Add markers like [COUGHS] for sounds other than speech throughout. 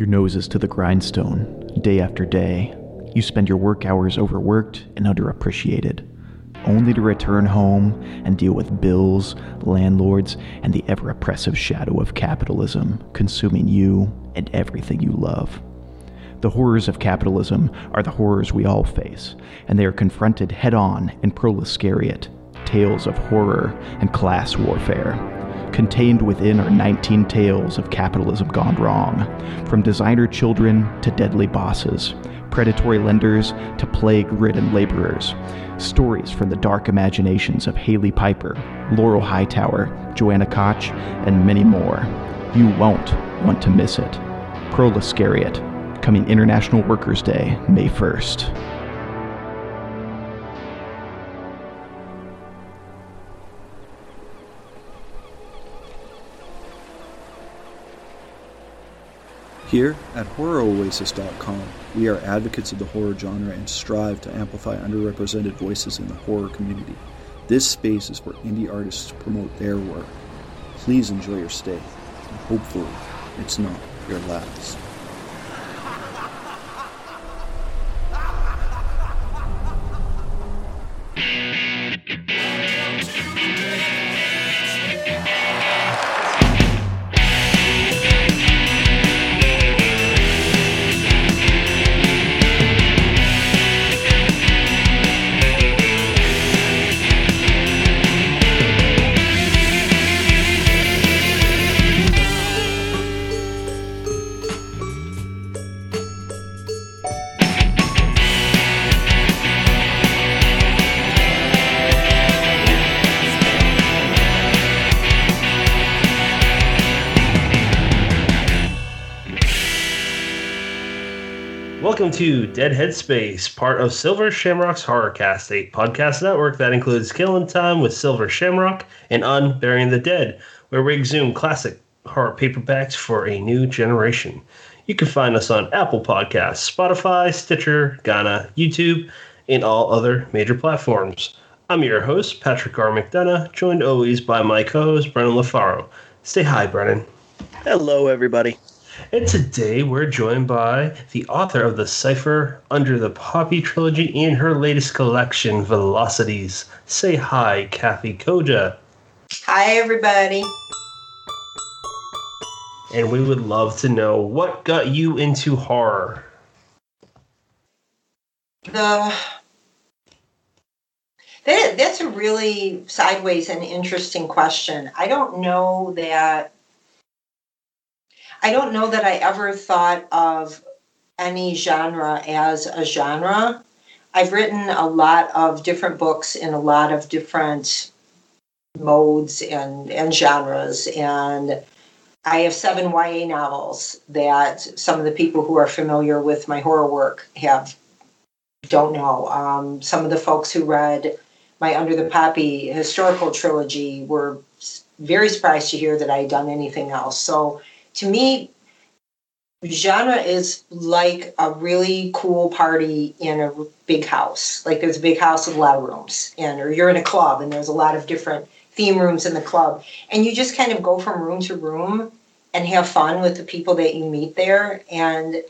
Your nose is to the grindstone, day after day. You spend your work hours overworked and underappreciated, only to return home and deal with bills, landlords, and the ever oppressive shadow of capitalism consuming you and everything you love. The horrors of capitalism are the horrors we all face, and they are confronted head on in Proletariat, Tales of Horror and Class Warfare. Contained within are 19 tales of capitalism gone wrong, from designer children to deadly bosses, predatory lenders to plague ridden laborers. Stories from the dark imaginations of Hailey Piper, Laurel Hightower, Joanna Koch, and many more. You won't want to miss it. Proletariat, coming International Workers' Day, May 1st. Here at HorrorOasis.com, we are advocates of the horror genre and strive to amplify underrepresented voices in the horror community. This space is for indie artists to promote their work. Please enjoy your stay, and hopefully, it's not your last. Welcome to Dead Headspace, part of Silver Shamrock's Horrorcast, a podcast network that includes Killing Time with Silver Shamrock and Unburying the Dead, where we exhume classic horror paperbacks for a new generation. You can find us on Apple Podcasts, Spotify, Stitcher, Ghana, YouTube, and all other major platforms. I'm your host, Patrick R. McDonough, joined always by my co-host, Brennan LaFaro. Stay hi, Brennan. Hello, everybody. And today we're joined by the author of the Cipher Under the Poppy trilogy and her latest collection, Velocities. Say hi, Kathe Koja. Hi, everybody. And we would love to know what got you into horror. The that, that's a really sideways and interesting question. I don't know that I don't know that I ever thought of any genre as a genre. I've written a lot of different books in a lot of different modes and, and genres. And I have seven YA novels that some of the people who are familiar with my horror work have don't know. Um, some of the folks who read my Under the Poppy historical trilogy were very surprised to hear that I had done anything else. So to me, genre is like a really cool party in a big house. Like there's a big house with a lot of rooms, and or you're in a club and there's a lot of different theme rooms in the club, and you just kind of go from room to room and have fun with the people that you meet there. And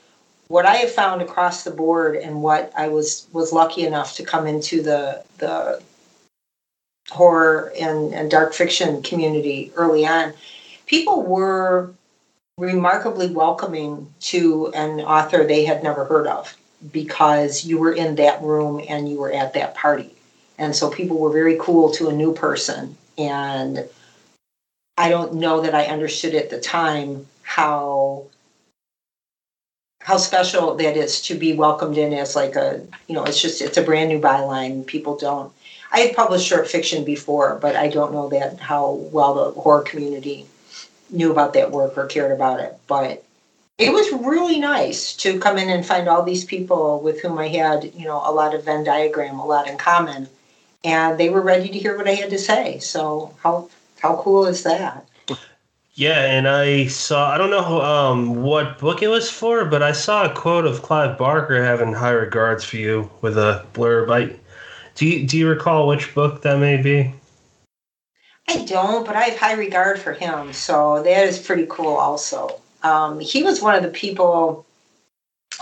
what I have found across the board, and what I was was lucky enough to come into the the horror and, and dark fiction community early on, people were remarkably welcoming to an author they had never heard of because you were in that room and you were at that party. And so people were very cool to a new person. And I don't know that I understood at the time how how special that is to be welcomed in as like a you know it's just it's a brand new byline people don't i had published short fiction before but i don't know that how well the horror community knew about that work or cared about it. But it was really nice to come in and find all these people with whom I had, you know, a lot of Venn diagram, a lot in common, and they were ready to hear what I had to say. So how how cool is that? Yeah, and I saw I don't know um, what book it was for, but I saw a quote of Clive Barker having high regards for you with a blurb. I, do you do you recall which book that may be? I don't, but I have high regard for him, so that is pretty cool also. Um, he was one of the people,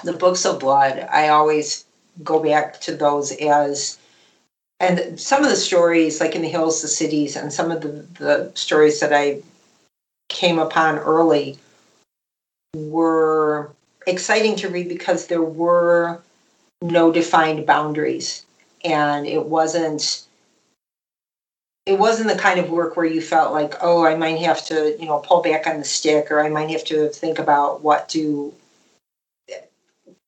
the books of blood, I always go back to those as, and some of the stories, like in the hills, the cities, and some of the, the stories that I came upon early were exciting to read because there were no defined boundaries and it wasn't it wasn't the kind of work where you felt like oh i might have to you know pull back on the stick or i might have to think about what to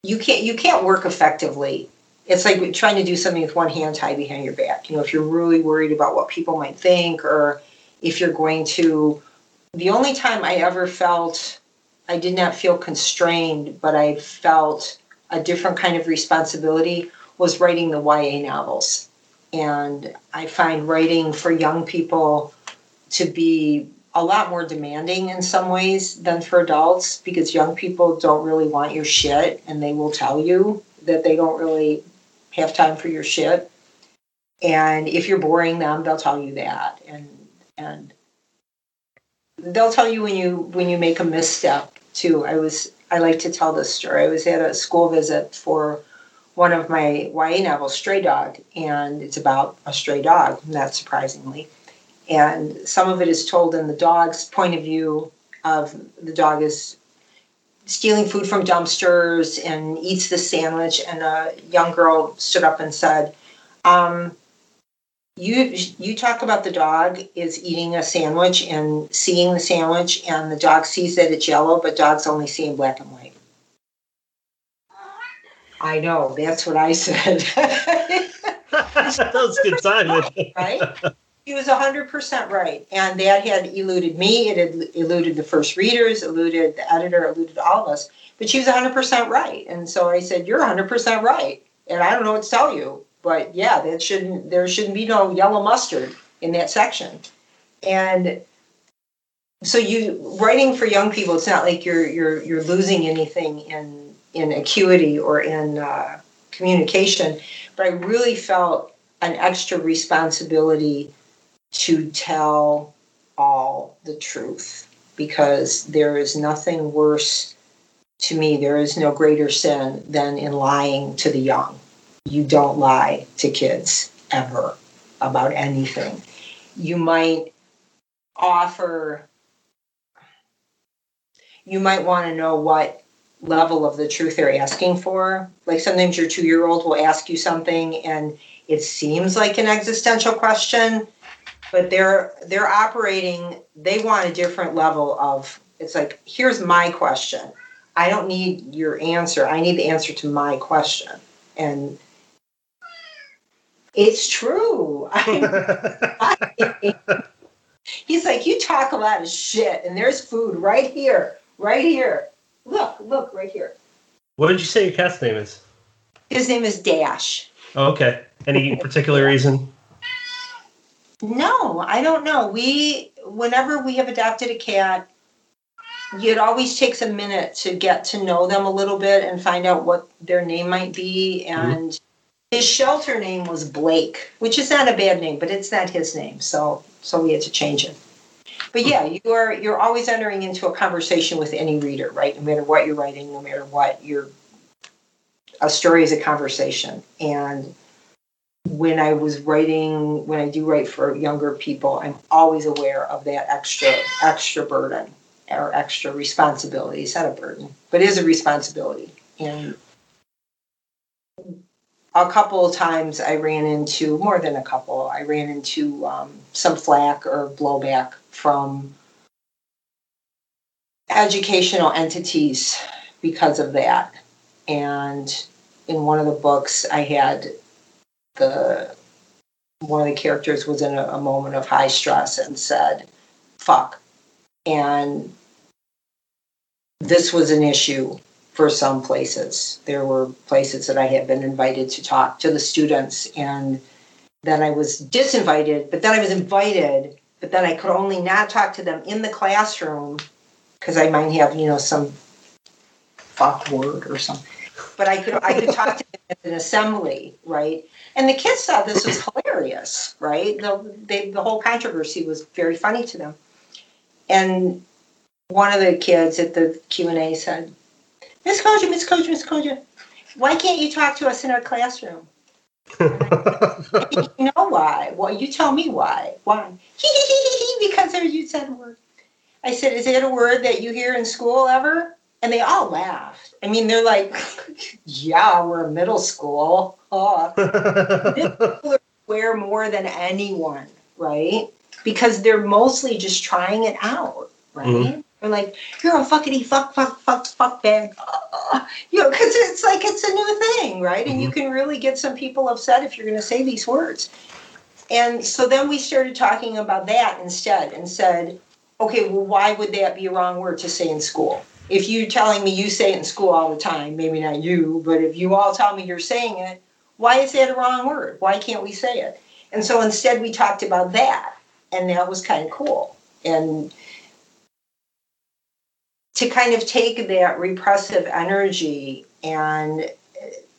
you can't you can't work effectively. It's like trying to do something with one hand tied behind your back. You know if you're really worried about what people might think or if you're going to the only time i ever felt i did not feel constrained but i felt a different kind of responsibility was writing the ya novels and I find writing for young people to be a lot more demanding in some ways than for adults because young people don't really want your shit and they will tell you that they don't really have time for your shit. And if you're boring them, they'll tell you that. And and they'll tell you when you when you make a misstep too. I was I like to tell this story. I was at a school visit for one of my YA novels, Stray Dog, and it's about a stray dog, not surprisingly. And some of it is told in the dog's point of view of the dog is stealing food from dumpsters and eats the sandwich. And a young girl stood up and said, um, you you talk about the dog is eating a sandwich and seeing the sandwich and the dog sees that it's yellow but dogs only see in black and white I know. That's what I said. [LAUGHS] that was good timing. [LAUGHS] right? He was 100% right. And that had eluded me. It had eluded the first readers, eluded the editor, eluded all of us. But she was 100% right. And so I said, You're 100% right. And I don't know what to tell you. But yeah, that shouldn't there shouldn't be no yellow mustard in that section. And so you writing for young people, it's not like you're you're you're losing anything in in acuity or in uh, communication, but I really felt an extra responsibility to tell all the truth because there is nothing worse to me, there is no greater sin than in lying to the young. You don't lie to kids ever about anything. You might offer, you might want to know what level of the truth they're asking for. Like sometimes your two year old will ask you something and it seems like an existential question, but they're they're operating, they want a different level of it's like, here's my question. I don't need your answer. I need the answer to my question. And it's true. [LAUGHS] [LAUGHS] [LAUGHS] he's like, you talk a lot of shit, and there's food right here, right here. Look, look right here. What did you say your cat's name is? His name is Dash. Oh, okay. Any [LAUGHS] particular reason? No, I don't know. We, whenever we have adopted a cat, it always takes a minute to get to know them a little bit and find out what their name might be. Mm-hmm. And mm-hmm. his shelter name was Blake, which is not a bad name, but it's not his name. So, so we had to change it but yeah, you are you're always entering into a conversation with any reader, right? No matter what you're writing, no matter what you're a story is a conversation. And when I was writing, when I do write for younger people, I'm always aware of that extra extra burden or extra responsibility. It's not a burden, but it is a responsibility. And a couple of times I ran into more than a couple. I ran into um, some flack or blowback from educational entities because of that. And in one of the books, I had the one of the characters was in a, a moment of high stress and said, fuck. And this was an issue for some places. There were places that I had been invited to talk to the students, and then I was disinvited, but then I was invited, but then I could only not talk to them in the classroom because I might have, you know, some fuck word or something. But I could I could [LAUGHS] talk to them at an assembly, right? And the kids thought this was hilarious, right? The, they, the whole controversy was very funny to them. And one of the kids at the Q and A said, "Miss Koja, Miss Koja, Miss Koja, why can't you talk to us in our classroom?" [LAUGHS] you know why? Well, you tell me why. Why? [LAUGHS] because you said a word. I said, "Is it a word that you hear in school ever?" And they all laughed. I mean, they're like, [LAUGHS] "Yeah, we're middle school." [LAUGHS] Oh. aware more than anyone, right? Because they're mostly just trying it out, right? Mm-hmm. They're like, you're a fuckity fuck fuck fuck fuck bag, uh, you know, because it's like it's a new thing, right? And mm-hmm. you can really get some people upset if you're going to say these words. And so then we started talking about that instead, and said, okay, well, why would that be a wrong word to say in school? If you're telling me you say it in school all the time, maybe not you, but if you all tell me you're saying it, why is that a wrong word? Why can't we say it? And so instead, we talked about that, and that was kind of cool. And to kind of take that repressive energy and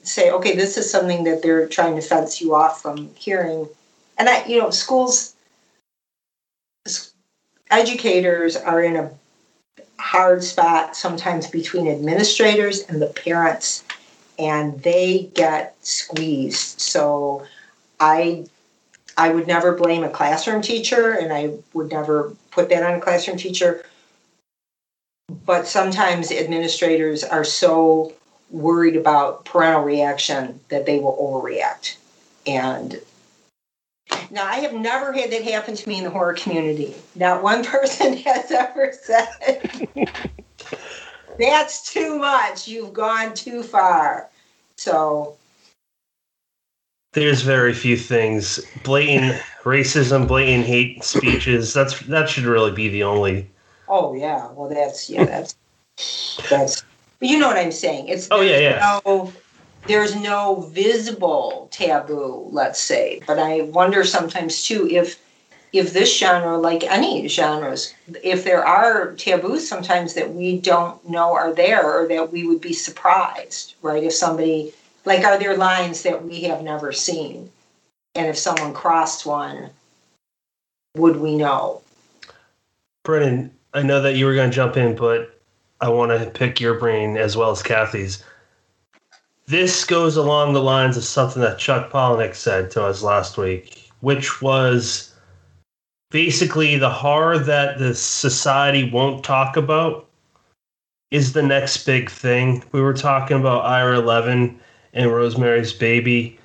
say, okay, this is something that they're trying to fence you off from hearing. And I, you know, schools, educators are in a hard spot sometimes between administrators and the parents and they get squeezed. So I I would never blame a classroom teacher and I would never put that on a classroom teacher. But sometimes administrators are so worried about parental reaction that they will overreact. And now I have never had that happen to me in the horror community. Not one [LAUGHS] person has ever said [LAUGHS] that's too much. You've gone too far. So there's very few things blatant racism, blatant hate speeches. That's that should really be the only. Oh yeah, well that's yeah that's that's. You know what I'm saying? It's oh yeah yeah. No, there's no visible taboo, let's say, but I wonder sometimes too if if this genre, like any genres, if there are taboos sometimes that we don't know are there or that we would be surprised, right? If somebody, like, are there lines that we have never seen? And if someone crossed one, would we know? Brennan, I know that you were going to jump in, but I want to pick your brain as well as Kathe's. This goes along the lines of something that Chuck Palahniuk said to us last week, which was basically the horror that the society won't talk about is the next big thing. We were talking about Ira Levin and Rosemary's Baby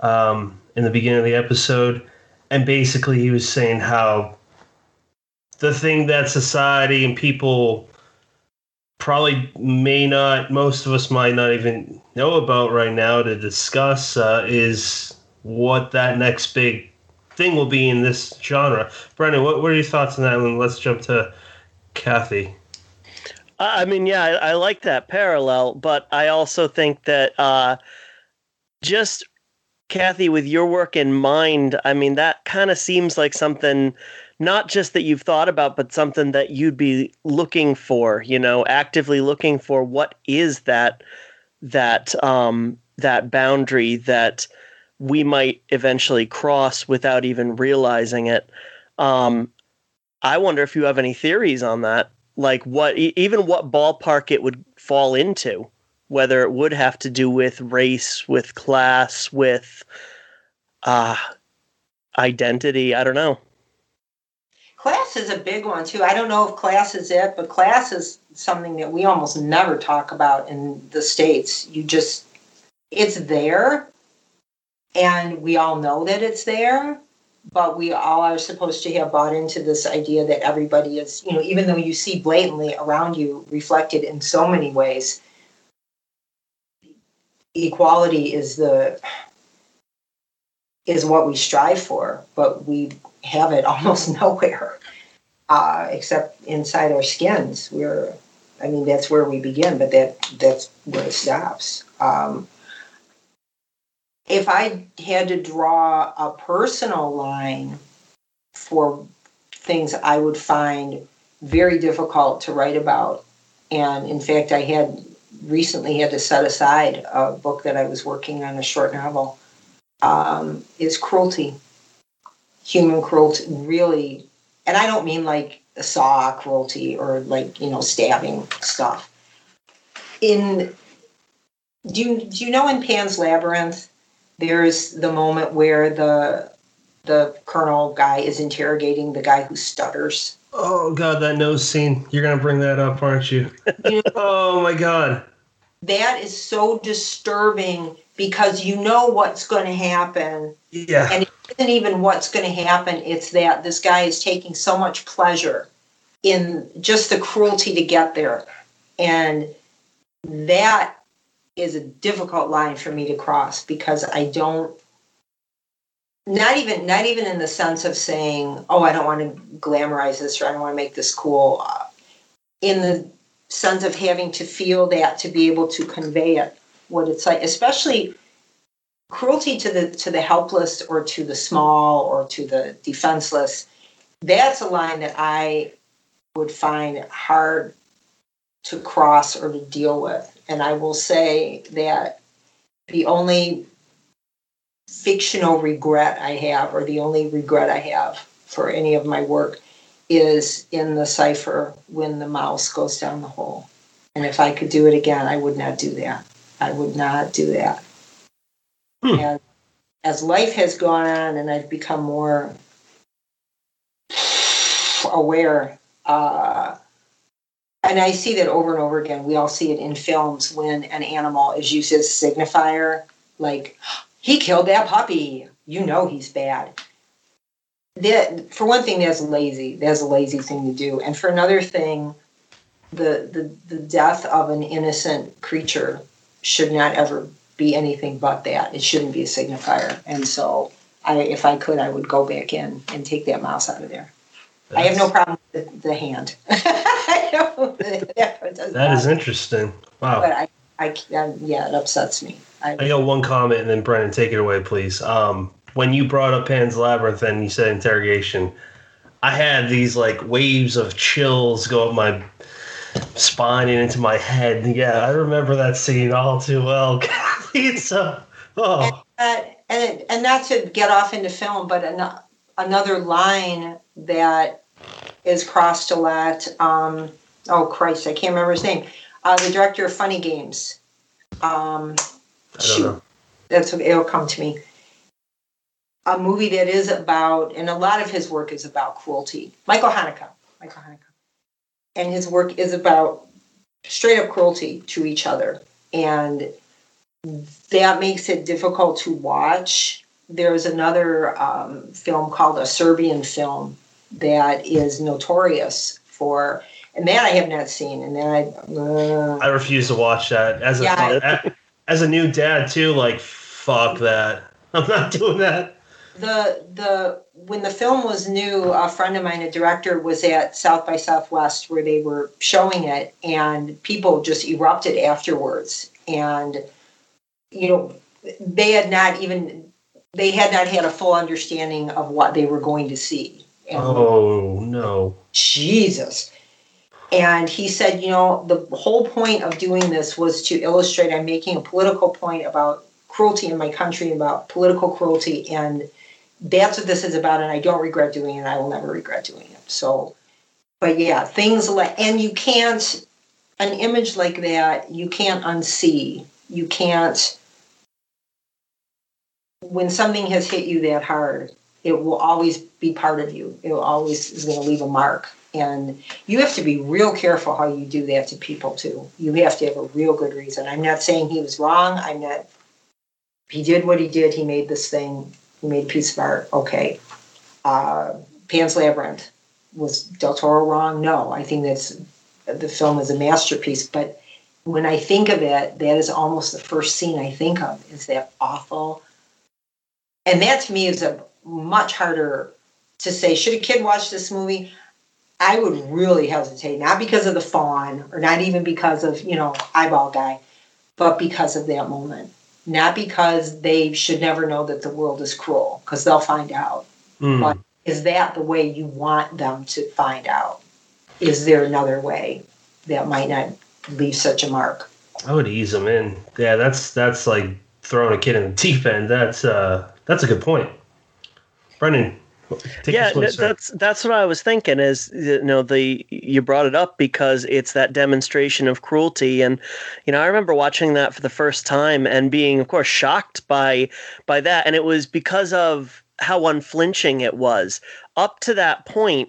um, in the beginning of the episode. And basically, he was saying how the thing that society and people probably may not, most of us might not even know about right now to discuss uh, is what that next big thing will be in this genre. Brennan, what, what are your thoughts on that? And let's jump to Kathe. I mean, yeah, I, I like that parallel, but I also think that uh, just Kathe, with your work in mind, I mean, that kind of seems like something not just that you've thought about, but something that you'd be looking for, you know, actively looking for what is that that um that boundary that we might eventually cross without even realizing it. Um, I wonder if you have any theories on that, like what even what ballpark it would fall into, whether it would have to do with race, with class, with uh, identity. I don't know. Class is a big one too. I don't know if class is it, but class is something that we almost never talk about in the states. You just it's there, and we all know that it's there but we all are supposed to have bought into this idea that everybody is you know even though you see blatantly around you reflected in so many ways equality is the is what we strive for but we have it [LAUGHS] almost nowhere uh, except inside our skins we're i mean that's where we begin but that that's where it stops um, if I had to draw a personal line for things I would find very difficult to write about, and in fact, I had recently had to set aside a book that I was working on, a short novel, um, is cruelty, human cruelty, really. And I don't mean like saw cruelty or like you know stabbing stuff. In do you do you know in Pan's Labyrinth, there's the moment where the the colonel guy is interrogating the guy who stutters. Oh god, that nose scene. You're gonna bring that up, aren't you? [LAUGHS] oh my god. That is so disturbing because you know what's to happen. Yeah. And isn't even what's going to happen. It's that this guy is taking so much pleasure in just the cruelty to get there. And that is a difficult line for me to cross because I don't not even not even in the sense of saying, "Oh, I don't want to glamorize this or I don't want to make this cool." In the sense of having to feel that to be able to convey it, what it's like, especially cruelty to the to the helpless or to the small or to the defenseless. That's a line that I would find hard to cross or to deal with. And I will say that the only fictional regret I have, or the only regret I have for any of my work, is in the cipher when the mouse goes down the hole. And if I could do it again, I would not do that. I would not do that. Hmm. And as life has gone on and I've become more aware, uh, and I see that over and over again. We all see it in films when an animal is used as a signifier, like he killed that puppy. You know he's bad. That for one thing, that's lazy. That's a lazy thing to do. And for another thing, the the, the death of an innocent creature should not ever be anything but that. It shouldn't be a signifier. And so, I, if I could, I would go back in and take that mouse out of there. I have no problem with the, the hand. [LAUGHS] That [LAUGHS] That is interesting. Wow. But I, I, um, yeah, it upsets me. I, I got one comment, and then Brennan, take it away, please. Um, when you brought up Pan's Labyrinth and you said interrogation, I had these like waves of chills go up my spine and into my head. Yeah, I remember that scene all too well. [LAUGHS] it's so oh Uh, and and not to get off into film, but an, another line that is crossed a lot. Um, oh Christ, I can't remember his name. Uh, the director of Funny Games. Um, I don't know. That's what it'll come to me. A movie that is about, and a lot of his work is about cruelty. Michael Haneke. Michael Haneke. And his work is about straight up cruelty to each other. And that makes it difficult to watch. There's another um, film called a Serbian film that is notorious for, and that I have not seen. And then I, uh, I refuse to watch that as a Yeah. as a new dad too. Like fuck that. [LAUGHS] I'm not doing that. the the when the film was new, a friend of mine, a director, was at South by Southwest where they were showing it, and people just erupted afterwards. And you know, they had not even they had not had a full understanding of what they were going to see. And Oh no. Jesus. And he said, you know, the whole point of doing this was to illustrate I'm making a political point about cruelty in my country, about political cruelty, and that's what this is about. And I don't regret doing it. and I will never regret doing it. So, but yeah, things like, and you can't, an image like that, you can't unsee. You can't, when something has hit you that hard, it will always be part of you. It will always is going to leave a mark. And you have to be real careful how you do that to people too. You have to have a real good reason. I'm not saying he was wrong. I'm not. He did what he did. He made this thing. He made a piece of art. Okay. Uh, Pan's Labyrinth was Del Toro wrong? No, I think that's the film is a masterpiece. But when I think of it, that is almost the first scene I think of. Is that awful? And that to me is a much harder to say. Should a kid watch this movie? I would really hesitate, not because of the fawn or not even because of, you know, eyeball guy, but because of that moment. Not because they should never know that the world is cruel, because they'll find out. Hmm. But is that the way you want them to find out? Is there another way that might not leave such a mark? I would ease them in. Yeah, that's that's like throwing a kid in the deep end. That's uh that's a good point. Brennan, Take yeah, this one, no, sir. that's that's what I was thinking. Is you know the you brought it up because it's that demonstration of cruelty, and you know I remember watching that for the first time and being, of course, shocked by by that, and it was because of how unflinching it was. Up to that point,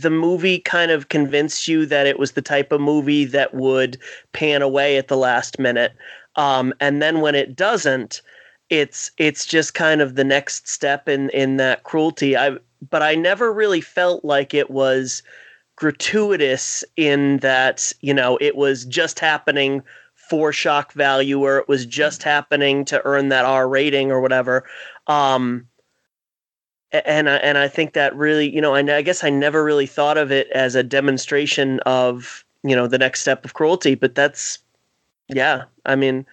the movie kind of convinced you that it was the type of movie that would pan away at the last minute, um, and then when it doesn't it's it's just kind of the next step in in that cruelty. I but i never really felt like it was gratuitous in that you know it was just happening for shock value or it was just happening to earn that r rating or whatever. Um and I, and I think that really you know I, I guess I never really thought of it as a demonstration of you know the next step of cruelty but that's yeah I mean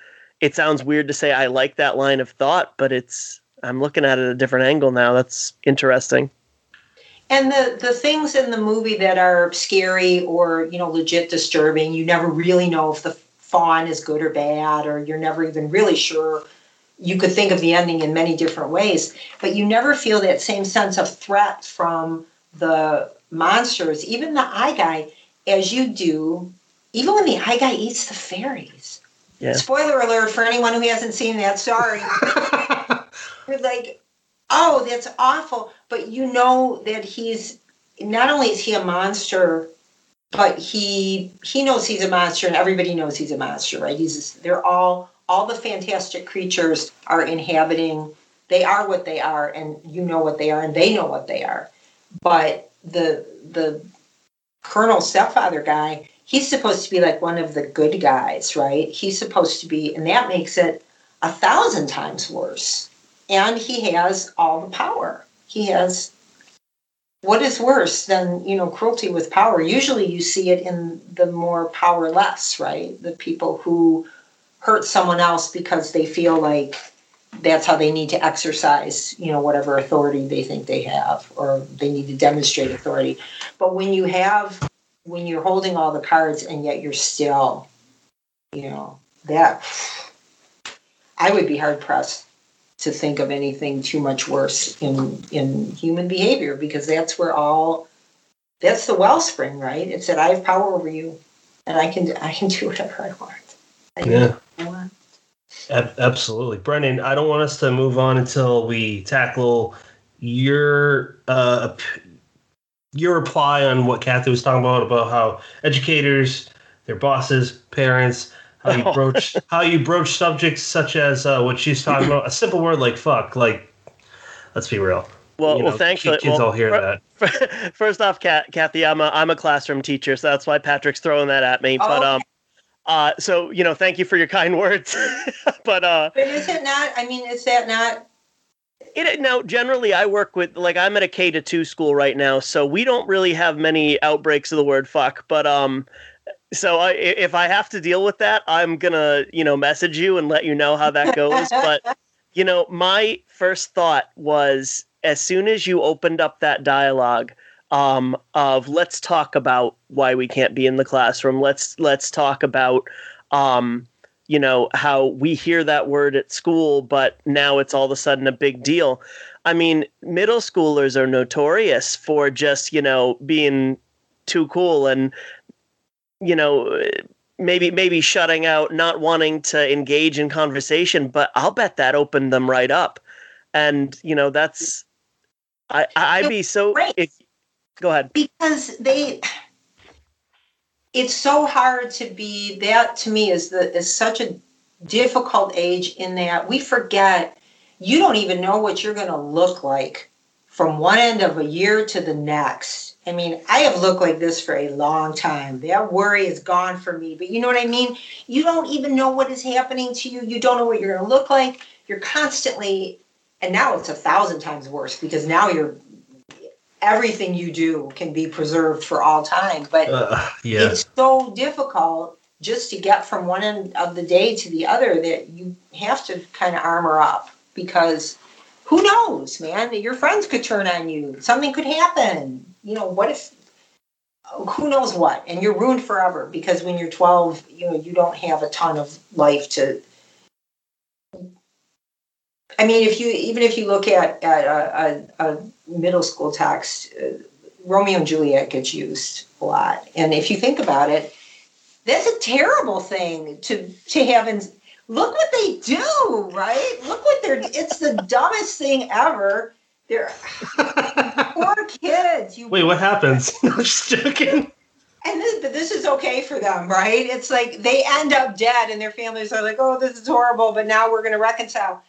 it sounds weird to say I like that line of thought, but it's I'm looking at it a different angle now. That's interesting. And the the things in the movie that are scary or you know legit disturbing, you never really know if the fawn is good or bad, or you're never even really sure. You could think of the ending in many different ways, but you never feel that same sense of threat from the monsters, even the eye guy, as you do, even when the eye guy eats the fairies. Yeah. Spoiler alert for anyone who hasn't seen that. Sorry. [LAUGHS] You're like, oh, that's awful. But you know that he's not only is he a monster, but he he knows he's a monster, and everybody knows he's a monster, right? He's they're all all the fantastic creatures are inhabiting. They are what they are, and you know what they are, and they know what they are. But the the Colonel stepfather guy, he's supposed to be like one of the good guys, right? He's supposed to be, and that makes it a thousand times worse. And he has all the power. He has what is worse than you know cruelty with power usually you see it in the more powerless right the people who hurt someone else because they feel like that's how they need to exercise you know whatever authority they think they have or they need to demonstrate authority but when you have when you're holding all the cards and yet you're still you know that i would be hard pressed to think of anything too much worse in in human behavior because that's where all that's the wellspring right it's that i have power over you and i can i can [LAUGHS] do whatever i want I do Yeah. whatever I want. Ab- absolutely, Brennan. I don't want us to move on until we tackle your uh, your reply on what Kathe was talking about about how educators, their bosses, parents, how you Oh. broach [LAUGHS] how you broach subjects such as uh, what she's talking about. A simple word like "fuck." Like, let's be real. Well, You well, know, thankfully, kids well, all hear fir- that. [LAUGHS] First off, Kat, Kathe, I'm a I'm a classroom teacher, so that's why Patrick's throwing that at me. But Okay. um, uh, so you know, thank you for your kind words. [LAUGHS] but uh, but is it not i mean is that not it no generally I work with like I'm at a K to two school right now, so we don't really have many outbreaks of the word fuck. But um, so I, i- if I have to deal with that, I'm gonna you know message you and let you know how that goes. but [LAUGHS] you know, my first thought was as soon as you opened up that dialogue um, of let's talk about why we can't be in the classroom. Let's let's talk about um, you know how we hear that word at school, but now it's all of a sudden a big deal. I mean, middle schoolers are notorious for just you know being too cool and you know maybe maybe shutting out, not wanting to engage in conversation. But I'll bet that opened them right up, and you know that's I I'd be so if go ahead. because they it's so hard to be that to me is the is such a difficult age in that we forget you don't even know what you're going to look like from one end of a year to the next. I mean i have looked like this for a long time. That worry is gone for me but you know what i mean? You don't even know what is happening to you. You don't know what you're going to look like. You're constantly and now it's a thousand times worse because now you're everything you do can be preserved for all time but Uh, yeah. it's so difficult just to get from one end of the day to the other that you have to kind of armor up because who knows man? That your friends could turn on you. Something could happen. You know what if who knows what? And you're ruined forever because when you're 12 you know you don't have a ton of life to I mean, if you even if you look at at a, a, a middle school text, uh, Romeo and Juliet gets used a lot. And if you think about it, that's a terrible thing to to have in look what they do, right? Look what they're it's the dumbest thing ever. They're [LAUGHS] poor kids. You Wait, what happens? [LAUGHS] I'm just joking. And this, but this is okay for them, right? It's like they end up dead, and their families are like, "Oh, this is horrible," but now we're going to reconcile.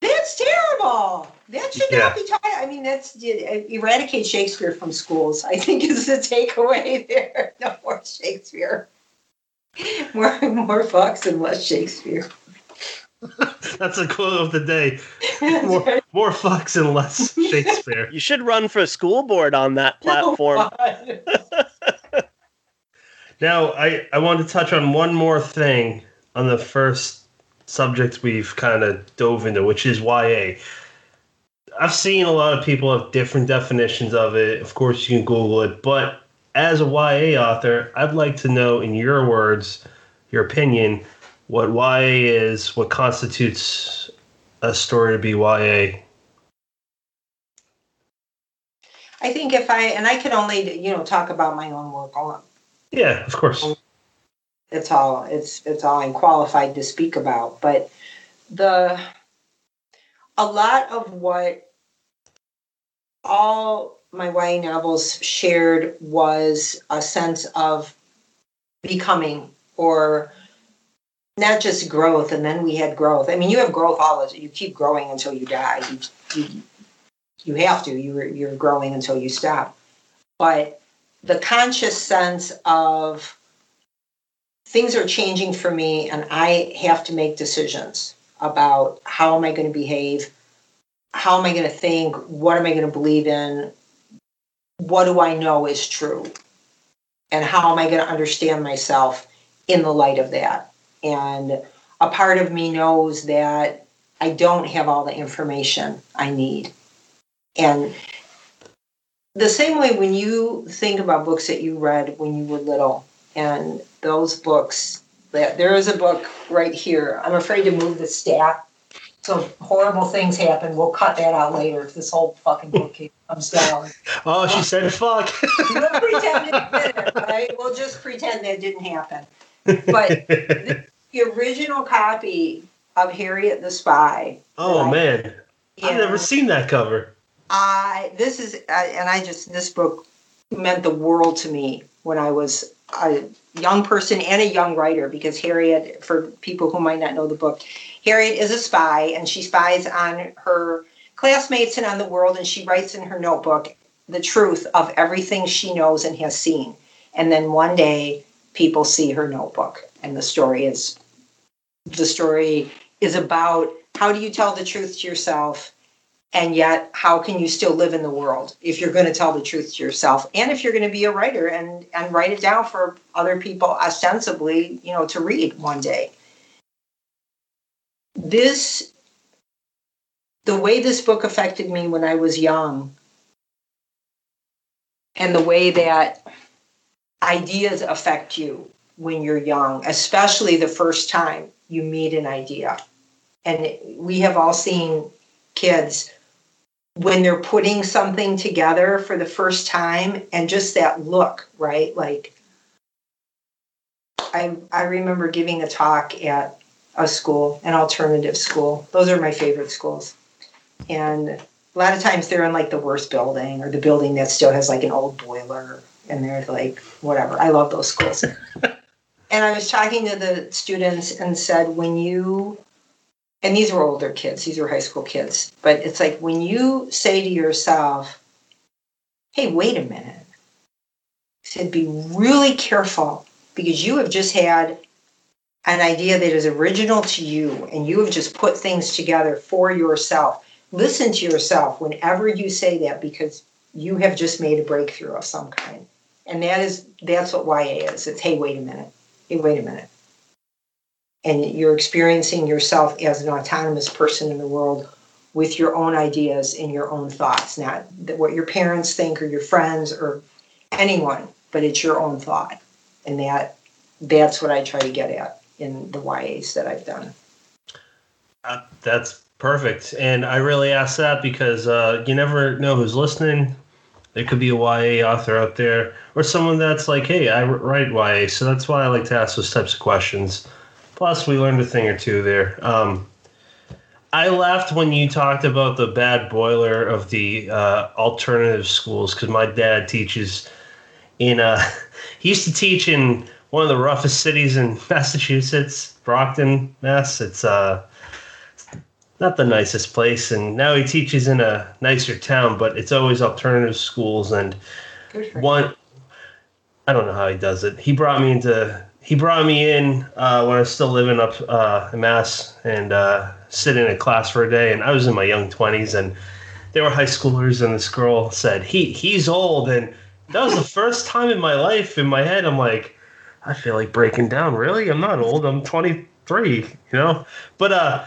That's terrible. That should yeah. not be taught. I mean, that's uh, eradicate Shakespeare from schools. I think is the takeaway [LAUGHS] there. No more Shakespeare. More more Fox and less Shakespeare. [LAUGHS] That's a quote of the day. [LAUGHS] More, more Fox and less Shakespeare. You should run for school board on that oh, platform. now, I, I want to touch on one more thing on the first subject we've kind of dove into, which is YA. I've seen a lot of people have different definitions of it. Of course, you can Google it, but as a YA author, I'd like to know, in your words, your opinion, what YA is, what constitutes a story to be YA. I think if I and I can only you know talk about my own work. Yeah, of course. It's all it's it's all I'm qualified to speak about, but the a lot of what all my YA novels shared was a sense of becoming or not just growth and then we had growth. I mean you have growth all the you keep growing until you die. You, you, you have to you're, you're growing until you stop. But the conscious sense of things are changing for me and i have to make decisions about how am i going to behave how am i going to think what am i going to believe in what do I know is true? And how am I going to understand myself in the light of that? And a part of me knows that I don't have all the information I need. And the same way when you think about books that you read when you were little, and those books, that there is a book right here. I'm afraid to move the stack so horrible things happen. We'll cut that out later if this whole fucking book comes down. [LAUGHS] Oh, she said fuck. [LAUGHS] we'll pretend it didn't, right? We'll just pretend that didn't happen. But the, the original copy of Harriet the Spy. Oh man, yeah, I've never seen that cover. I this is uh, and I just this book meant the world to me when I was a young person and a young writer because Harriet, for people who might not know the book, Harriet is a spy and she spies on her classmates and on the world, and she writes in her notebook the truth of everything she knows and has seen. And then one day, people see her notebook, and the story is the story is about how do you tell the truth to yourself and yet how can you still live in the world if you're going to tell the truth to yourself and if you're going to be a writer and and write it down for other people ostensibly you know to read one day this the way this book affected me when I was young and the way that ideas affect you when you're young, especially the first time you meet an idea. And we have all seen kids when they're putting something together for the first time and just that look, right? Like I I remember giving a talk at a school, an alternative school. Those are my favorite schools. And a lot of times they're in like the worst building or the building that still has like an old boiler and they're like, whatever. I love those schools. [LAUGHS] and I was talking to the students and said, when you, and these were older kids, these were high school kids, but it's like when you say to yourself, hey, wait a minute, said, be really careful because you have just had an idea that is original to you and you have just put things together for yourself. Listen to yourself whenever you say that because you have just made a breakthrough of some kind. And that is that's what YA is. It's hey, wait a minute. Hey, wait a minute. And you're experiencing yourself as an autonomous person in the world with your own ideas and your own thoughts, not what your parents think or your friends or anyone, but it's your own thought. And that that's what I try to get at in the YAs that I've done. Uh, that's Perfect. And I really ask that because uh, you never know who's listening. There could be a YA author out there or someone that's like, hey, I write YA. So that's why I like to ask those types of questions. Plus, we learned a thing or two there. Um, I laughed when you talked about the bad boiler of the uh, alternative schools because my dad teaches in, uh, [LAUGHS] he used to teach in one of the roughest cities in [LAUGHS] Massachusetts, Brockton, Mass. It's, uh, not the nicest place. And now he teaches in a nicer town, but it's always alternative schools. And one, I don't know how he does it. He brought me into, he brought me in uh, when I was still living up uh, in Mass and uh, in class for a day. And I was in my young 20s and they were high schoolers. And this girl said, he he's old. And that was the first time in my life, in my head, I'm like, I feel like breaking down. Really? I'm not old. I'm 23, you know? But, uh,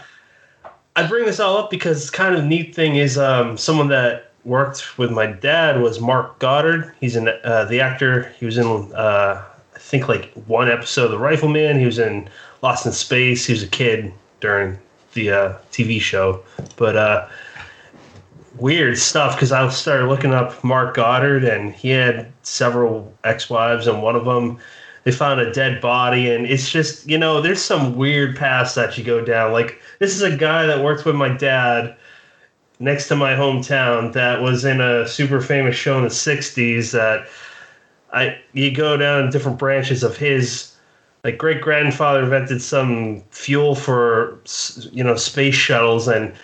I bring this all up because kind of neat thing is um, someone that worked with my dad was Mark Goddard. He's in uh, the actor. He was in uh, I think like one episode of The Rifleman. He was in Lost in Space. He was a kid during the uh, TV show, but uh, weird stuff because I started looking up Mark Goddard and he had several ex-wives and one of them they found a dead body and it's just you know there's some weird paths that you go down like this is a guy that worked with my dad next to my hometown that was in a super famous show in the 60s that i you go down different branches of his like great grandfather invented some fuel for you know space shuttles and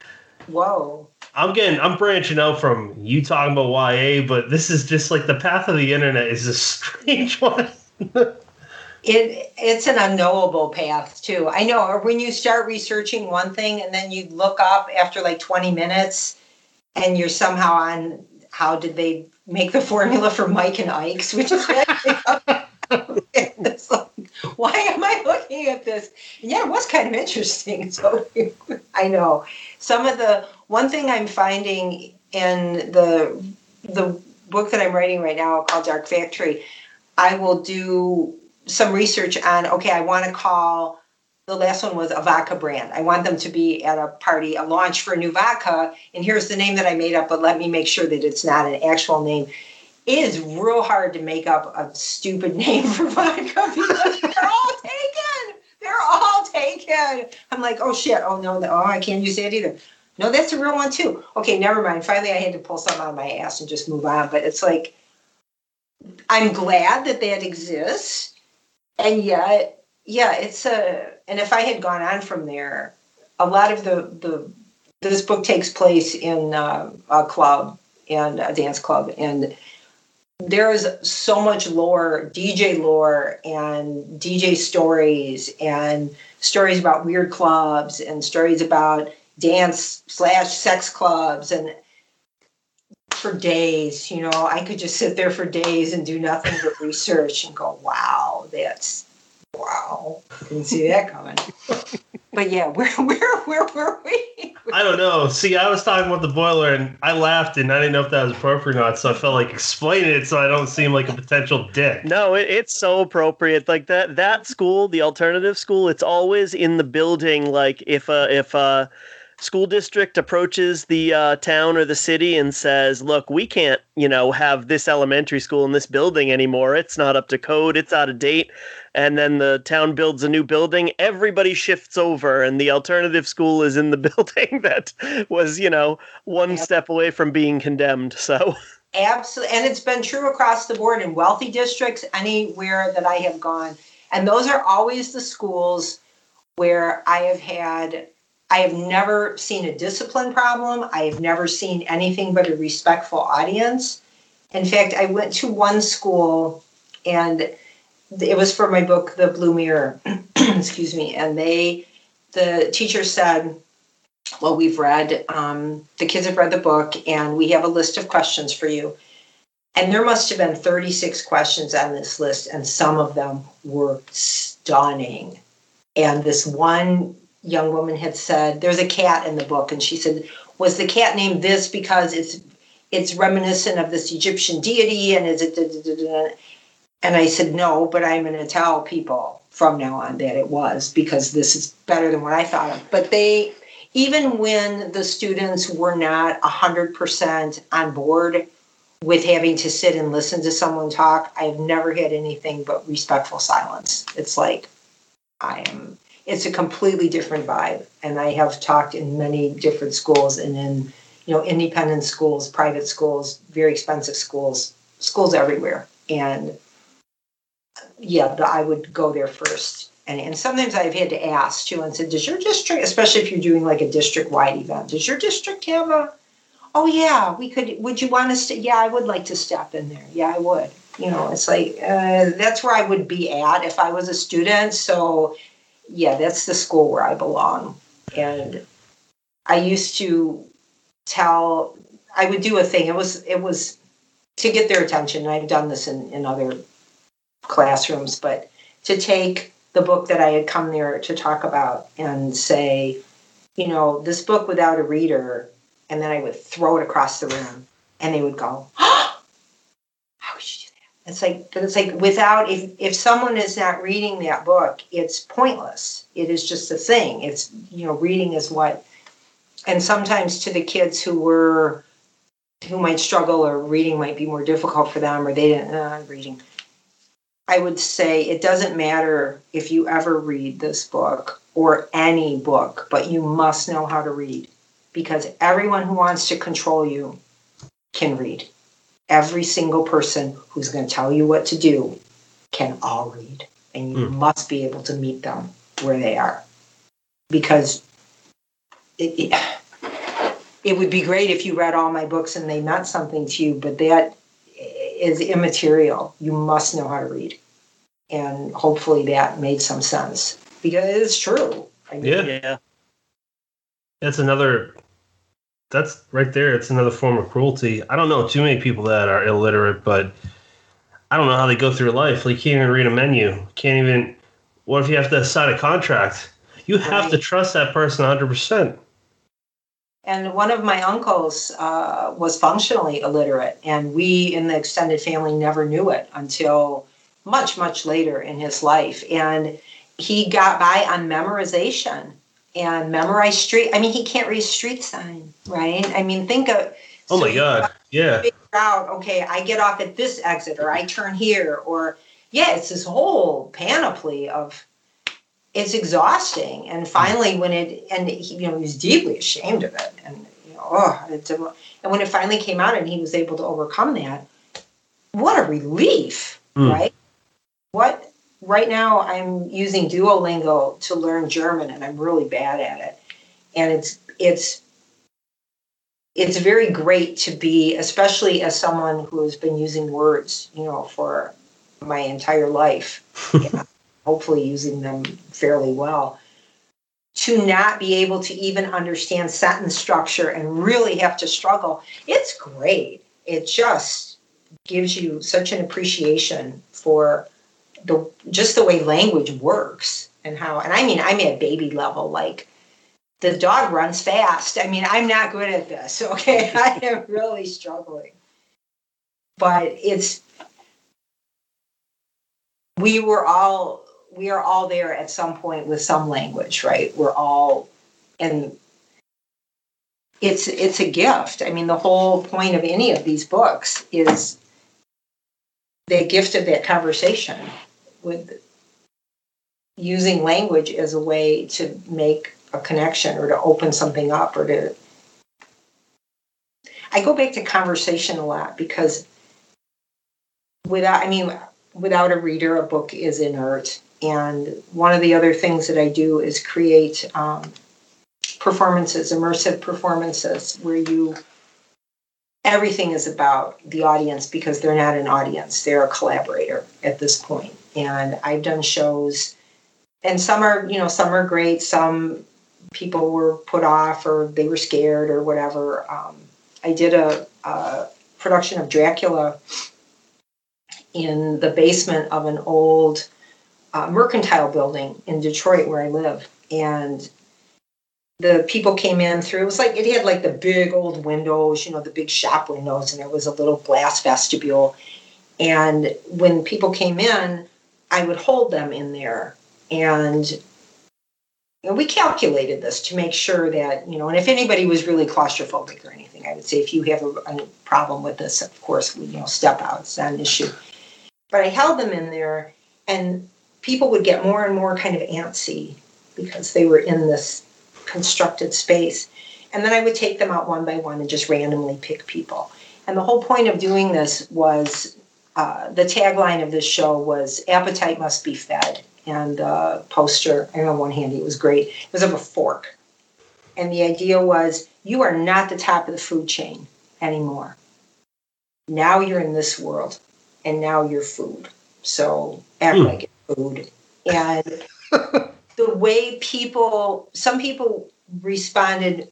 whoa i'm getting i'm branching out from you talking about ya but this is just like the path of the internet is a [LAUGHS] strange one it it's an unknowable path too. I know, when you start researching one thing and then you look up after like 20 minutes and you're somehow on how did they make the formula for Mike and Ike's, which is like, why am I looking at this? And yeah, it was kind of interesting. [LAUGHS] So I know some of the one thing I'm finding in the the book that I'm writing right now called Dark Factory, I will do some research on okay i want to call the last one was a vodka brand. I want them to be at a party a launch for a new vodka and here's the name that i made up but let me make sure that it's not an actual name. It is real hard to make up a stupid [LAUGHS] name for vodka because they're all taken. They're all taken. I'm like oh shit. Oh no oh i can't use that either. No that's a real one too. Okay never mind. Finally i had to pull something out of my ass and just move on but it's like i'm glad that that exists and yet yeah it's a and if i had gone on from there a lot of the the this book takes place in uh, a club and a dance club and there is so much lore dj lore and dj stories and stories about weird clubs and stories about dance slash sex clubs and for days. You know, I could just sit there for days and do nothing but research and go, wow, that's wow. Didn't see that coming. [LAUGHS] but yeah, where [LAUGHS] where where were we? I don't know. See, I was talking about the boiler and I laughed and I didn't know if that was appropriate or not, so I felt like explaining it so I don't seem like a potential dick. No, it, it's so appropriate. Like that that school, the alternative school, it's always in the building. Like if a if a school district approaches the uh, town or the city and says, "Look, we can't, you know, have this elementary school in this building anymore. It's not up to code. It's out of date." And then the town builds a new building. Everybody shifts over, and the alternative school is in the [LAUGHS] building that was, you know, one yep. step away from being condemned. So. Absolutely, and it's been true across the board in wealthy districts, anywhere that I have gone, and those are always the schools where I have had I have never seen a discipline problem. I have never seen anything but a respectful audience. In fact, I went to one school and it was for my book, The Blue Mirror. [CLEARS THROAT] Excuse me. And they, the teacher said, Well, we've read, um, the kids have read the book and we have a list of questions for you. And there must have been 36 questions on this list, and some of them were stunning. And this one young woman had said there's a cat in the book and she said was the cat named this because it's it's reminiscent of this egyptian deity and is it da, da, da, and i said no but i'm going to tell people from now on that it was because this is better than what i thought of but they even when the students were not 100% on board with having to sit and listen to someone talk, I've never had anything but respectful silence. It's like I am, it's a completely different vibe. And I have talked in many different schools and in, you know, independent schools, private schools, very expensive schools, schools everywhere. And yeah, I would go there first and, and sometimes I've had to ask too and said, does your district, especially if you're doing like a district wide event, does your district have a, oh yeah, we could, would you want to, yeah, I would like to step in there. Yeah, I would. You know, it's like, uh, that's where I would be at if I was a student. So yeah, that's the school where I belong. And I used to tell, I would do a thing. It was, it was to get their attention. I've done this in, in other classrooms, but to take the book that I had come there to talk about and say, you know, this book without a reader, and then I would throw it across the room, and they would go, [GASPS] oh, "How would you do that?" It's like, but it's like without if if someone is not reading that book, it's pointless. It is just a thing. It's you know, reading is what, and sometimes to the kids who were who might struggle or reading might be more difficult for them or they didn't uh, reading I would say it doesn't matter if you ever read this book or any book, but you must know how to read because everyone who wants to control you can read. Every single person who's going to tell you what to do can all read, and you mm. must be able to meet them where they are because it, it, it would be great if you read all my books and they meant something to you, but that is immaterial. You must know how to read. And hopefully that made some sense because it's true. I mean, yeah. yeah. That's another, that's right there. It's another form of cruelty. I don't know too many people that are illiterate, but I don't know how they go through life. Like, you can't even read a menu. Can't even, what if you have to sign a contract? You have right. to trust that person 100%. And one of my uncles uh, was functionally illiterate, and we in the extended family never knew it until much, much later in his life. And he got by on memorization and memorize street. I mean, he can't read street sign, right? I mean, think of. Oh my God. Yeah. Figure out, okay, I get off at this exit or I turn here or, yeah, it's this whole panoply of it's exhausting. And finally, when it and he, you know he was deeply ashamed of it, and you know, oh, it's a, and when it finally came out and he was able to overcome that, what a relief, mm. right? What right now I'm using Duolingo to learn German, and I'm really bad at it, and it's it's it's very great to be, especially as someone who has been using words, you know, for my entire life. [LAUGHS] hopefully using them fairly well, to not be able to even understand sentence structure and really have to struggle, it's great. It just gives you such an appreciation for the just the way language works and how and I mean I'm at baby level like the dog runs fast. I mean, I'm not good at this, [LAUGHS] okay? [LAUGHS] I am really struggling. But it's we were all we are all there at some point with some language, right? We're all and it's it's a gift. I mean, the whole point of any of these books is the gift of that conversation with using language as a way to make a connection or to open something up or to I go back to conversation a lot because without I mean without a reader a book is inert and one of the other things that I do is create um, performances, immersive performances, where you everything is about the audience because they're not an audience, they're a collaborator at this point. And I've done shows, and some are, you know, some are great, some people were put off or they were scared or whatever. Um, I did a, a production of Dracula in the basement of an old uh, mercantile building in Detroit where I live. And the people came in through, it was like, it had like the big old windows, you know, the big shop windows, and there was a little glass vestibule. And when people came in, I would hold them in there. And we calculated this to make sure that you know and if anybody was really claustrophobic or anything i would say if you have a, a problem with this of course we you know step out. It's not an issue. But i held them in there and people would get more and more kind of antsy because they were in this constructed space. And then i would take them out one by one and just randomly pick people. And the whole point of doing this was uh, the tagline of this show was appetite must be fed and the poster, I on one hand, it was great. It was of a fork. And the idea was you are not the top of the food chain anymore. Now you're in this world, and now you're food. So act mm. like food. And the way people, some people responded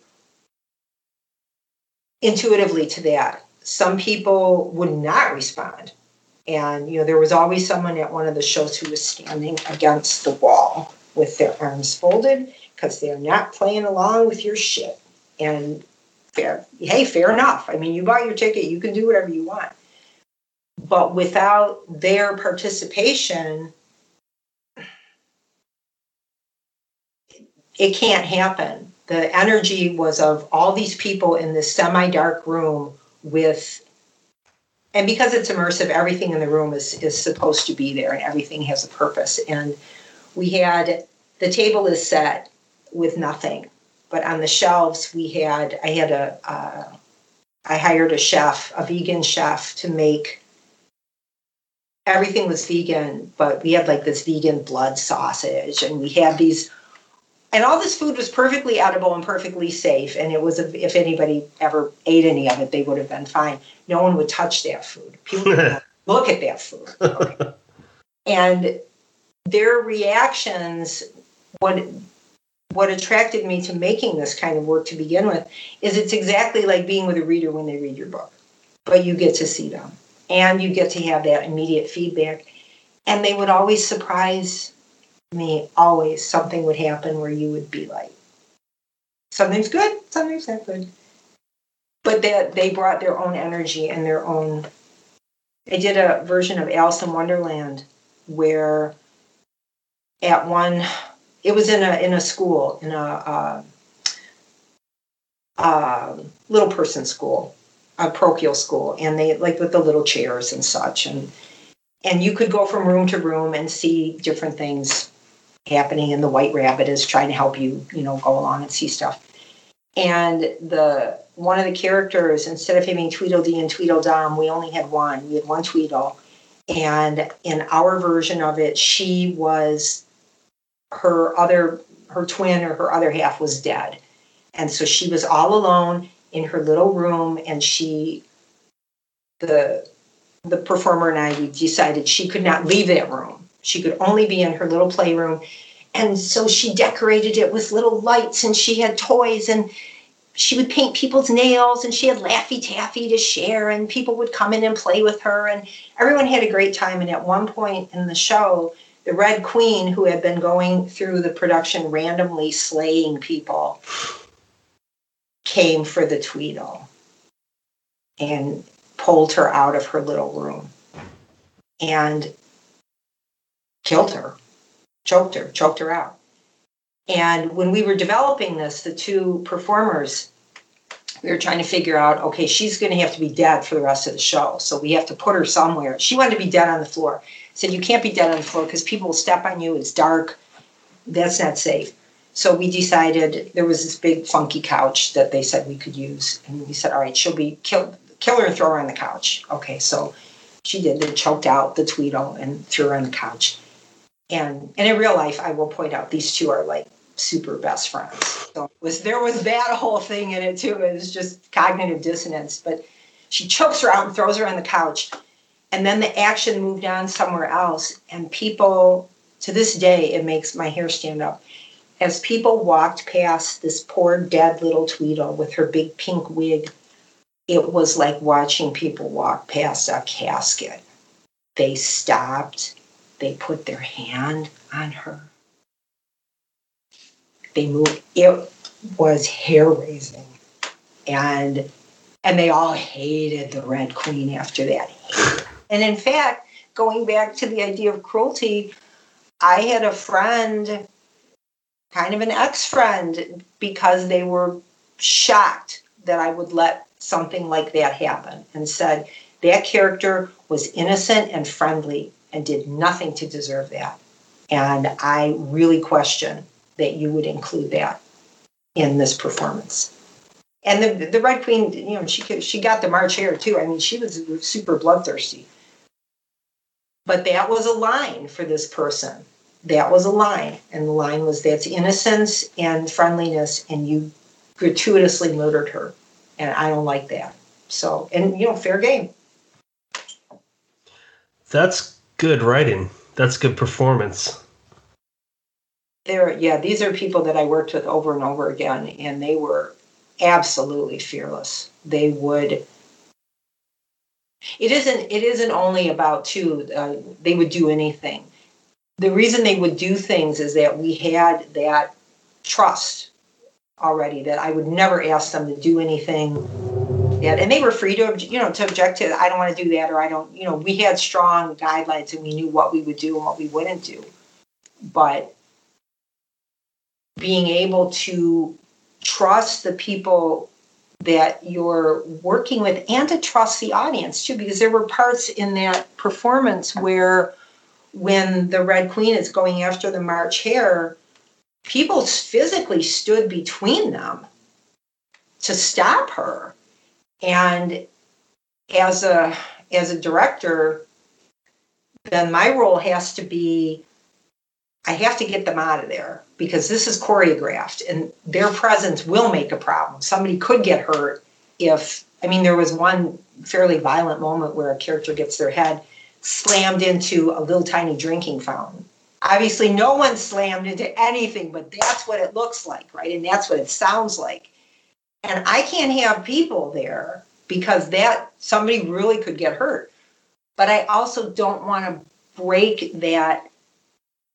intuitively to that. Some people would not respond. And, you know, there was always someone at one of the shows who was standing against the wall with their arms folded because they're not playing along with your shit. And fair, hey, fair enough. I mean, you bought your ticket, you can do whatever you want. But without their participation, it can't happen. The energy was of all these people in this semi dark room with and because it's immersive, everything in the room is is supposed to be there, and everything has a purpose. And we had the table is set with nothing, but on the shelves we had I had a uh, I hired a chef, a vegan chef, to make everything was vegan, but we had like this vegan blood sausage, and we had these and all this food was perfectly edible and perfectly safe. And it was a, if anybody ever ate any of it they would have been fine. No one would touch that food. People would [LAUGHS] look at that food. Okay? and their reactions what what attracted me to making this kind of work to begin with is it's exactly like being with a reader when they read your book. But you get to see them. And you get to have that immediate feedback. And they would always surprise me always something would happen where you would be like, something's good, something's not good. But that they brought their own energy and their own. I did a version of Alice in Wonderland where at one, it was in a in a school in a uh, uh, little person school, a parochial school, and they like with the little chairs and such, and and you could go from room to room and see different things happening and the white rabbit is trying to help you you know go along and see stuff. And the one of the characters instead of having tweedledee and tweedledum we only had one we had one tweedle. And in our version of it she was her other her twin or her other half was dead. And so she was all alone in her little room and she the the performer and I we decided she could not leave that room she could only be in her little playroom. And so she decorated it with little lights and she had toys and she would paint people's nails and she had Laffy Taffy to share and people would come in and play with her and everyone had a great time. And at one point in the show, the Red Queen, who had been going through the production randomly slaying people, came for the Tweedle and pulled her out of her little room. And killed her, choked her, choked her out. And when we were developing this, the two performers, we were trying to figure out okay, she's going to have to be dead for the rest of the show. So we have to put her somewhere. She wanted to be dead on the floor. I said, You can't be dead on the floor because people will step on you. It's dark. That's not safe. So we decided there was this big funky couch that they said we could use. And we said, All right, she'll be kill, kill her and throw her on the couch. Okay, so she did. They choked out the Tweedle and threw her on the couch and and in real life, I will point out these two are like super best friends. So was there was that whole thing in it too. It was just cognitive dissonance. But she chokes her out and throws her on the couch, and then the action moved on somewhere else. And people to this day, it makes my hair stand up. As people walked past this poor dead little Tweedle with her big pink wig, it was like watching people walk past a casket. They stopped they put their hand on her. They moved. It was hair raising. And and they all hated the Red Queen after that. And in fact, going back to the idea of cruelty, I had a friend kind of an ex friend because they were shocked that I would let something like that happen and said that character was innocent and friendly and did nothing to deserve that. And I really question that you would include that in this performance. And the the Red Queen, you know, she she got the March Hare too. I mean, she was super bloodthirsty. But that was a line for this person. That was a line, and the line was that's innocence and friendliness, and you gratuitously murdered her, and I don't like that. So, and you know, fair game. That's good writing. That's good performance. There, yeah, these are people that I worked with over and over again, and they were absolutely fearless. They would. It isn't. It isn't only about two. Uh, they would do anything. The reason they would do things is that we had that trust already. That I would never ask them to do anything. That, and they were free to you know to object to. I don't want to do that, or I don't. You know, we had strong guidelines, and we knew what we would do and what we wouldn't do. But being able to trust the people that you're working with and to trust the audience too because there were parts in that performance where when the red queen is going after the march hare people physically stood between them to stop her and as a as a director then my role has to be I have to get them out of there because this is choreographed and their presence will make a problem. Somebody could get hurt if, I mean, there was one fairly violent moment where a character gets their head slammed into a little tiny drinking fountain. Obviously, no one slammed into anything, but that's what it looks like, right? And that's what it sounds like. And I can't have people there because that somebody really could get hurt. But I also don't want to break that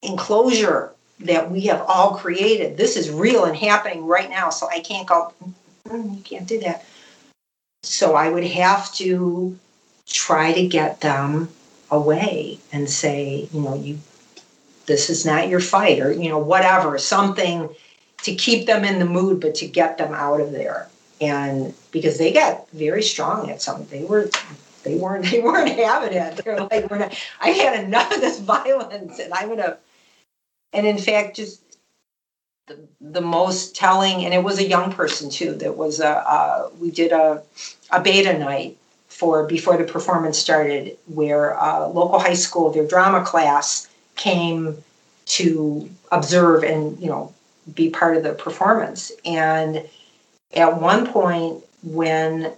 enclosure that we have all created. This is real and happening right now. So I can't go, mm, you can't do that. So I would have to try to get them away and say, you know, you this is not your fight or you know whatever something to keep them in the mood but to get them out of there and because they got very strong at some they were they weren't [LAUGHS] they weren't having it they're like we're not i had enough of this [LAUGHS] violence and i'm gonna and in fact, just the, the most telling, and it was a young person too. That was a uh, we did a a beta night for before the performance started, where a local high school their drama class came to observe and you know be part of the performance. And at one point, when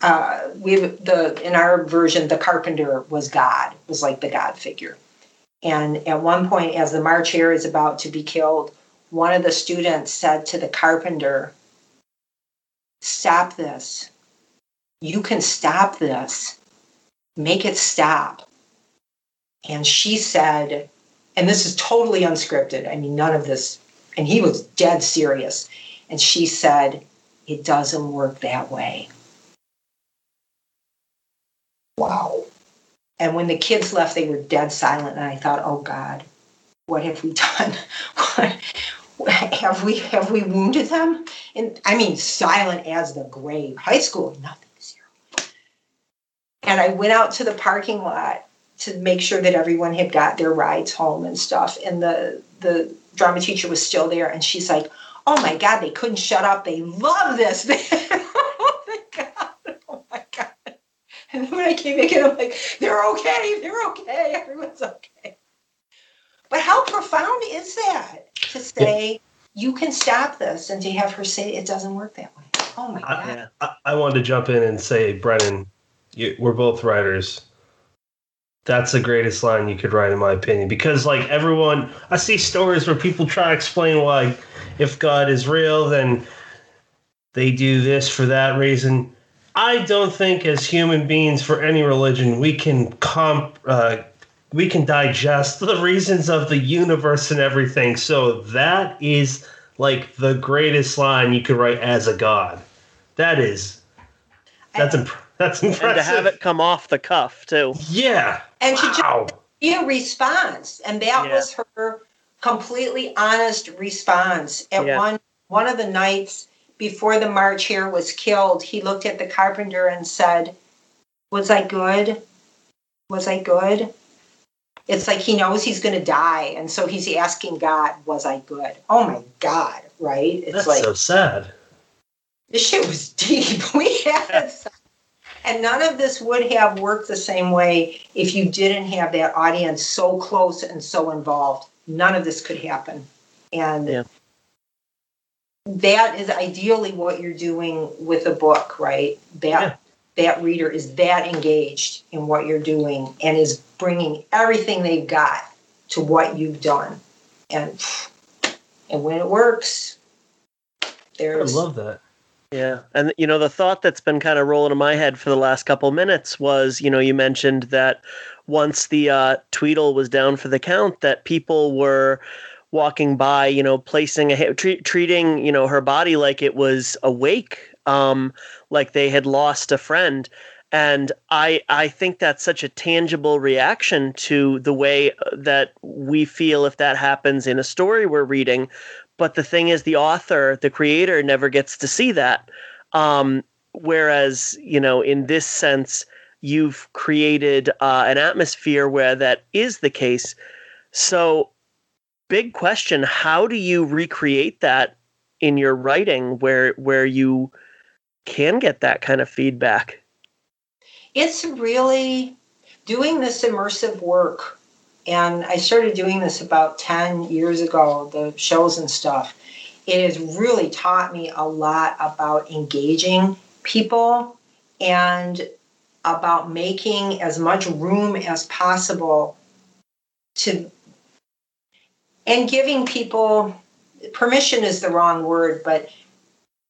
uh, we the in our version, the carpenter was God, was like the God figure and at one point, as the March Hare is about to be killed, one of the students said to the carpenter, Stop this. You can stop this. Make it stop. And she said, and this is totally unscripted. I mean, none of this, and he was dead serious. And she said, It doesn't work that way. Wow. And when the kids left, they were dead silent. And I thought, oh God, what have we [LAUGHS] done? what, have we have we wounded them? And I mean, silent as the grave. High school, nothing, zero. And I went out to the parking lot to make sure that everyone had got their rides home and stuff. And the the drama teacher was still there, and she's like, "Oh my God, they couldn't shut up. They love this." Oh my God! Oh my God! And then when I came back in, I'm like, they're okay, they're okay, everyone's okay. But how profound is that to say yeah. you can stop this and to have her say it doesn't work that way? Oh my God. I, I, I wanted to jump in and say, Brennan, you, we're both writers. That's the greatest line you could write, in my opinion. Because, like, everyone, I see stories where people try to explain why, if God is real, then they do this for that reason I don't think as human beings for any religion we can comp uh, we can digest [LAUGHS] the reasons of the universe and everything. So that is like the greatest line you could write as a god. That is that's imp- [LAUGHS] that's impressive. And to have it come off the cuff too. Yeah. And wow. to just be a response, and that yeah. was her completely honest response. At Yeah. one one of the nights before the March Hare was killed, he looked at the carpenter and said, Was I good? Was I good? It's like he knows he's gonna die, and so he's asking God, Was I good? Oh my God, right? It's That's like so sad. this shit was deep. [LAUGHS] We had some- [LAUGHS] and none of this would have worked the same way if you didn't have that audience so close and so involved. None of this could happen. And Yeah. that is ideally what you're doing with a book, right? That that reader is that engaged in what you're doing and is bringing everything they've got to what you've done. And and when it works, there's I love that. Yeah. And, you know, the thought that's been kind of rolling in my head for the last couple minutes was, you know, you mentioned that once the uh, Tweedle was down for the count, that people were walking by, you know, placing a treating, you know, her body like it was awake, um, like they had lost a friend. And I, I think that's such a tangible reaction to the way uh, that we feel if that happens in a story we're reading. But the thing is, the author, the creator, never gets to see that. Um, whereas, you know, in this sense, you've created uh, an atmosphere where that is the case. So, big question: How do you recreate that in your writing, where where you can get that kind of feedback? it's really doing this immersive work and i started doing this about 10 years ago the shows and stuff. It has really taught me a lot about engaging people and about making as much room as possible to and giving people permission is the wrong word but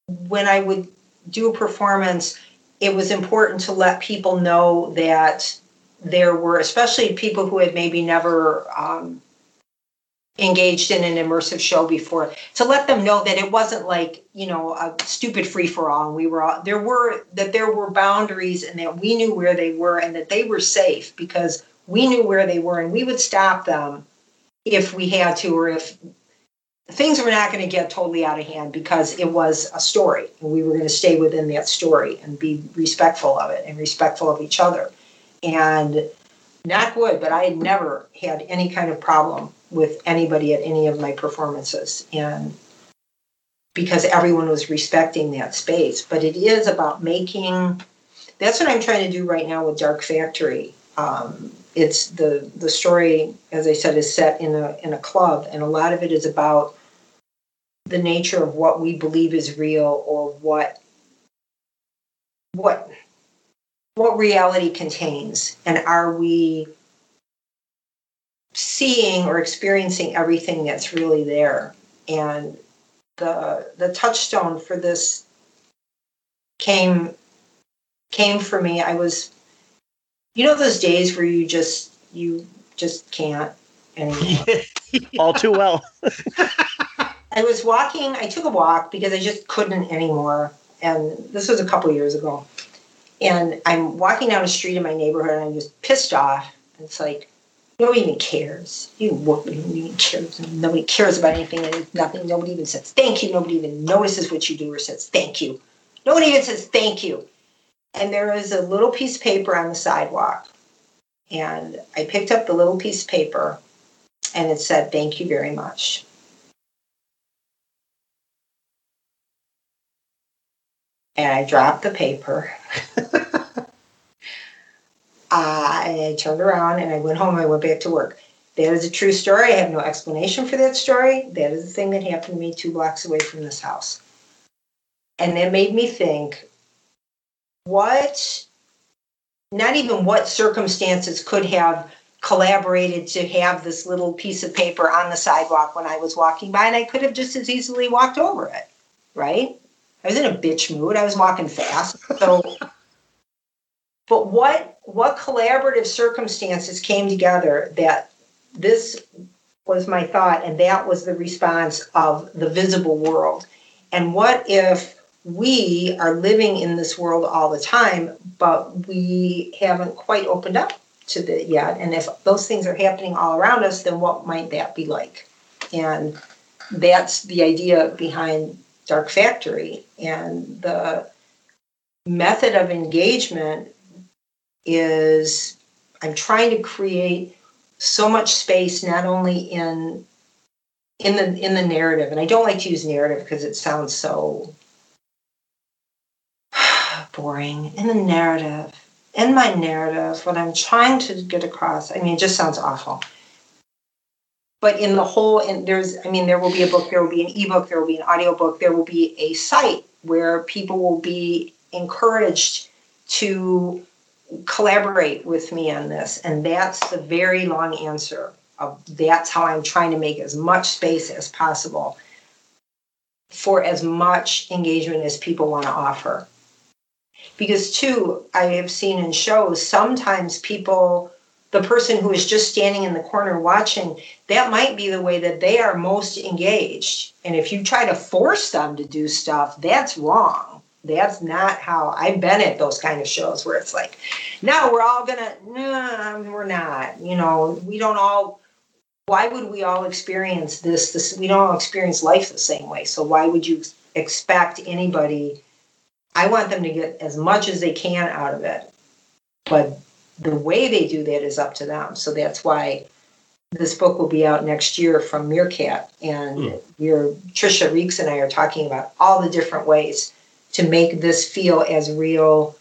when i would do a performance it was important to let people know that there were, especially people who had maybe never um, engaged in an immersive show before, to let them know that it wasn't like you know a stupid free for all. And we were all, there were that there were boundaries and that we knew where they were and that they were safe because we knew where they were and we would stop them if we had to or if things were not going to get totally out of hand because it was a story and we were going to stay within that story and be respectful of it and respectful of each other and not good but i had never had any kind of problem with anybody at any of my performances. And because everyone was respecting that space but it is about making that's what i'm trying to do right now with dark factory. Um, it's the the story as i said is set in a in a club and a lot of it is about the nature of what we believe is real or what what what reality contains and are we seeing or experiencing everything that's really there and the the touchstone for this came came for me i was you know those days where you just you just can't anymore [LAUGHS] All too well. [LAUGHS] I was walking, I took a walk because I just couldn't anymore. And this was a couple years ago. And I'm walking down a street in my neighborhood and I'm just pissed off. It's like, nobody even cares. You nobody even cares. Nobody cares about anything and nothing. Nobody even says thank you. Nobody even notices what you do or says thank you. Nobody even says thank you. And there is a little piece of paper on the sidewalk. And I picked up the little piece of paper and it said, thank you very much. And I dropped the paper. uh, [LAUGHS] and I turned around and I went home. I went back to work. That is a true story. I have no explanation for that story. That is the thing that happened to me two blocks away from this house. And that made me think what, not even what circumstances could have collaborated to have this little piece of paper on the sidewalk when I was walking by, and I could have just as easily walked over it, right? I was in a bitch mood. I was walking fast. So, but what what collaborative circumstances came together that this was my thought, and that was the response of the visible world. And what if we are living in this world all the time, but we haven't quite opened up to the yet? And if those things are happening all around us, then what might that be like? And that's the idea behind Dark Factory. And the method of engagement is I'm trying to create so much space not only in in the in the narrative and I don't like to use narrative because it sounds so [SIGHS] boring in the narrative in my narrative what I'm trying to get across I mean it just sounds awful but in the whole and there's i mean there will be a book there will be an ebook there will be an audiobook there will be a site where people will be encouraged to collaborate with me on this. And that's the very long answer of that's how i'm trying to make as much space as possible for as much engagement as people want to offer. Because too i have seen in shows sometimes people the person who is just standing in the corner watching, that might be the way that they are most engaged. And if you try to force them to do stuff, that's wrong. That's not how I've been at those kind of shows where it's like, no, we're all gonna, no, we're not. You know, we don't all. Why would we all experience this? This we don't all experience life the same way. So why would you expect anybody? I want them to get as much as they can out of it, but the way they do that is up to them. So that's why this book will be out next year from Meerkat, and mm. your Tricia Reeks and I are talking about all the different ways to make this feel as real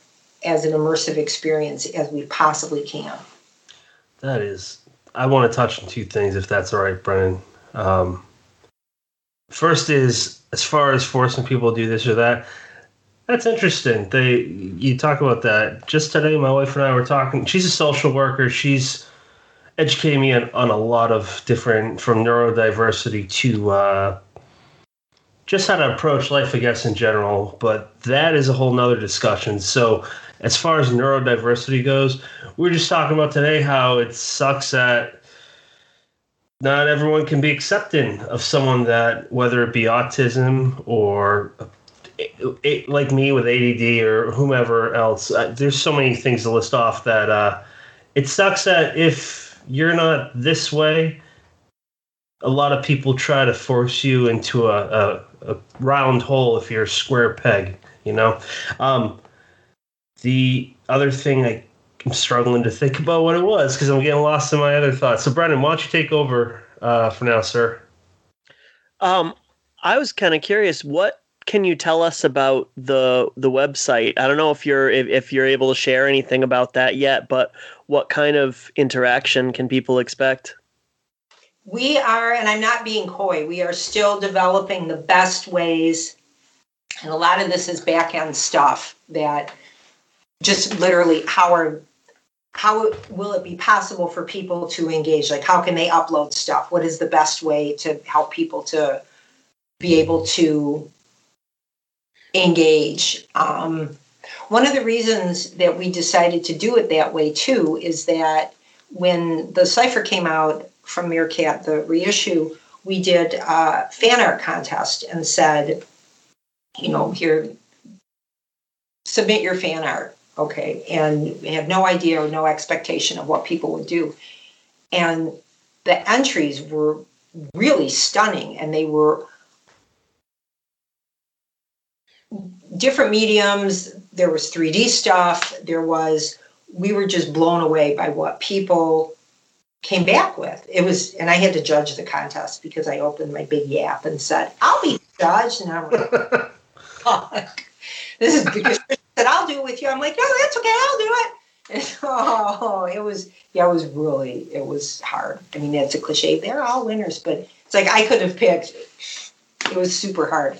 as an immersive experience as we possibly can. That is, I want to touch on two things, if that's all right, Brennan. Um, first is as far as forcing people to do this or that. That's interesting. They you talk about that. Just today my wife and I were talking. She's a social worker. She's educating me on, on a lot of different from neurodiversity to uh, just how to approach life, I guess, in general. But that is a whole nother discussion. So as far as neurodiversity goes, we are just talking about today how it sucks that not everyone can be accepting of someone that whether it be autism or it, like me with ADD or whomever else, uh, there's so many things to list off that uh, it sucks that if you're not this way, a lot of people try to force you into a, a, a round hole if you're a square peg, you know? Um, the other thing I, am struggling to think about what it was because I'm getting lost in my other thoughts. So, Brennan, why don't you take over uh, for now, sir? Um, I was kind of curious what can you tell us about the the website? I don't know if you're if, if you're able to share anything about that yet, but what kind of interaction can people expect? We are, and I'm not being coy, we are still developing the best ways. And a lot of this is back end stuff that just literally how are how will it be possible for people to engage? Like how can they upload stuff? What is the best way to help people to be able to engage. Um, one of the reasons that we decided to do it that way too is that when the cipher came out from Meerkat, the reissue, we did a fan art contest and said, you know, here, submit your fan art, okay, and we had no idea or no expectation of what people would do, and the entries were really stunning, and they were different mediums. There was 3D stuff. There was, we were just blown away by what people came back with. It was, and I had to judge the contest because I opened my big yap and said, I'll be judged. And I'm like, [LAUGHS] this is because said, I'll do it with you. I'm like, no, that's okay. I'll do it. And, [LAUGHS] oh, it was, yeah, it was really, it was hard. I mean, that's a cliche. They're all winners, but it's like I could have picked. It was super hard.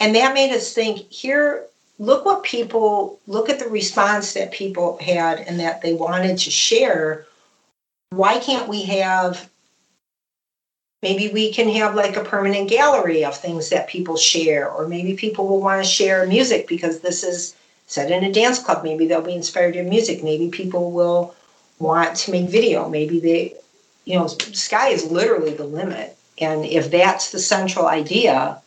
And that made us think here, look what people, look at the response that people had and that they wanted to share. Why can't we have, maybe we can have like a permanent gallery of things that people share, or maybe people will want to share music because this is set in a dance club. Maybe they'll be inspired in music. Maybe people will want to make video. Maybe they, you know, sky is literally the limit. And if that's the central idea,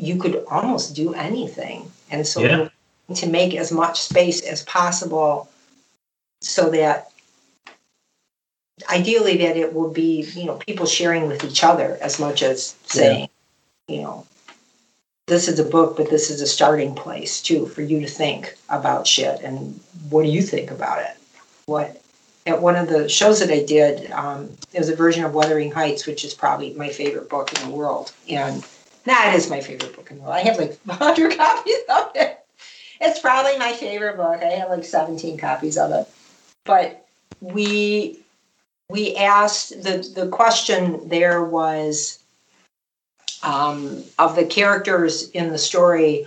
you could almost do anything. And so yeah. to make as much space as possible so that ideally that it will be you know people sharing with each other as much as saying yeah. you know this is a book but this is a starting place too for you to think about shit and what do you think about it what at one of the shows that i did um, it was a version of wuthering heights which is probably my favorite book in the world and that is my favorite book in the world. I have like [LAUGHS] 100 copies of it. It's probably my favorite book. I have like 17 copies of it. But we we asked the the question there was um, of the characters in the story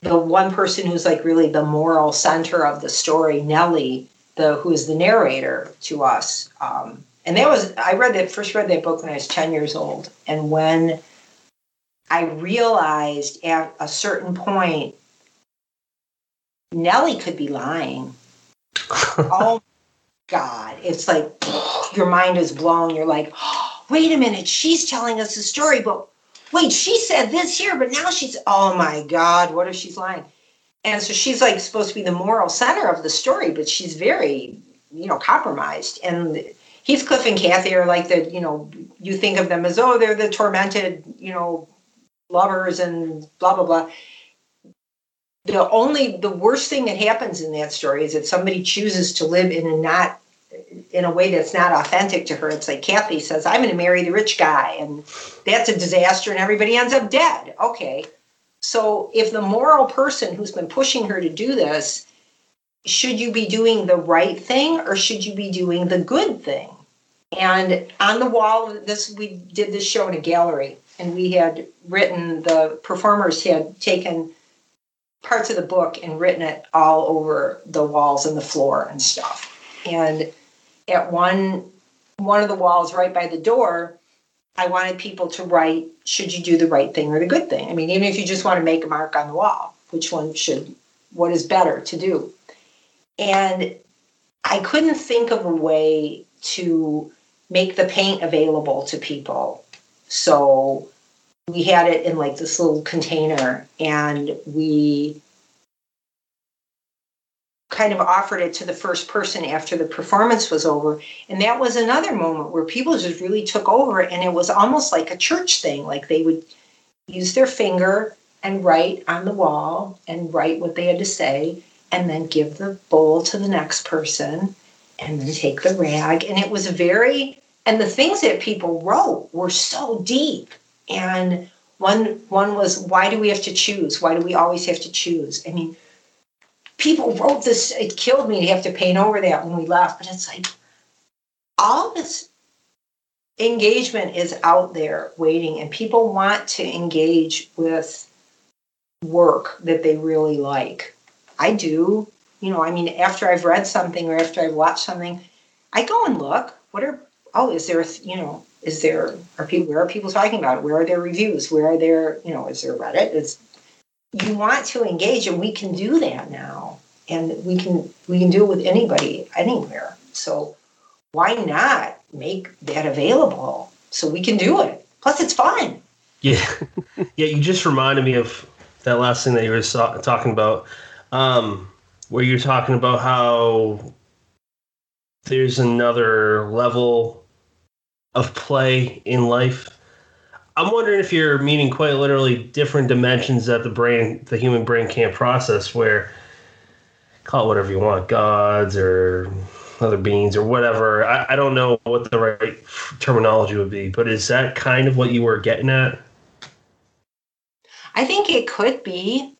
the one person who's like really the moral center of the story nellie the who is the narrator to us um, and that was i read that first read that book when i was 10 years old. And when i realized at a certain point nellie could be lying [LAUGHS] oh God. It's like your mind is blown. You're like, oh, wait a minute, she's telling us a story, but wait, she said this here, but now she's, oh my God, what if she's lying? And so she's like supposed to be the moral center of the story, but she's very, you know, compromised. And Heathcliff and Cathy are like the, you know, you think of them as, oh, they're the tormented, you know, lovers and blah, blah, blah the only the worst thing that happens in that story is that somebody chooses to live in a not in a way that's not authentic to her. It's like Cathy says, I'm going to marry the rich guy, and that's a disaster, and everybody ends up dead. Okay. So if the moral person who's been pushing her to do this, should you be doing the right thing or should you be doing the good thing? And on the wall, this we did this show in a gallery, and we had written the performers had taken parts of the book and written it all over the walls and the floor and stuff. And at one one of the walls right by the door, I wanted people to write, should you do the right thing or the good thing? I mean, even if you just want to make a mark on the wall, which one should, what is better to do? And I couldn't think of a way to make the paint available to people. So we had it in like this little container and we kind of offered it to the first person after the performance was over. And that was another moment where people just really took over and it was almost like a church thing. Like they would use their finger and write on the wall and write what they had to say and then give the bowl to the next person and then take the rag. And it was very and the things that people wrote were so deep and one one was why do we have to choose? Why do we always have to choose? I mean, people wrote this. It killed me to have to paint over that when we left, but it's like all this engagement is out there waiting, and people want to engage with work that they really like. I do. You know, I mean, after I've read something or after I've watched something, I go and look. What are oh, is there you know is there are people where are people talking about it? Where are their reviews? Where are there you know is there Reddit? Is you want to engage, and we can do that now, and we can we can do it with anybody anywhere. So why not make that available so we can do it? Plus, it's fun. Yeah, [LAUGHS] yeah. You just reminded me of that last thing that you were so- talking about, um, where you're talking about how there's another level of play in life. I'm wondering if you're meaning quite literally different dimensions that the brain, the human brain can't process, where call it whatever you want, gods or other beings or whatever. I, I don't know what the right terminology would be, but is that kind of what you were getting at? I think it could be.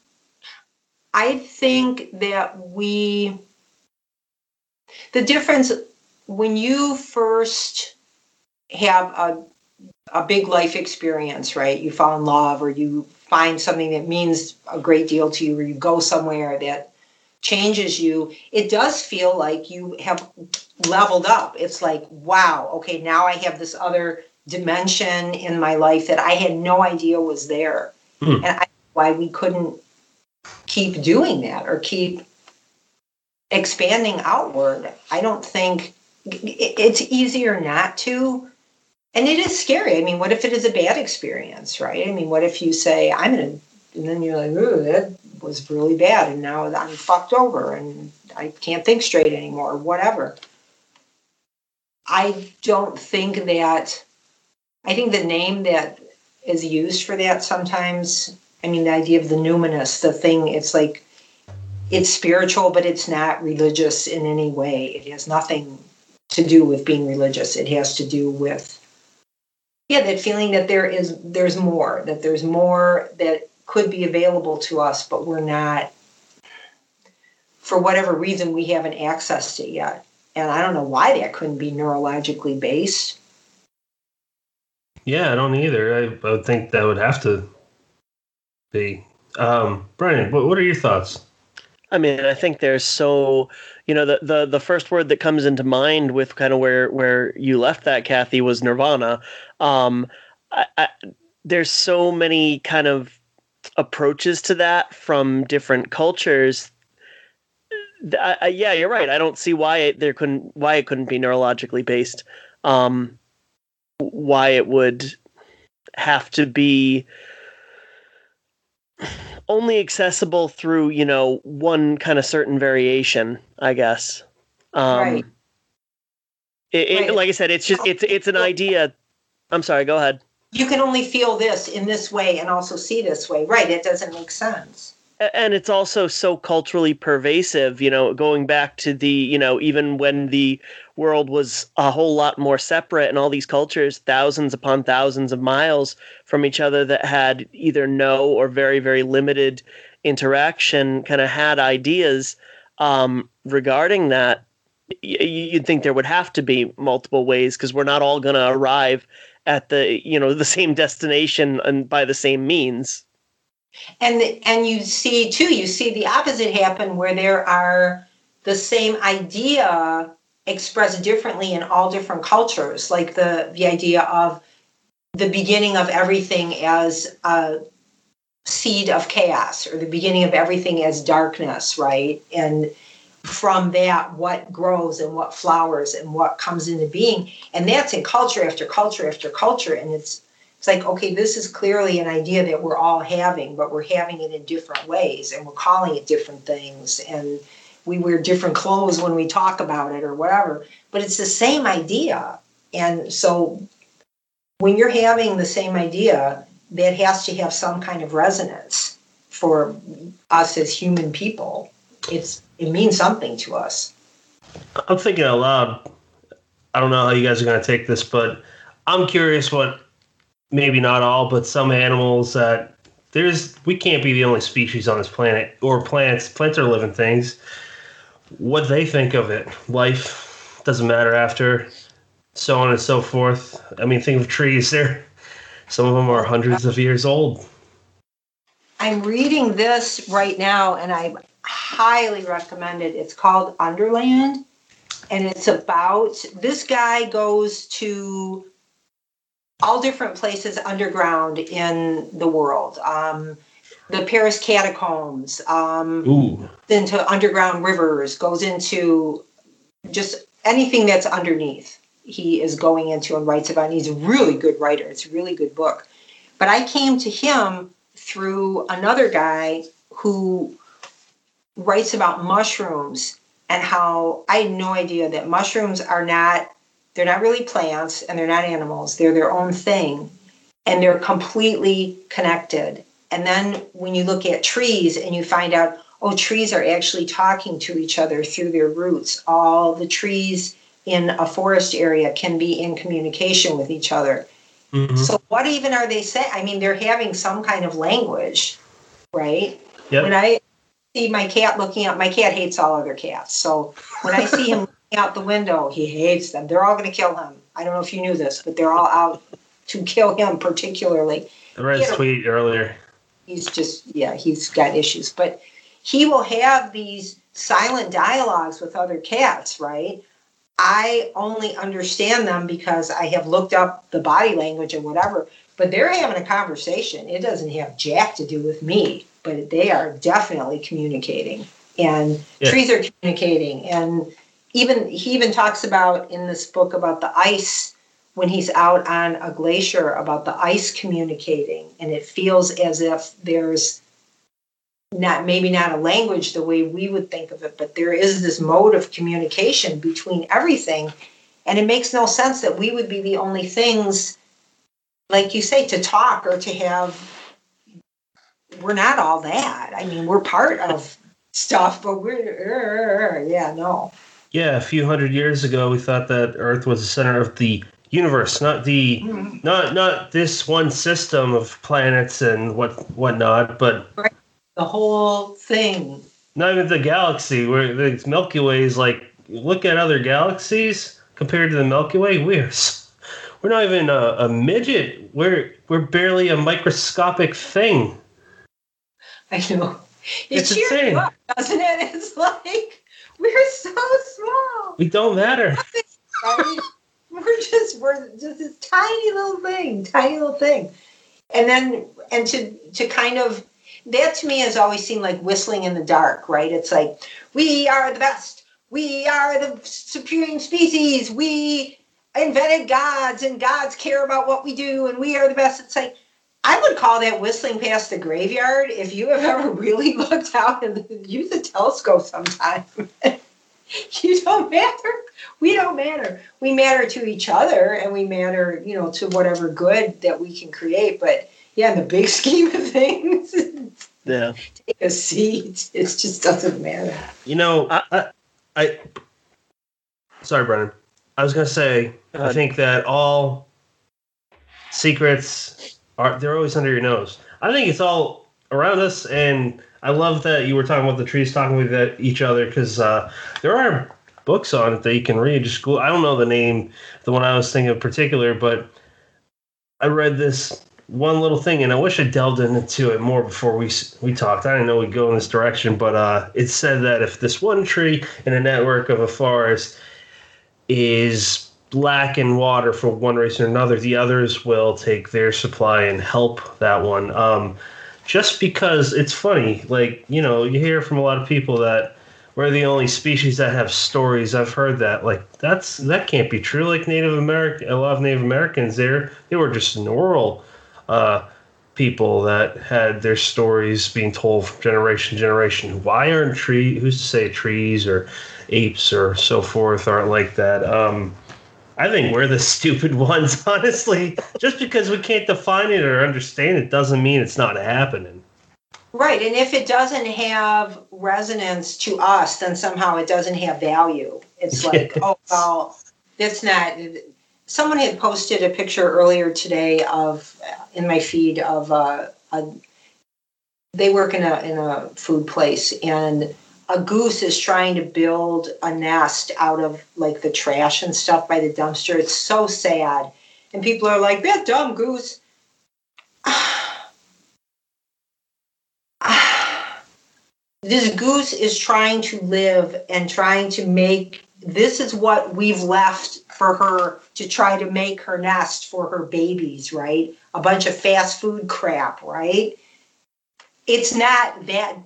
I think that we, the difference when you first have a, a big life experience, right? You fall in love or you find something that means a great deal to you or you go somewhere that changes you, it does feel like you have leveled up. It's like, wow, okay, now I have this other dimension in my life that I had no idea was there. Hmm. And I, why we couldn't keep doing that or keep expanding outward. I don't think it's easier not to and it is scary. I mean, what if it is a bad experience, right? I mean, what if you say, I'm in and then you're like, ooh, that was really bad, and now I'm fucked over, and I can't think straight anymore, whatever. I don't think that, I think the name that is used for that sometimes, I mean, the idea of the numinous, the thing, it's like, it's spiritual, but it's not religious in any way. It has nothing to do with being religious. It has to do with, yeah, that feeling that there is, there's more, that there's more that could be available to us, but we're not, for whatever reason, we haven't accessed it yet. And I don't know why that couldn't be neurologically based. Yeah, I don't either. I, I would think that would have to be. Um, Brian, what, what are your thoughts? I mean, I think there's so you know the the the first word that comes into mind with kind of where where you left that Kathe was nirvana. Um, I, I, there's so many kind of approaches to that from different cultures. I, yeah, you're right. I don't see why it, there couldn't why it couldn't be neurologically based. Um, why it would have to be only accessible through you know one kind of certain variation i guess um right. It, it, right. like i said it's just it's it's an idea i'm sorry go ahead. You can only feel this in this way and also see this way. Right it doesn't make sense. And it's also so culturally pervasive you know going back to the you know even when the world was a whole lot more separate and all these cultures thousands upon thousands of miles from each other that had either no or very very limited interaction kind of had ideas um, regarding that you'd think there would have to be multiple ways because we're not all going to arrive at the you know the same destination and by the same means. And and you see too you see the opposite happen where there are the same idea expressed differently in all different cultures like the the idea of the beginning of everything as a seed of chaos or the beginning of everything as darkness right? And from that what grows and what flowers and what comes into being. And that's in culture after culture after culture. And it's it's like okay this is clearly an idea that we're all having but we're having it in different ways and we're calling it different things. And we wear different clothes when we talk about it or whatever but it's the same idea. And so when you're having the same idea that has to have some kind of resonance for us as human people. It's it means something to us i'm thinking out loud i don't know how you guys are going to take this but i'm curious what maybe not all, but some animals that there's we can't be the only species on this planet or plants. Plants are living things. What they think of it, life doesn't matter after, so on and so forth. I mean, think of trees. [LAUGHS] There, some of them are hundreds of years old. I'm reading this right now, and I highly recommend it. It's called Underland, and it's about this guy goes to all different places underground in the world. Um, the Paris catacombs, um, into underground rivers, goes into just anything that's underneath. He is going into and writes about. And he's a really good writer. It's a really good book. But I came to him through another guy who writes about mushrooms and how I had no idea that mushrooms are not they're not really plants and they're not animals. They're their own thing and they're completely connected. And then when you look at trees and you find out, oh, trees are actually talking to each other through their roots. All the trees in a forest area can be in communication with each other. Mm-hmm. So, what even are they saying? I mean, they're having some kind of language, right? Yep. When I see my cat looking up, my cat hates all other cats. So, when I see him [LAUGHS] out the window. He hates them. They're all going to kill him. I don't know if you knew this, but they're all out to kill him particularly. I read his tweet earlier. He's just, yeah, he's got issues. But he will have these silent dialogues with other cats, right? I only understand them because I have looked up the body language and whatever, but they're having a conversation. It doesn't have jack to do with me, but they are definitely communicating. And yeah. trees are communicating and even he even talks about in this book about the ice when he's out on a glacier about the ice communicating and it feels as if there's not maybe not a language the way we would think of it but there is this mode of communication between everything And it makes no sense that we would be the only things, like you say, to talk or to have. We're not all that. I mean, we're part of stuff, but we're, yeah, no. Yeah, a few hundred years ago, we thought that Earth was the center of the universe, not the mm-hmm. not not this one system of planets and what whatnot, but right. the whole thing. Not even the galaxy. Where the Milky Way is like, look at other galaxies compared to the Milky Way. We're we're not even a, a midget. We're we're barely a microscopic thing. [LAUGHS] I know. It it's insane, up, doesn't it? [LAUGHS] It's like we're so small. We don't matter. We're just we're just this tiny little thing, tiny little thing. And then and to to kind of that to me has always seemed like whistling in the dark, right? It's like we are the best. We are the supreme species. We invented gods and gods care about what we do and we are the best. It's like I would call that whistling past the graveyard. If you have [LAUGHS] ever really looked out and use a telescope sometime, [LAUGHS] you don't matter. We don't matter. We matter to each other and we matter, you know, to whatever good that we can create. But yeah, in the big [LAUGHS] scheme of things, yeah, take a seat. It just doesn't matter. You know, I, I, I sorry, Brennan. I was gonna say, uh, I think that all secrets are they're always under your nose. I think it's all around us, and I love that you were talking about the trees talking with each other because uh, there are books on it that you can read. Just I don't know the name, the one I was thinking of particular, but I read this one little thing, and I wish I delved into it more before we we talked. I didn't know we'd go in this direction, but uh, it said that if this one tree in a network of a forest is lack in water for one reason or another, the others will take their supply and help that one. Um, just because it's funny, like you know, you hear from a lot of people that we're the only species that have stories. I've heard that. Like that's that can't be true. Like Native American, a lot of Native Americans there, they were just oral uh, people that had their stories being told from generation to generation. Why aren't tree? Who's to say trees or apes or so forth aren't like that? Um, I think we're the [LAUGHS] stupid ones, [LAUGHS] honestly. Just because we can't define it or understand it doesn't mean it's not happening. Right. And if it doesn't have resonance to us, then somehow it doesn't have value. It's [LAUGHS] like, yes. oh, well, that's not. Someone had posted a picture earlier today of, in my feed, of a, a they work in a, in a food place and a goose is trying to build a nest out of like the trash and stuff by the dumpster. It's so sad. And people are like, that dumb goose. [SIGHS] this goose is trying to live and trying to make this is what we've left for her to try to make her nest for her babies, right? A bunch of fast food crap, right? It's not that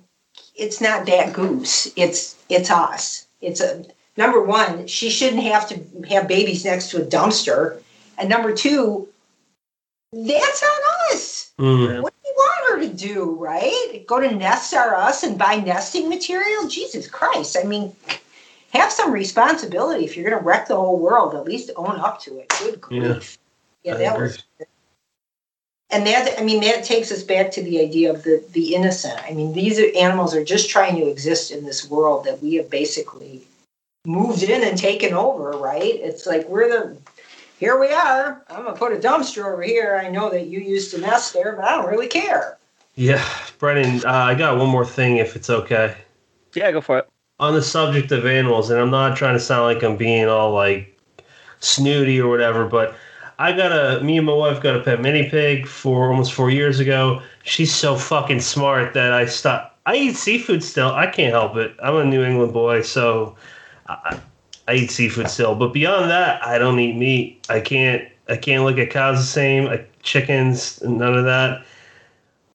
it's not that goose. It's it's us. It's a number one. She shouldn't have to have babies next to a dumpster, and number two, that's on us. Mm. What do you want her to do? Right? Go to Nests R Us and buy nesting material? Jesus Christ! I mean, have some responsibility. If you're going to wreck the whole world, at least own up to it. Good grief! Yeah, yeah that was and that i mean that takes us back to the idea of the the innocent. I mean these are, animals are just trying to exist in this world that we have basically moved in and taken over right? It's like we're the here we are. I'm gonna put a dumpster over here. I know that you used to nest there but i don't really care. Yeah brennan uh, i got one more thing if it's okay. Yeah go for it. On the subject of animals and i'm not trying to sound like i'm being all like snooty or whatever but I got a me and my wife got a pet mini pig for almost four years ago. She's so fucking smart that I stopped. I eat seafood still. I can't help it. I'm a New England boy, so I, I eat seafood still. But beyond that, I don't eat meat. I can't. I can't look at cows the same. Like chickens, none of that.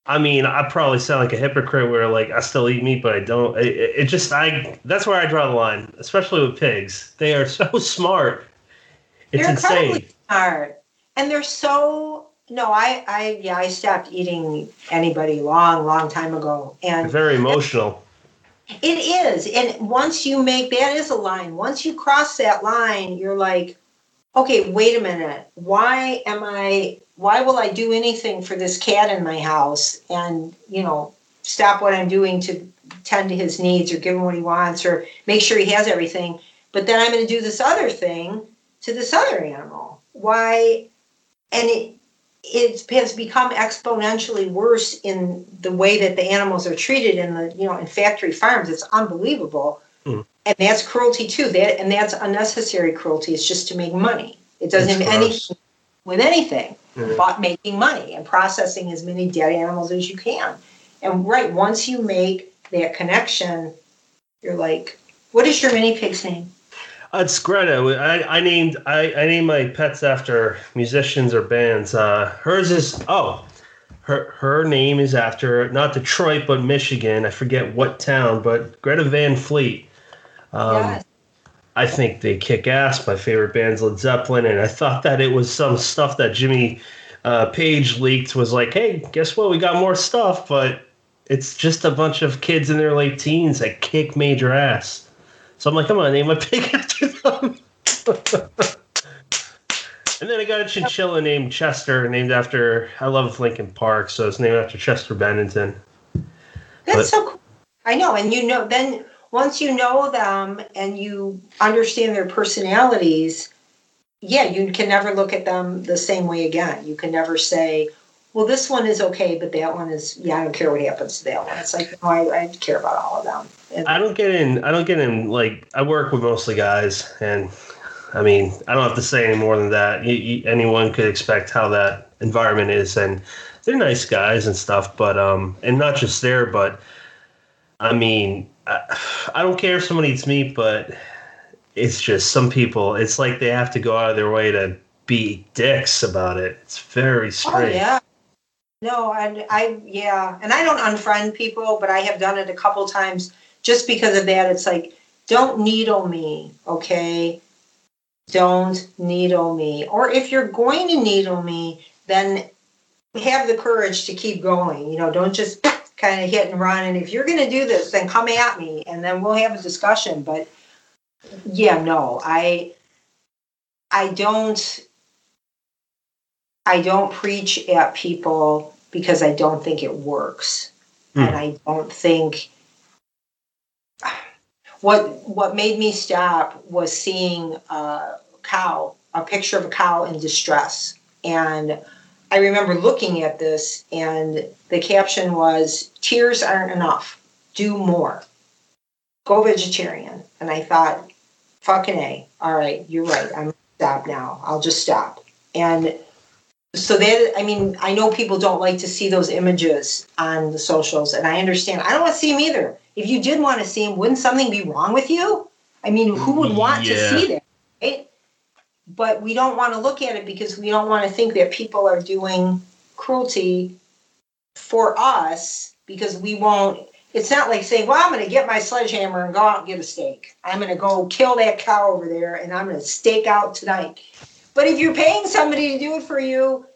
I mean, I probably sound like a hypocrite where like I still eat meat, but I don't. It, it just I that's where I draw the line, especially with pigs. They are so [LAUGHS] smart. It's They're insane hard. And they're so no, I, I yeah, I stopped eating anybody long, long time ago. And very emotional. It is. And once you make that is a line. Once you cross that line, you're like, okay, wait a minute. Why am I, why will I do anything for this cat in my house and, you know, stop what I'm doing to tend to his needs or give him what he wants or make sure he has everything. But then I'm going to do this other thing to this other animal. Why? And it, it has become exponentially worse in the way that the animals are treated in the you know in factory farms. It's unbelievable. Mm. and that's cruelty too. That and that's unnecessary cruelty. It's just to make money. It doesn't have anything with anything mm. but making money and processing as many dead animals as you can. And right once you make that connection you're like what is your mini pig's name it's Greta. I, I named I, I named my pets after musicians or bands. Uh, hers is oh, her her name is after not Detroit but Michigan. I forget what town, but Greta Van Fleet. Um, yes. I think they kick ass. My favorite band's Led Zeppelin, and I thought that it was some stuff that Jimmy uh, Page leaked. Was like, hey, guess what? We got more stuff, but it's just a bunch of kids in their late teens that kick major ass. So I'm like, I'm gonna name my pig [LAUGHS] after them. and then I got a chinchilla named Chester, named after I love Linkin Park, so it's named after Chester Bennington. That's but, so cool. I know, and you know, then once you know them and you understand their personalities, yeah, you can never look at them the same way again. You can never say, well, this one is okay, but that one is, yeah, I don't care what happens to that one. It's like, no, I, I care about all of them. And I don't get in, I don't get in, like, I work with mostly guys, and I mean, I don't have to say any more than that. You, you, anyone could expect how that environment is, and they're nice guys and stuff, but, um, and not just there, but I mean, I, I don't care if someone eats meat, but it's just some people, it's like they have to go out of their way to be dicks about it. It's very strange. Oh, yeah. No, and I yeah, and I don't unfriend people, but I have done it a couple times just because of that. It's like don't needle me, okay? Don't needle me. Or if you're going to needle me, then have the courage to keep going. You know, don't just [COUGHS] kind of hit and run. And if you're going to do this, then come at me, and then we'll have a discussion. But yeah, no, I I don't I don't preach at people because I don't think it works. Mm. And I don't think what what made me stop was seeing a cow, a picture of a cow in distress. And I remember looking at this and the caption was tears aren't enough. Do more. Go vegetarian. And I thought, fucking A. All right, you're right. I'm stop now. I'll just stop. And so that I mean, I know people don't like to see those images on the socials, and I understand. I don't want to see them either. If you did want to see them, wouldn't something be wrong with you? I mean, who would want yeah. to see that? Right? But we don't want to look at it because we don't want to think that people are doing cruelty for us because we won't. It's not like saying, "Well, I'm going to get my sledgehammer and go out and get a steak. I'm going to go kill that cow over there, and I'm going to stake out tonight." But if you're paying somebody to do it for you,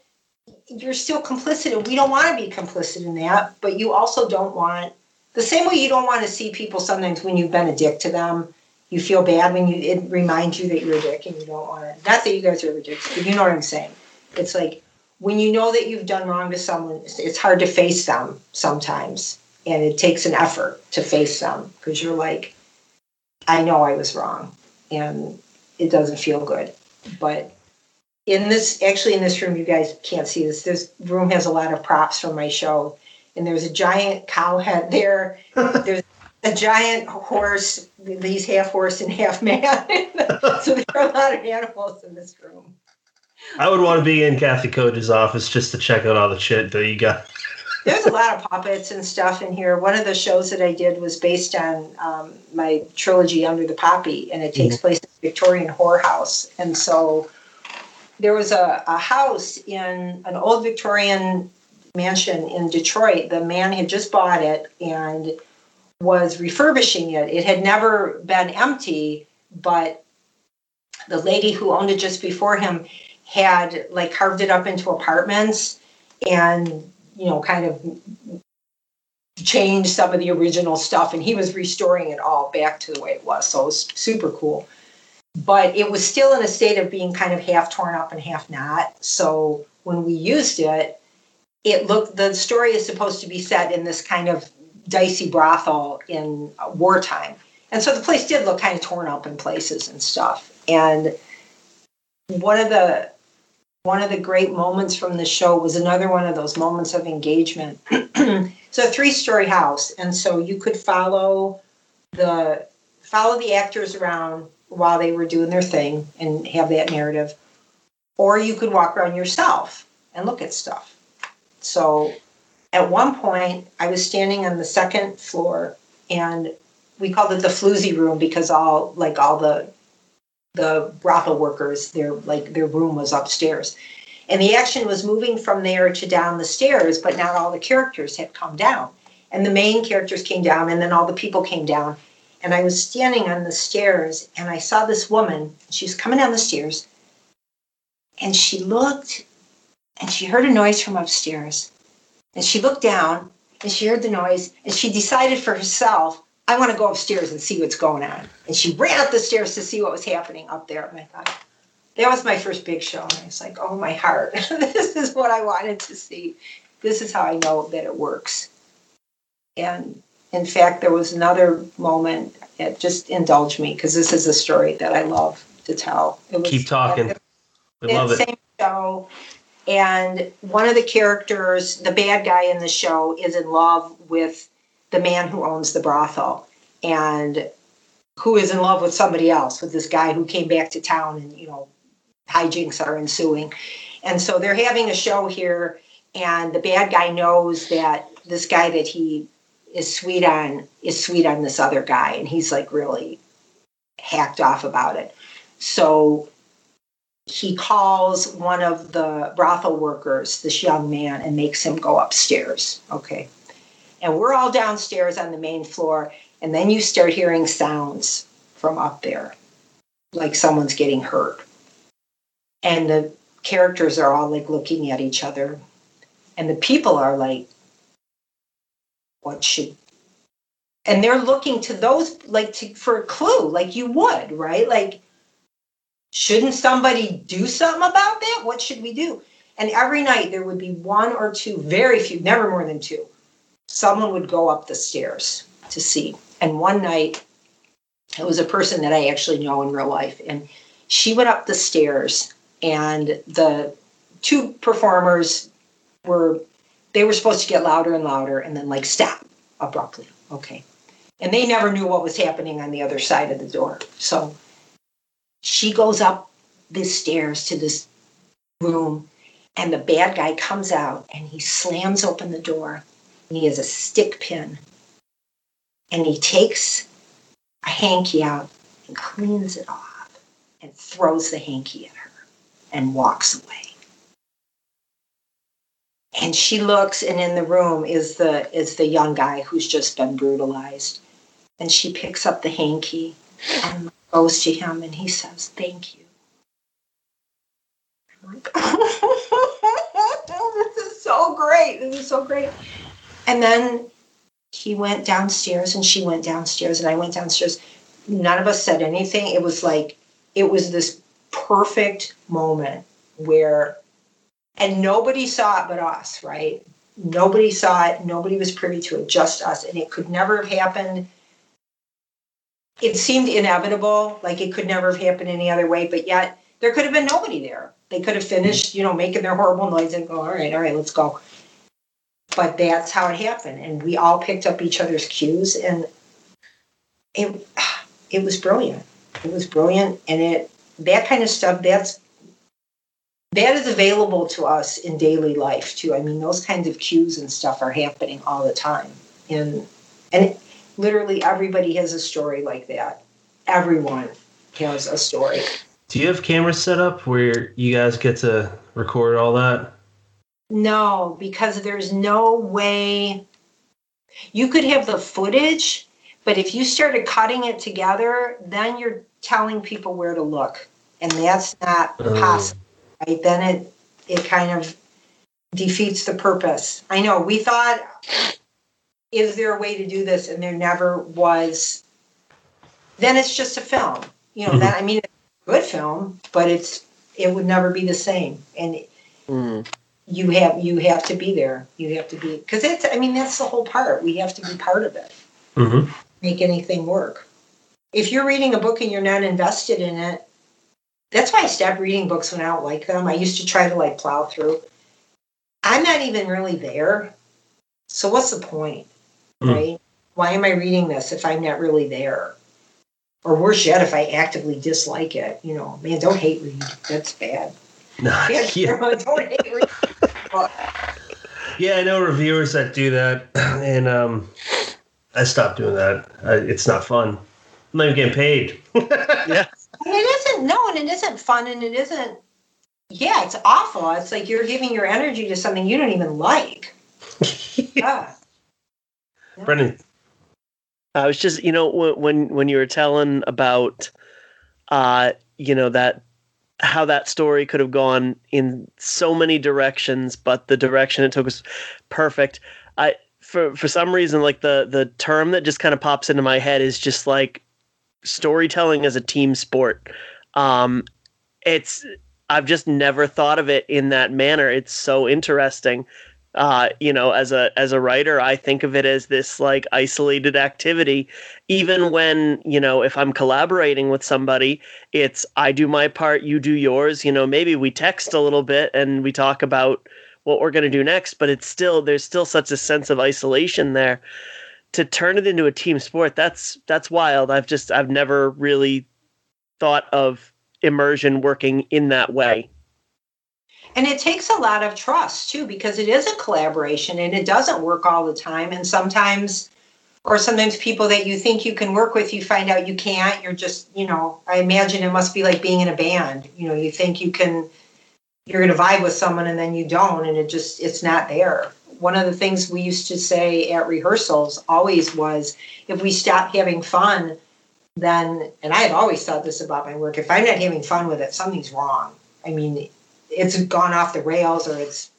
you're still complicit. And we don't want to be complicit in that. But you also don't want, the same way you don't want to see people sometimes when you've been a dick to them. You feel bad when you it reminds you that you're a dick and you don't want to. Not that you guys are ever dicks, but you know what I'm saying. It's like when you know that you've done wrong to someone, it's hard to face them sometimes. And it takes an effort to face them because you're like, I know I was wrong and it doesn't feel good. But in this actually in this room you guys can't see this. This room has a lot of props from my show. And there's a giant cow head there. [LAUGHS] There's a giant horse he's half horse and half man. [LAUGHS] So there are a lot of animals in this room. I would want to be in Kathe Koja's office just to check out all the shit that you got. There's a lot of puppets and stuff in here. One of the shows that i did was based on um, my trilogy under the poppy and it takes mm-hmm. place in the victorian whorehouse. And so there was a, a house in an old Victorian mansion in Detroit. The man had just bought it and was refurbishing it. It had never been empty, but the lady who owned it just before him had like carved it up into apartments and you know kind of changed some of the original stuff and he was restoring it all back to the way it was so it was super cool but it was still in a state of being kind of half torn up and half not. So when we used it, it looked the story is supposed to be set in this kind of dicey brothel in wartime. And so the place did look kind of torn up in places and stuff. And one of the one of the great moments from the show was another one of those moments of engagement. [CLEARS THROAT] so a three-story house, and so you could follow the follow the actors around while they were doing their thing and have that narrative, or you could walk around yourself and look at stuff. So at one point, I was standing on the second floor, and we called it the floozy room because all like all the the brothel workers, their like their room was upstairs. And the action was moving from there to down the stairs, but not all the characters had come down. And the main characters came down, and then all the people came down. And I was standing on the stairs, and I saw this woman. She was coming down the stairs, and she looked, and she heard a noise from upstairs. And she looked down, and she heard the noise, and she decided for herself I want to go upstairs and see what's going on. And she ran up the stairs to see what was happening up there. And I thought, that was my first big show. And I was like, oh, my heart. [LAUGHS] this is what I wanted to see. This is how I know that it works. And in fact, there was another moment that just indulge me because this is a story that I love to tell. It was, Keep talking. We love it. Same show. And one of the characters, the bad guy in the show, is in love with the man who owns the brothel and who is in love with somebody else, with this guy who came back to town and, you know, hijinks are ensuing. And so they're having a show here, and the bad guy knows that this guy that he is sweet on is sweet on this other guy, and he's like really hacked off about it. So he calls one of the brothel workers, this young man, and makes him go upstairs. Okay and we're all downstairs on the main floor and then you start hearing sounds from up there like someone's getting hurt and the characters are all like looking at each other and the people are like what should and they're looking to those like to for a clue like you would right? Like shouldn't somebody do something about that? What should we do? And every night there would be one or two very few never more than two. Someone would go up the stairs to see. And one night, it was a person that I actually know in real life, and she went up the stairs, and the two performers were they were supposed to get louder and louder, and then like stop abruptly. Okay, and they never knew what was happening on the other side of the door. So she goes up the stairs to this room, and the bad guy comes out, and he slams open the door and he has a stick pin. And he takes a hanky out and cleans it off and throws the hanky at her and walks away. And she looks, and in the room is the is the young guy who's just been brutalized. And she picks up the hanky and goes to him, and he says, "Thank you." I'm like, [LAUGHS] this is so great. This is so great. And then he went downstairs and she went downstairs and I went downstairs. None of us said anything. It was like, it was this perfect moment where, and nobody saw it but us, right? Nobody saw it. Nobody was privy to it, just us. And it could never have happened. It seemed inevitable, like it could never have happened any other way, but yet there could have been nobody there. They could have finished, you know, making their horrible noise and go, all right, all right, let's go but that's how it happened and we all picked up each other's cues and it it was brilliant it was brilliant and it that kind of stuff that's that is available to us in daily life too i mean those kinds of cues and stuff are happening all the time and and literally everybody has a story like that everyone has a story do you have cameras set up where you guys get to record all that no, because there's no way you could have the footage, but if you started cutting it together, then you're telling people where to look. And that's not uh. possible. Right? Then it it kind of defeats the purpose. I know we thought is there a way to do this and there never was then it's just a film. You know, mm-hmm. that I mean good film, but it's it would never be the same. And Mm. you have you have to be there. You have to be because it's. I mean, that's the whole part. We have to be part of it. Mm-hmm. Make anything work. If you're reading a book and you're not invested in it, that's why I stopped reading books when I don't like them. I used to try to like plow through. I'm not even really there. So what's the point? Mm. Right? Why am I reading this if I'm not really there? Or worse yet, if I actively dislike it, you know, man, don't hate read. That's bad. [LAUGHS] Yeah, yeah. [LAUGHS] don't hate read. Yeah, I know reviewers that do that, [CLEARS THROAT] and um, I stopped doing that. I, it's not fun. I'm not even getting paid. [LAUGHS] Yeah. And it isn't no, and it isn't fun, and it isn't. Yeah, it's awful. It's like you're giving your energy to something you don't even like. [LAUGHS] Yeah. Brennan, I was just, you know, when when you were telling about, uh, you know that how that story could have gone in so many directions, but the direction it took was perfect. I for for some reason, like the the term that just kind of pops into my head is just like storytelling as a team sport. Um, it's I've just never thought of it in that manner. It's so interesting uh, you know, as a as a writer, I think of it as this like isolated activity. Even when you know, if I'm collaborating with somebody, it's I do my part, you do yours. You know, maybe we text a little bit and we talk about what we're going to do next, but it's still there's still such a sense of isolation there. To turn it into a team sport, that's that's wild. I've just I've never really thought of immersion working in that way. And it takes a lot of trust too, because it is a collaboration and it doesn't work all the time. And sometimes, or sometimes people that you think you can work with, you find out you can't. You're just, you know, I imagine it must be like being in a band. You know, you think you can, you're going to vibe with someone and then you don't, and it just, it's not there. One of the things we used to say at rehearsals always was if we stop having fun, then, and I have always thought this about my work, if I'm not having fun with it, something's wrong. I mean, it's gone off the rails or it's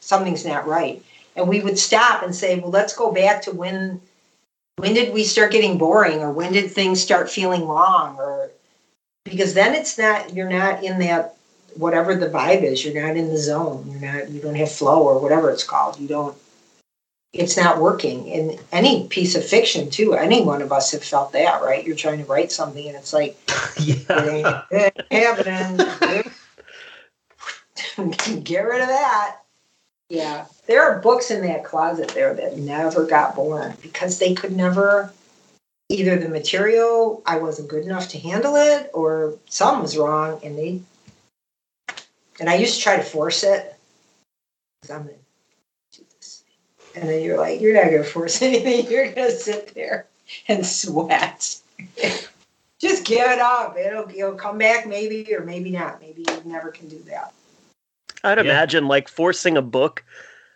something's not right and we would stop and say well let's go back to when when did we start getting boring or when did things start feeling wrong or because then it's not you're not in that whatever the vibe is you're not in the zone you're not you don't have flow or whatever it's called you don't it's not working in any piece of fiction too any one of us have felt that right you're trying to write something and it's like [LAUGHS] yeah. it ain't happening [LAUGHS] get rid of that. Yeah, there are books in that closet there that never got born because they could never. Either the material I wasn't good enough to handle it, or something was wrong, and they. And I used to try to force it. 'cause I'm gonna do this, and then you're like, you're not gonna force [LAUGHS] anything. You're gonna sit there and sweat. [LAUGHS] Just give it up. It'll it'll come back maybe or maybe not. Maybe you never can do that. I'd Yeah. imagine like forcing a book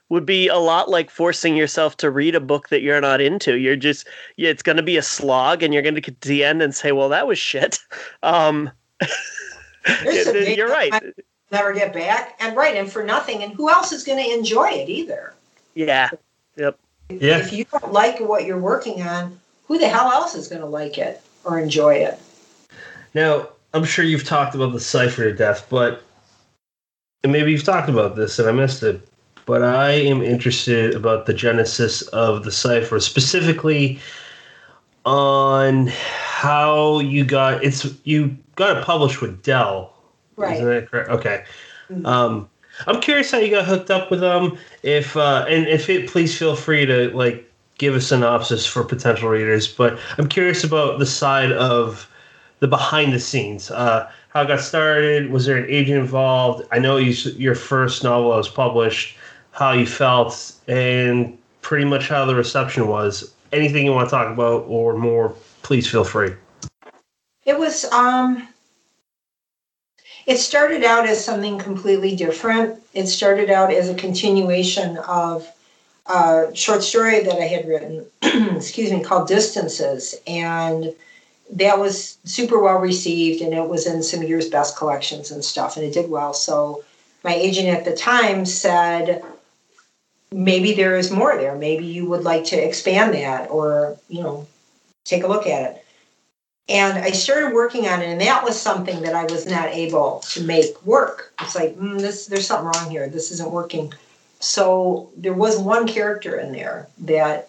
would be a lot like forcing yourself to read a book that you're not into. You're just yeah, it's going to be a slog, and you're going to get to the end and say, "Well, that was shit." [LAUGHS] Um, you're right. Never get back, and right, and for nothing. And who else is going to enjoy it either? Yeah, Yeah. If you don't like what you're working on, who the hell else is going to like it or enjoy it? Now, I'm sure you've talked about the cipher to death, but and maybe you've talked about this and I missed it. But I am interested about the genesis of the cipher, specifically on how you got it's you got it published with Dell. Right? Isn't Right. that correct? Okay. Mhm. Um, I'm curious how you got hooked up with them. If uh, and if it, please feel free to like give a synopsis for potential readers. But I'm curious about the side of the behind the scenes. Uh, how it got started? Was there an agent involved? I know you, your first novel was published. How you felt and pretty much how the reception was. Anything you want to talk about or more? Please feel free. It was. um It started out as something completely different. It started out as a continuation of a short story that I had written, [CLEARS THROAT] excuse me, called Distances, and that was super well received, and it was in some years' best collections and stuff, and it did well. So my agent at the time said, maybe there is more there. Maybe you would like to expand that, or you know, take a look at it. And I started working on it, and that was something that I was not able to make work. It's like, mm, this, there's something wrong here. This isn't working. So there was one character in there that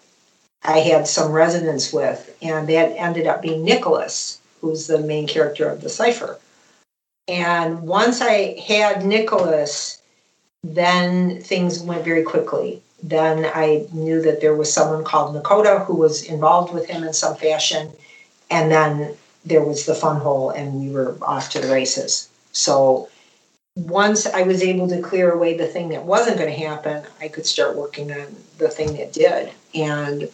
I had some resonance with, and that ended up being Nicholas, who's the main character of the cipher. And once I had Nicholas, then things went very quickly. Then I knew that there was someone called Nakota who was involved with him in some fashion. And then there was the Funhole, and we were off to the races. So once I was able to clear away the thing that wasn't going to happen, I could start working on the thing that did. And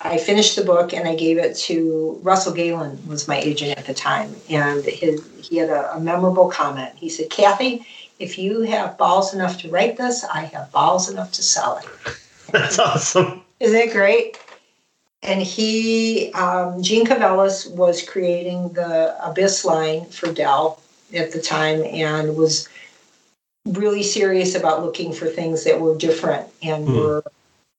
I finished the book and I gave it to Russell Galen was my agent at the time, and his, he had a, a memorable comment. He said, "Kathe, if you have balls enough to write this, I have balls enough to sell it." [LAUGHS] That's awesome. Isn't it great? And he, um, Jeanne Cavelos, was creating the Abyss line for Dell at the time, and was really serious about looking for things that were different and mm. were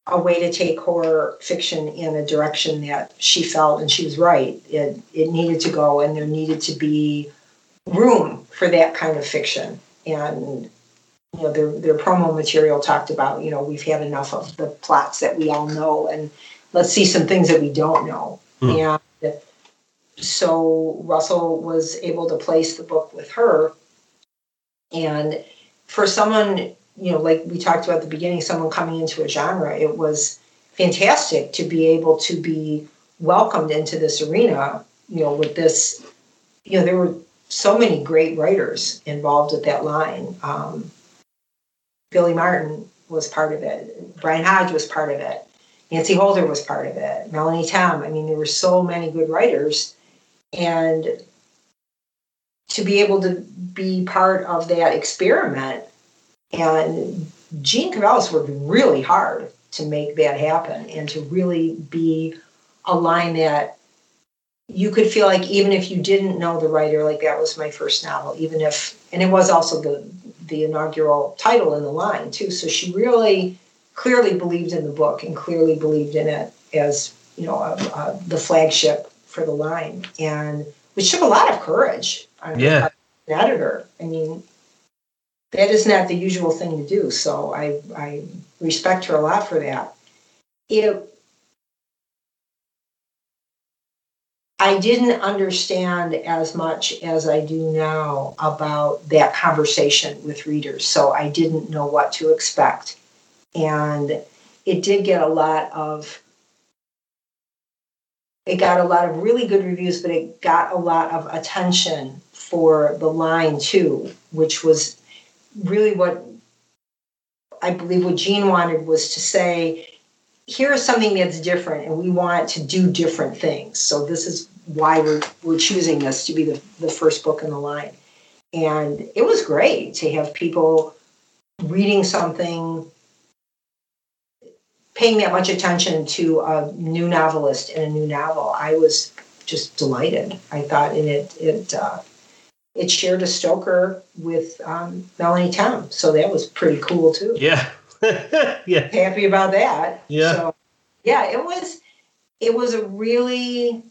a way to take horror fiction in a direction that she felt, and she was right. It it needed to go, and there needed to be room for that kind of fiction. And you know, their their promo material talked about, you know, we've had enough of the plots that we all know, and let's see some things that we don't know. Mm. And so Russell was able to place the book with her, and for someone you know, like we talked about at the beginning, someone coming into a genre, it was fantastic to be able to be welcomed into this arena, you know, with this, you know, there were so many great writers involved with that line. Um, Billy Martin was part of it. Brian Hodge was part of it. Nancy Holder was part of it. Melanie Tem. I mean, there were so many good writers. And to be able to be part of that experiment and Jeanne Cavelos worked really hard to make that happen and to really be a line that you could feel like even if you didn't know the writer, like that was my first novel, even if, and it was also the the inaugural title in the line too. So she really clearly believed in the book and clearly believed in it as you know a, a, the flagship for the line, and which took a lot of courage. Yeah, an editor. I mean, that is not the usual thing to do. So I, I respect her a lot for that. It, I didn't understand as much as I do now about that conversation with readers. So I didn't know what to expect. And it did get a lot of it got a lot of really good reviews, but it got a lot of attention for the line too, which was really what I believe what Jeanne wanted was to say, here's something that's different, and we want to do different things. So this is why we're we're choosing this to be the, the first book in the line. And it was great to have people reading something, paying that much attention to a new novelist and a new novel. I was just delighted. I thought, and it it uh, it shared a Stoker with um, Melanie Tem, so that was pretty cool too. Yeah, [LAUGHS] yeah. Happy about that. Yeah. So, yeah, it was. It was a really.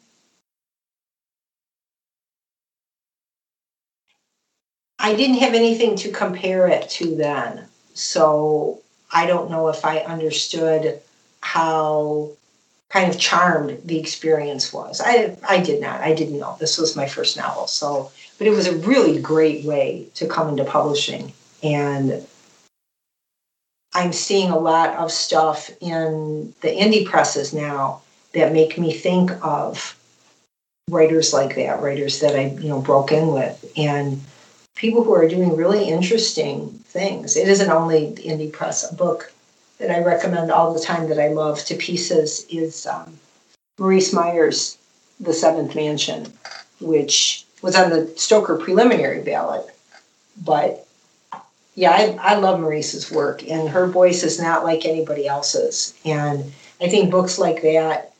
I didn't have anything to compare it to then, so I don't know if I understood how kind of charmed the experience was. I I did not. I didn't know this was my first novel, so but it was a really great way to come into publishing. And I'm seeing a lot of stuff in the indie presses now that make me think of writers like that, writers that I, you know, broke in with, and people who are doing really interesting things. It isn't only the indie press. A book that I recommend all the time that I love to pieces is um, Maryse Meijer's The Seventh Mansion, which was on the Stoker preliminary ballot. But yeah, I, I love Maryse's work, and her voice is not like anybody else's. And I think books like that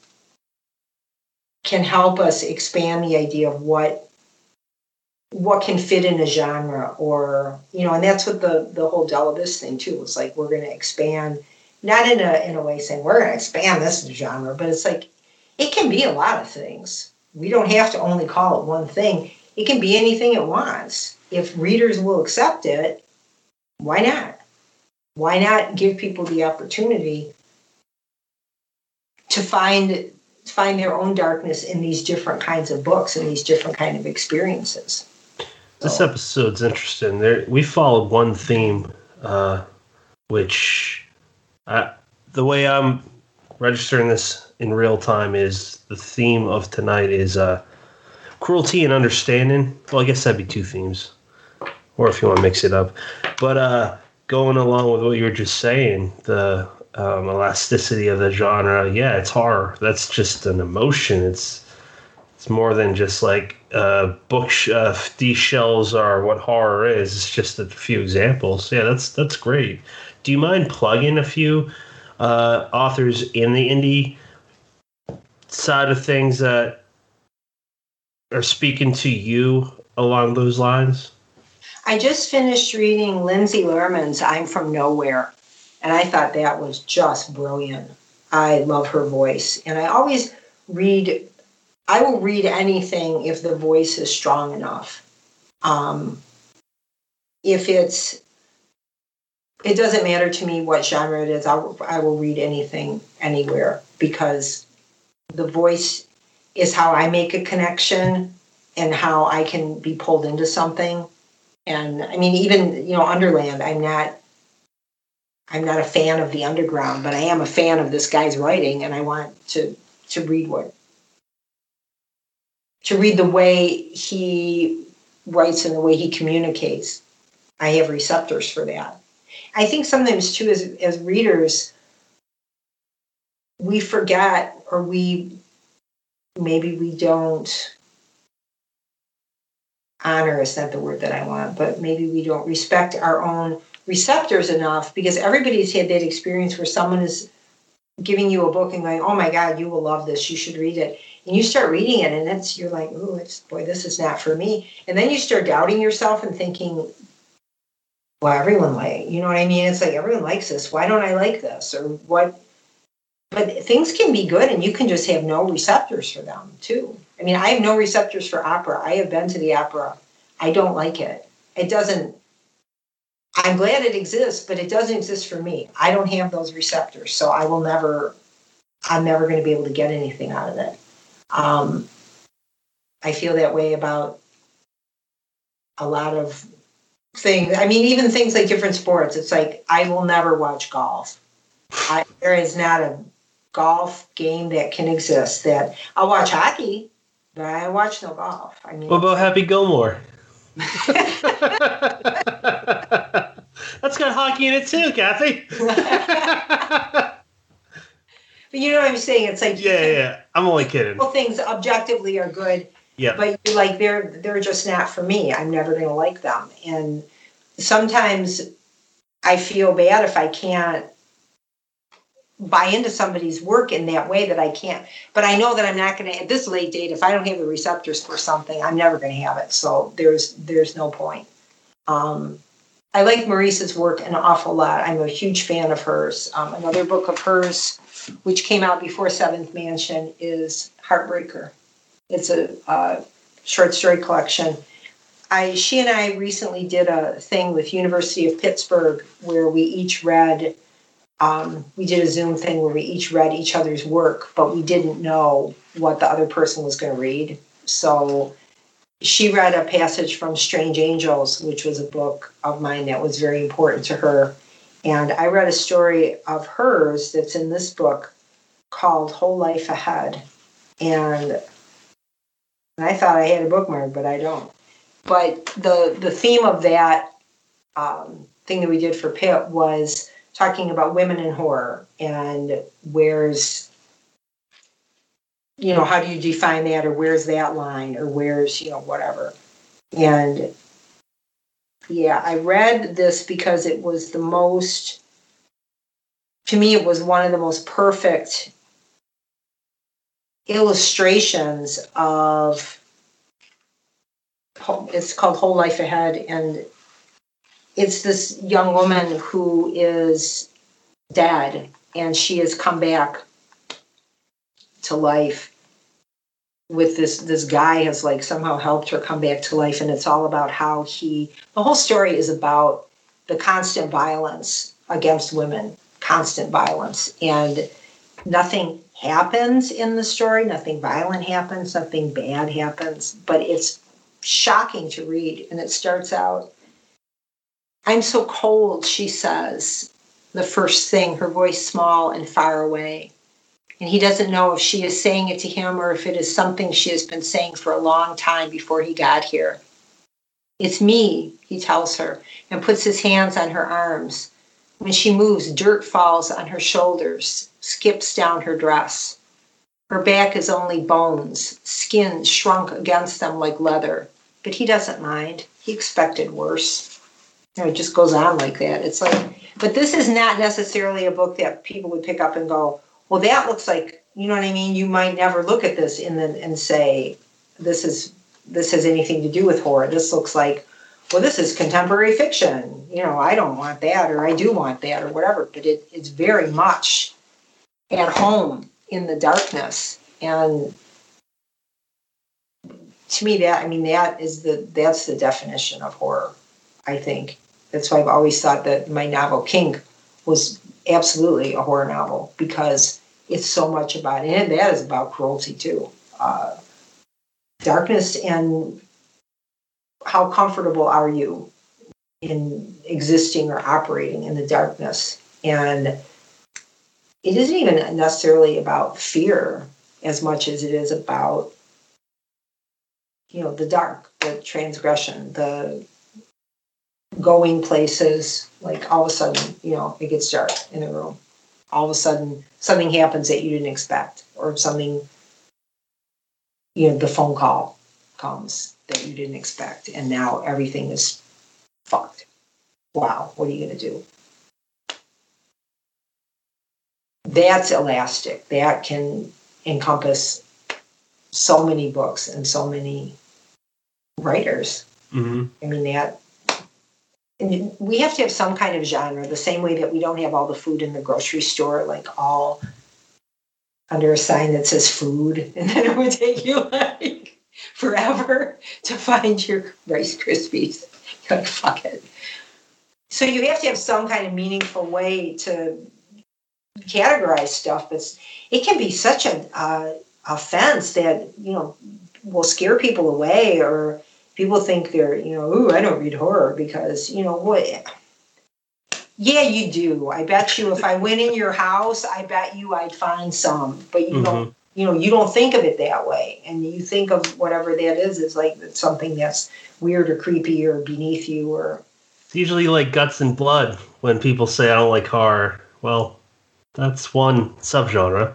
can help us expand the idea of what what can fit in a genre or you know and that's what the the whole Dell Abyss thing too was like we're going to expand not in a in a way saying we're going to expand this genre but it's like it can be a lot of things we don't have to only call it one thing. It can be anything it wants. If readers will accept it, why not? Why not give people the opportunity to find find their own darkness in these different kinds of books and these different kind of experiences? This episode's interesting. There, we followed one theme, uh, which, I, the way I'm registering this in real time is the theme of tonight is uh, cruelty and understanding. Well, I guess that'd be two themes, or if you want to mix it up. But uh, going along with what you were just saying, the um, elasticity of the genre, yeah, it's horror. That's just an emotion. It's it's more than just like uh, book sh- uh, these shelves are what horror is. It's just a few examples. Yeah, that's that's great. Do you mind plugging a few uh, authors in the indie side of things that are speaking to you along those lines? I just finished reading Lindsay Lerman's I'm From Nowhere, and I thought that was just brilliant. I love her voice, and I always read, I will read anything if the voice is strong enough. Um, if it's, it doesn't matter to me what genre it is, I will, I will read anything anywhere because the voice is how I make a connection and how I can be pulled into something. And I mean, even you know, Underland. I'm not. I'm not a fan of the underground, but I am a fan of this guy's writing, and I want to to read what to read the way he writes and the way he communicates. I have receptors for that. I think sometimes too, as as readers, we forget or we maybe we don't honor is not the word that I want, but maybe we don't respect our own receptors enough because everybody's had that experience where someone is giving you a book and going, "Oh my God, you will love this. You should read it." And you start reading it, and it's you're like, "Oh, it's boy, this is not for me." And then you start doubting yourself and thinking, "Well, everyone like, you know what I mean? It's like everyone likes this. Why don't I like this? Or what?" But things can be good, and you can just have no receptors for them too. I mean, I have no receptors for opera. I have been to the opera. I don't like it. It doesn't. I'm glad it exists, but it doesn't exist for me. I don't have those receptors, so I will never. I'm never going to be able to get anything out of it. Um, I feel that way about a lot of things. I mean, even things like different sports. It's like I will never watch golf. I, there is not a golf game that can exist that I'll watch hockey, but I watch no golf. I mean, What about Happy Gilmore? [LAUGHS] [LAUGHS] That's got hockey in it too, Kathe. [LAUGHS] but you know what I'm saying? It's like yeah, yeah. I'm only kidding. Well, things objectively are good, Yeah. but you're like they're they're just not for me. I'm never going to like them, and sometimes I feel bad if I can't buy into somebody's work in that way that I can't. But I know that I'm not going to at this late date. If I don't have the receptors for something, I'm never going to have it. So there's there's no point. Um, I like Maryse's work an awful lot. I'm a huge fan of hers. Um, another book of hers, which came out before Seventh Mansion, is Heartbreaker. It's a uh, short story collection. I she and I recently did a thing with University of Pittsburgh where we each read. Um, we did a Zoom thing where we each read each other's work, but we didn't know what the other person was going to read. So she read a passage from Strange Angels, which was a book of mine that was very important to her. And I read a story of hers that's in this book called Whole Life Ahead. And I thought I had a bookmark, but I don't. But the the theme of that um, thing that we did for Pitt was talking about women in horror and where's you know how do you define that or where's that line or where's you know whatever and yeah i read this because it was the most to me it was one of the most perfect illustrations of it's called whole life ahead and it's this young woman who is dead and she has come back to life with this this guy has like somehow helped her come back to life and it's all about how he the whole story is about the constant violence against women constant violence and nothing happens in the story nothing violent happens nothing bad happens but it's shocking to read and it starts out i'm so cold she says the first thing her voice small and far away and he doesn't know if she is saying it to him or if it is something she has been saying for a long time before he got here. It's me, he tells her, and puts his hands on her arms. When she moves, dirt falls on her shoulders, skips down her dress. Her back is only bones, skin shrunk against them like leather. But he doesn't mind. He expected worse. It just goes on like that. It's like, but this is not necessarily a book that people would pick up and go, well, that looks like, you know what I mean? You might never look at this and and say, this is this has anything to do with horror. This looks like, well, this is contemporary fiction. You know, I don't want that, or I do want that, or whatever. But it, it's very much at home in the darkness. And to me, that I mean, that is the that's the definition of horror. I think that's why I've always thought that my novel Kink was absolutely a horror novel because it's so much about and that is about cruelty too. Uh, darkness and how comfortable are you in existing or operating in the darkness? And it isn't even necessarily about fear as much as it is about you know the dark the transgression the going places like all of a sudden you know it gets dark in a room all of a sudden something happens that you didn't expect or something you know the phone call comes that you didn't expect and now everything is fucked. Wow what are you going to do? That's elastic. That can encompass so many books and so many writers. Mm-hmm. i mean that we have to have some kind of genre the same way that we don't have all the food in the grocery store like all under a sign that says food [LAUGHS] and then it would take you like forever to find your rice krispies. [LAUGHS] You're like fuck it. So you have to have some kind of meaningful way to categorize stuff but it can be such an uh, offense that you know will scare people away or people think they're, you know, ooh, I don't read horror because, you know, what? Yeah, you do. I bet you if I went in your house, I bet you I'd find some, but you mm-hmm. don't, you know, you don't think of it that way. And you think of whatever that is, it's like it's something that's weird or creepy or beneath you or. It's usually like guts and blood when people say I don't like horror. Well, that's one subgenre.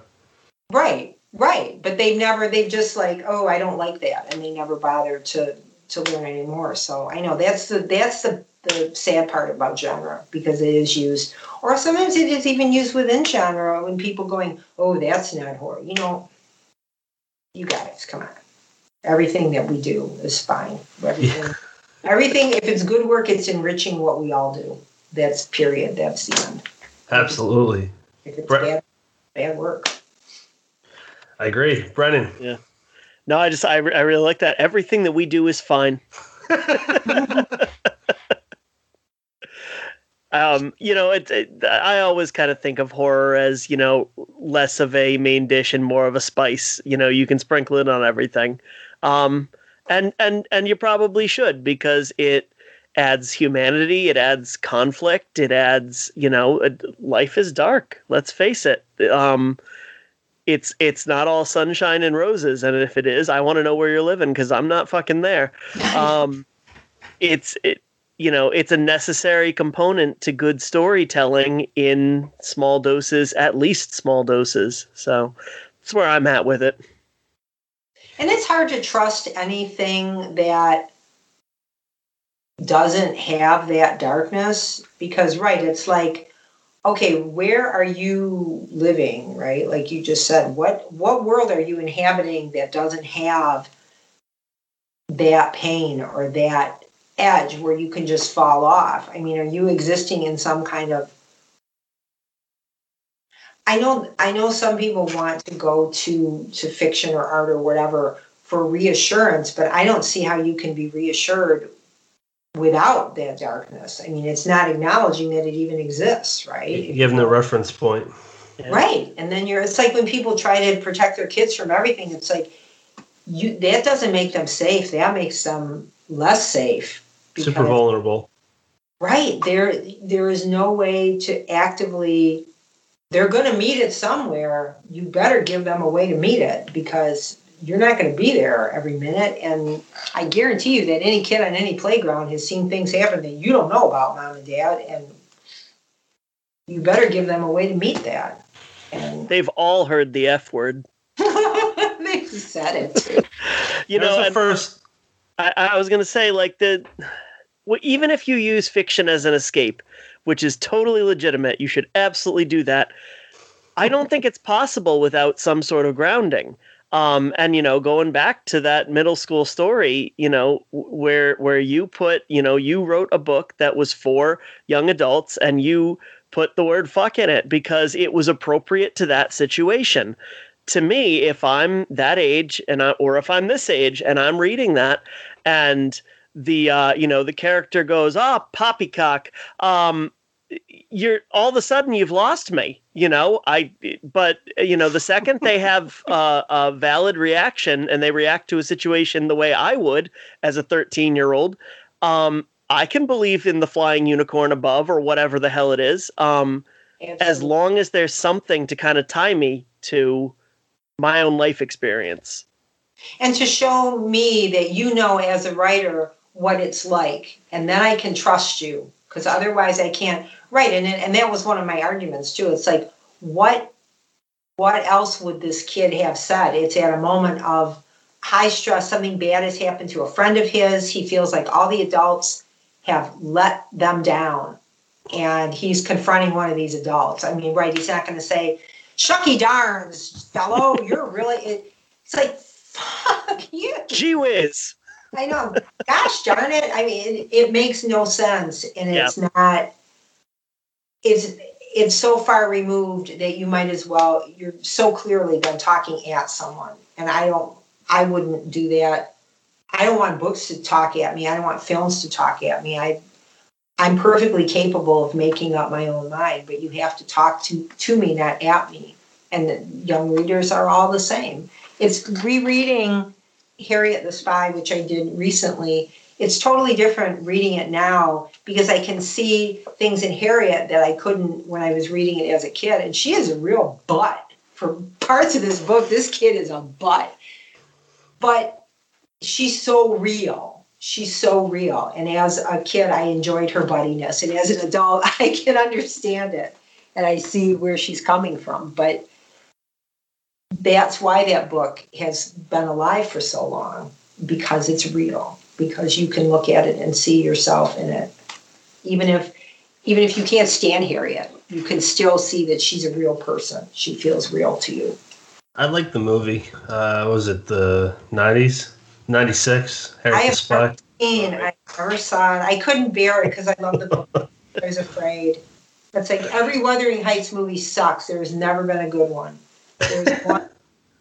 Right, right. But they've never, they've just like, oh, I don't like that. And they never bother to to learn anymore. So I know that's the that's the the sad part about genre because it is used, or sometimes it is even used within genre when people going, "Oh, that's not horror." You know, you guys, come on. Everything that we do is fine. Everything, yeah. everything. If it's good work, it's enriching what we all do. That's period. That's the end. Absolutely. If it's Bre- bad, bad work. I agree, Brennan. Yeah. No, I just I, I really like that. Everything that we do is fine. [LAUGHS] um, you know, it, it, I always kind of think of horror as you know less of a main dish and more of a spice. You know, you can sprinkle it on everything, um, and and and you probably should because it adds humanity, it adds conflict, it adds you know, life is dark. Let's face it. Um, it's it's not all sunshine and roses. And if it is i want to know where you're living because i'm not fucking there. [LAUGHS] Um it's it you know it's a necessary component to good storytelling in small doses at least small doses. So that's where i'm at with it. And it's hard to trust anything that doesn't have that darkness because right it's like okay, where are you living, right? Like you just said, what what world are you inhabiting that doesn't have that pain or that edge where you can just fall off? I mean, are you existing in some kind of I know I know some people want to go to to fiction or art or whatever for reassurance, but I don't see how you can be reassured without that darkness. I mean, it's not acknowledging that it even exists, right? You have no reference point. Yeah. Right. And then you're it's like when people try to protect their kids from everything, it's like you that doesn't make them safe. That makes them less safe. Super vulnerable. Right. There there is no way to actively they're going to meet it somewhere. You better give them a way to meet it because you're not going to be there every minute. And I guarantee you that any kid on any playground has seen things happen that you don't know about, mom and dad. And you better give them a way to meet that. And They've all heard the F word. [LAUGHS] They've said it. [LAUGHS] You There's know, the first. I, I was going to say, like, the. Well, even if you use fiction as an escape, which is totally legitimate, you should absolutely do that. I don't think it's possible without some sort of grounding. Um, and you know, going back to that middle school story, you know, where where you put, you know, you wrote a book that was for young adults, and you put the word "fuck" in it because it was appropriate to that situation. To me, if I'm that age, and I, or if I'm this age, and I'm reading that, and the uh, you know the character goes, "Ah, poppycock," um, you're all of a sudden you've lost me you know? I but you know the second they [LAUGHS] have uh, a valid reaction and they react to a situation the way i would as a 13 year old um i can believe in the flying unicorn above or whatever the hell it is um as long as there's something to kind of tie me to my own life experience. And to show me that you know as a writer what it's like and then i can trust you because otherwise i can't write. And, and that was one of my arguments too. It's like what what else would this kid have said? It's at a moment of high stress something bad has happened to a friend of his. He feels like all the adults have let them down. And he's confronting one of these adults. I mean right he's not going to say shucky darns fellow you're really it, it's like [LAUGHS] fuck you. Gee whiz I know. Gosh darn it. I mean, it, it makes no sense. And it's not, it's, it's so far removed that you might as well, you're so clearly then talking at someone. And I don't, I wouldn't do that. I don't want books to talk at me. I don't want films to talk at me. I, I'm perfectly capable of making up my own mind, but you have to talk to, to me, not at me. And the young readers are all the same. It's rereading Harriet the Spy, which I did recently, it's totally different reading it now because I can see things in Harriet that I couldn't when I was reading it as a kid. And she is a real butt for parts of this book. This kid is a butt. But she's so real. She's so real. And as a kid, I enjoyed her buddiness. And as an adult, [LAUGHS] I can understand it. And I see where she's coming from. But that's why that book has been alive for so long because it's real because you can look at it and see yourself in it even if even if you can't stand harriet you can still see that she's a real person she feels real to you I like the movie. Uh, was it the nineties? Ninety six. I Harry the have Spy. seen i never saw it i couldn't bear it because i love the book i was afraid it's like every wuthering heights movie sucks there's never been a good one there's one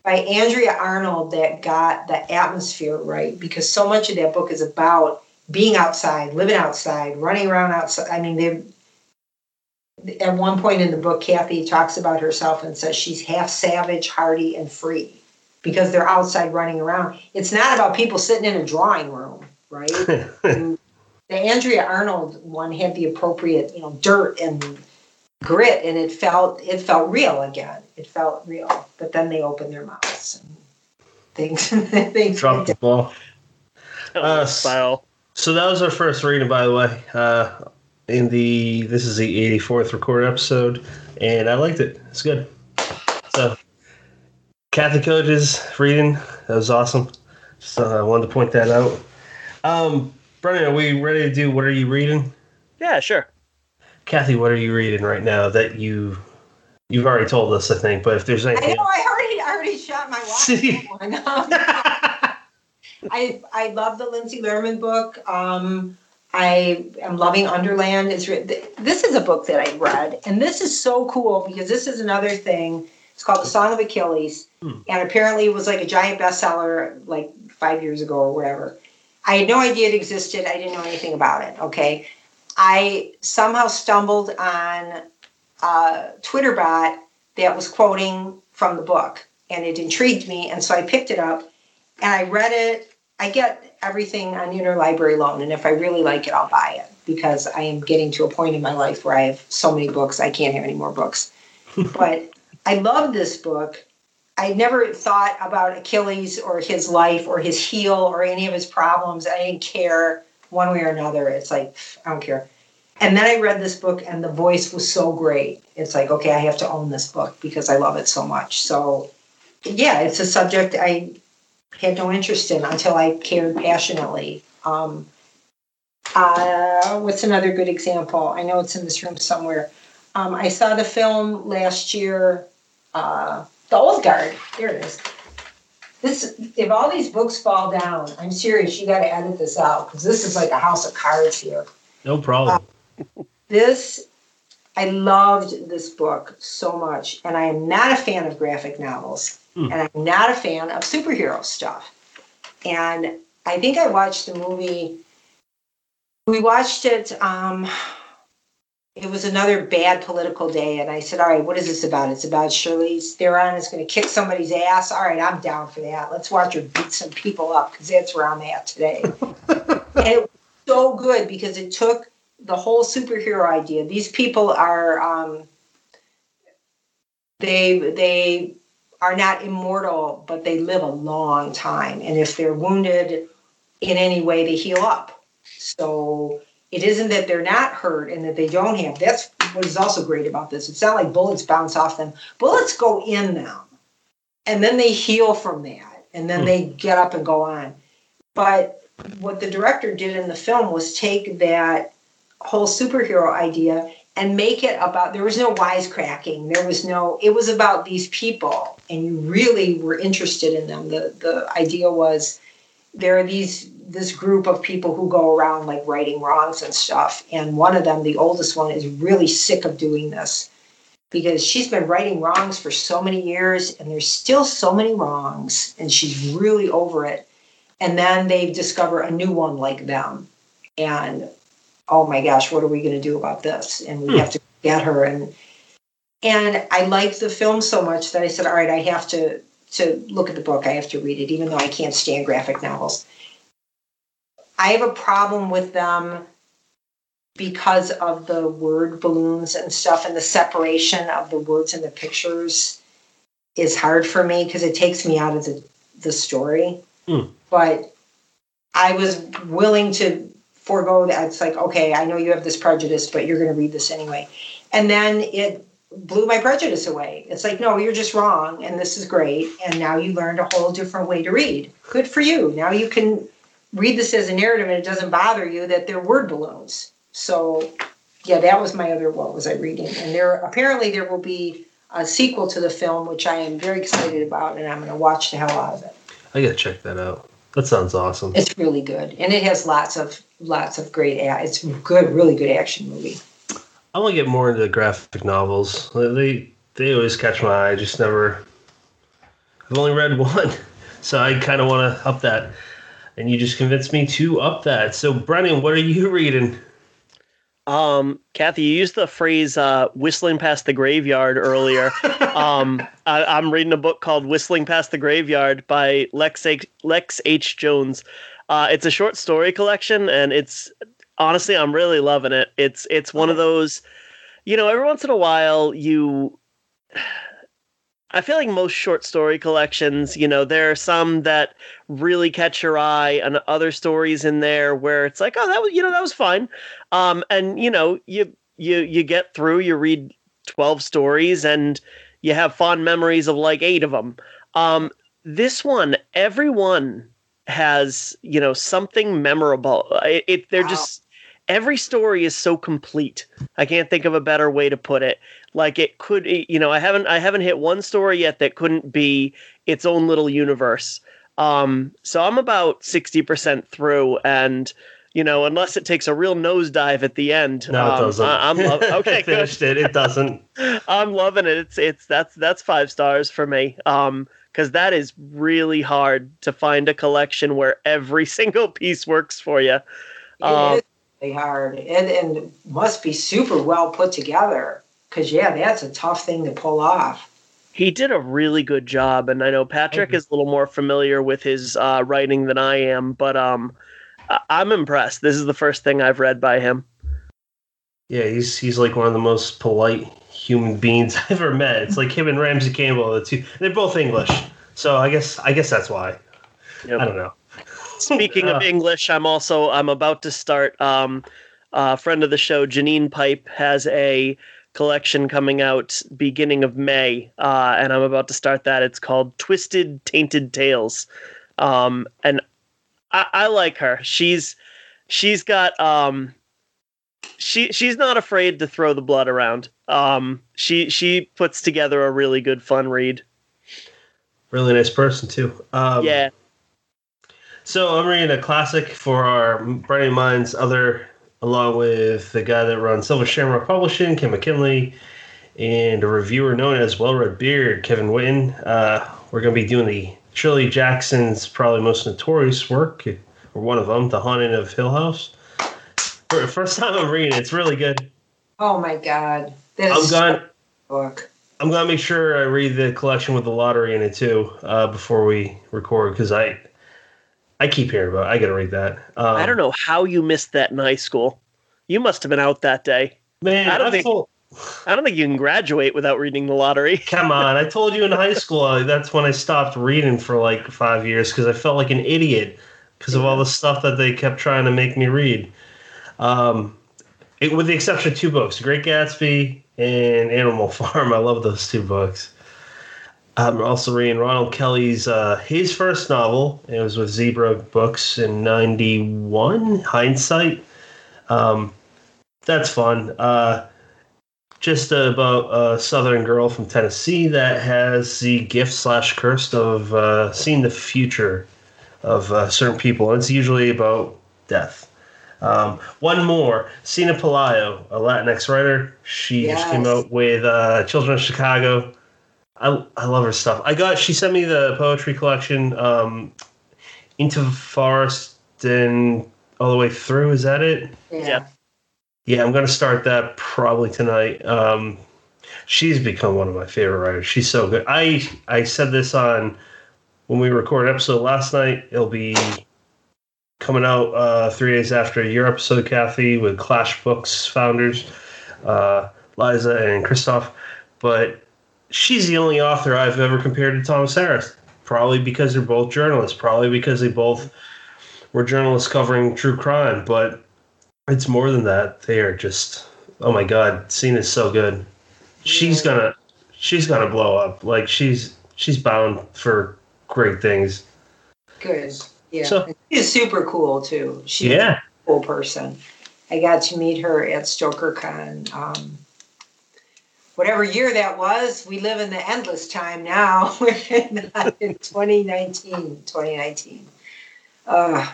by Andrea Arnold that got the atmosphere right because so much of that book is about being outside, living outside, running around outside. I mean, they at one point in the book, Kathy talks about herself and says she's half savage, hardy, and free because they're outside running around. It's not about people sitting in a drawing room, right? [LAUGHS] The Andrea Arnold one had the appropriate, you know, dirt and grit, and it felt it felt real again. It felt real. But then they opened their mouths and things [LAUGHS] things Drop went the ball. Uh, style So that was our first reading, by the way. Uh, in the this is the eighty fourth recorded episode, and I liked it. It's good. So, Kathe Koja's reading that was awesome. So I wanted to point that out. Um, Brennan, are we ready to do? What are you reading? yeah sure Kathy, what are you reading right now that you you've already told us, I think. But if there's anything, I know I already I already shot my watch. on that one. I I love the Lindsay Lerman book. Um, I am loving Underland. It's this is a book that I read, and this is so cool because this is another thing It's called The Song of Achilles, Hmm. and apparently it was like a giant bestseller like five years ago or whatever. I had no idea it existed. I didn't know anything about it. Okay, I somehow stumbled on a Twitter bot that was quoting from the book, and it intrigued me, and so I picked it up and I read it. I get everything on interlibrary loan, and if I really like it, I'll buy it because I am getting to a point in my life where I have so many books, I can't have any more books. [LAUGHS] but I love this book. I never thought about Achilles or his life or his heel or any of his problems. I didn't care one way or another. It's like, I don't care. And then I read this book, and the voice was so great. It's like, okay, I have to own this book because I love it so much. So, yeah, it's a subject I had no interest in until I cared passionately. Um, uh, what's another good example? I know it's in this room somewhere. Um, I saw the film last year, uh, The Old Guard. There it is. This, if all these books fall down, I'm serious. You got to edit this out because this is like a house of cards here. No problem. This, I loved this book so much, and I am not a fan of graphic novels, Hmm. and I'm not a fan of superhero stuff. And I think I watched the movie. We watched it. Um, it was another bad political day, and I said, "All right, what is this about? It's about Charlize Theron is going to kick somebody's ass. All right, I'm down for that. Let's watch her beat some people up because that's where I'm at today." [LAUGHS] and it was so good because it took the whole superhero idea. These people are um, they they are not immortal, but they live a long time, and if they're wounded in any way, they heal up. So it isn't that they're not hurt and that they don't have. That's what is also great about this. It's not like bullets bounce off them. Bullets go in them, and then they heal from that, and then Hmm. they get up and go on. But what the director did in the film was take that whole superhero idea and make it about there was no wisecracking. There was no it was about these people and you really were interested in them. The the idea was there are these this group of people who go around like righting wrongs and stuff. And one of them the oldest one is really sick of doing this because she's been righting wrongs for so many years and there's still so many wrongs and she's really over it. And then they discover a new one like them. And oh my gosh what are we going to do about this? And we Hmm. have to get her. And and i liked the film so much that i said all right i have to to look at the book. I have to read it even though i can't stand graphic novels. I have a problem with them because of the word balloons and stuff and the separation of the words and the pictures is hard for me because it takes me out of the, the story. Hmm. but i was willing to forego that. It's like okay i know you have this prejudice but you're going to read this anyway. And then it blew my prejudice away. It's like no you're just wrong and this is great and now you learned a whole different way to read. Good for you. Now you can read this as a narrative and it doesn't bother you that they're word balloons. So yeah that was my other what was i reading? And there apparently there will be a sequel to the film which i am very excited about and i'm going to watch the hell out of it. I gotta check that out. That sounds awesome. it's really good and it has lots of lots of great a- it's good really good action movie I want to get more into the graphic novels. They they always catch my eye. I just never. I've only read [LAUGHS] one, so I kind of want to up that. And you just convinced me to up that. So, Brennan, what are you [LAUGHS] reading? Um, Kathe, you used the phrase uh, "whistling past the graveyard" earlier. [LAUGHS] um, I, I'm reading a book called "Whistling Past the Graveyard" by Lex H, Lex H. Jones. Uh, it's a short story collection, and it's honestly, I'm really loving it. It's it's one of those, you know, every once in a while you. I feel like most short story collections, you know, there are some that really catch your eye, and other stories in there where it's like, oh, that was, you know, that was fine. Um, and you know, you you you get through, you read twelve stories, and you have fond memories of like eight of them. Um, this one, everyone has you know something memorable. It, it they're Wow. just every story is so complete. I can't think of a better way to put it. Like it could, you know, I haven't I haven't hit one story yet that couldn't be its own little universe. Um, so I'm about sixty percent through, and you know, unless it takes a real nosedive at the end. No, it Um, doesn't. I, am lo- [LAUGHS] okay. finished it. It doesn't. [LAUGHS] I'm loving it. It's it's that's that's five stars for me. Um, because that is really hard to find a collection where every [LAUGHS] single piece works for you. Um, It is really hard and, and must be super well put together. Because, yeah, that's a tough thing to pull off. he did a really good job, and I know Patrick agree. is a little more familiar with his uh, writing than I am, but um, I- I'm impressed. This is the first thing I've read by him. Yeah, he's he's like one of the most polite human beings I've [LAUGHS] ever met. It's like him and Ramsey Campbell. The two, they're both English, so I guess I guess that's why. Yep. I don't know. Speaking of Uh, English, I'm also I'm about to start. Um, a friend of the show, Janine Pipe, has a collection coming out beginning of May, uh, and I'm about to start that. It's called Twisted Tainted Tales, um, and I, I like her. She's she's got um, she she's not afraid to throw the blood around. Um, she she puts together a really good fun read. Really nice person too. Um, yeah, So I'm reading a classic for our Burning Minds other, along with the guy that runs Silver Shamrock Publishing, Kim McKinley, and a reviewer known as Well Read Beard, Kevin Witten. Uh, we're going to be doing the Shirley Jackson's probably most notorious work, or one of them, The Haunting of Hill House. For the first time I'm reading it, it's really good. Oh, my God. That I'm is going. a book. I'm gonna make sure I read the collection with the lottery in it too uh, before we record because I I keep hearing about. It. I gotta read that. Um, I don't know how you missed that in high school. You must have been out that day. man. I don't I think- told, I don't think you can graduate without reading the lottery. [LAUGHS] come on, I told you in high school uh, that's when I stopped reading for like five years because I felt like an idiot because of all the stuff that they kept trying to make me read. Um, it, with the exception of two books, Great Gatsby and Animal [LAUGHS] Farm. I love those two books. I'm also reading Ronald Kelly's uh, his first novel. It was with Zebra Books in '91. Hindsight. Um, that's fun. Uh, just about a Southern girl from Tennessee that has the gift slash curse of uh, seeing the future of uh, certain people. It's usually about death. Um, one more, Cina Pelayo, a Latinx writer. She just came out with uh, Children of Chicago. I, I love her stuff. I got she sent me the poetry collection, um, Into the Forest and all the way through. Is that it? Yeah. Yeah. Yeah, I'm gonna start that probably tonight. Um, she's become one of my favorite writers. She's so good. I I said this on when we recorded episode last night. It'll be coming out uh, three days after your episode, Kathe, with Clash Books founders, uh, Leza and Christoph. But she's the only author I've ever compared to Thomas Harris. Probably because they're both journalists. Probably because they both were journalists covering true crime. But it's more than that. They are just oh my god, scene is so good. She's gonna she's gonna blow up. Like she's she's bound for great things. Good. Yeah. So- she's super cool, too. She's Yeah. a cool person. I got to meet her at StokerCon. Um, whatever year that was, we live in the endless time now. [LAUGHS] We're in, in 2019. 2019. Uh,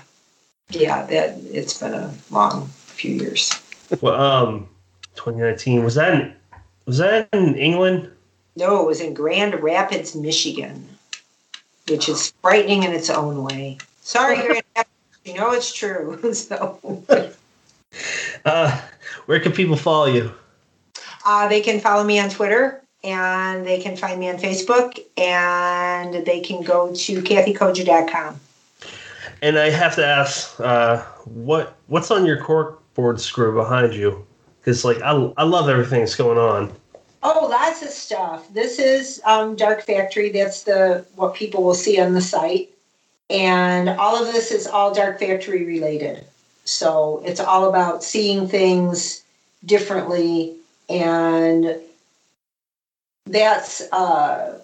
yeah, that it's been a long few years. Well, um, 2019 was that in, was that in England? No, it was in Grand Rapids, Michigan, which is frightening in its own way. Sorry, Rapids. You know it's true. [LAUGHS] so. Uh, where can people follow you? Uh, they can follow me on Twitter and they can find me on Facebook and they can go to kathekoja.com. And I have to ask, uh, what what's on your corkboard screw behind you? Because like I, I love everything that's going on. Oh, lots of stuff. This is um, Dark Factory. That's the what people will see on the site. And all of this is all Dark Factory related. So it's all about seeing things differently. And that's uh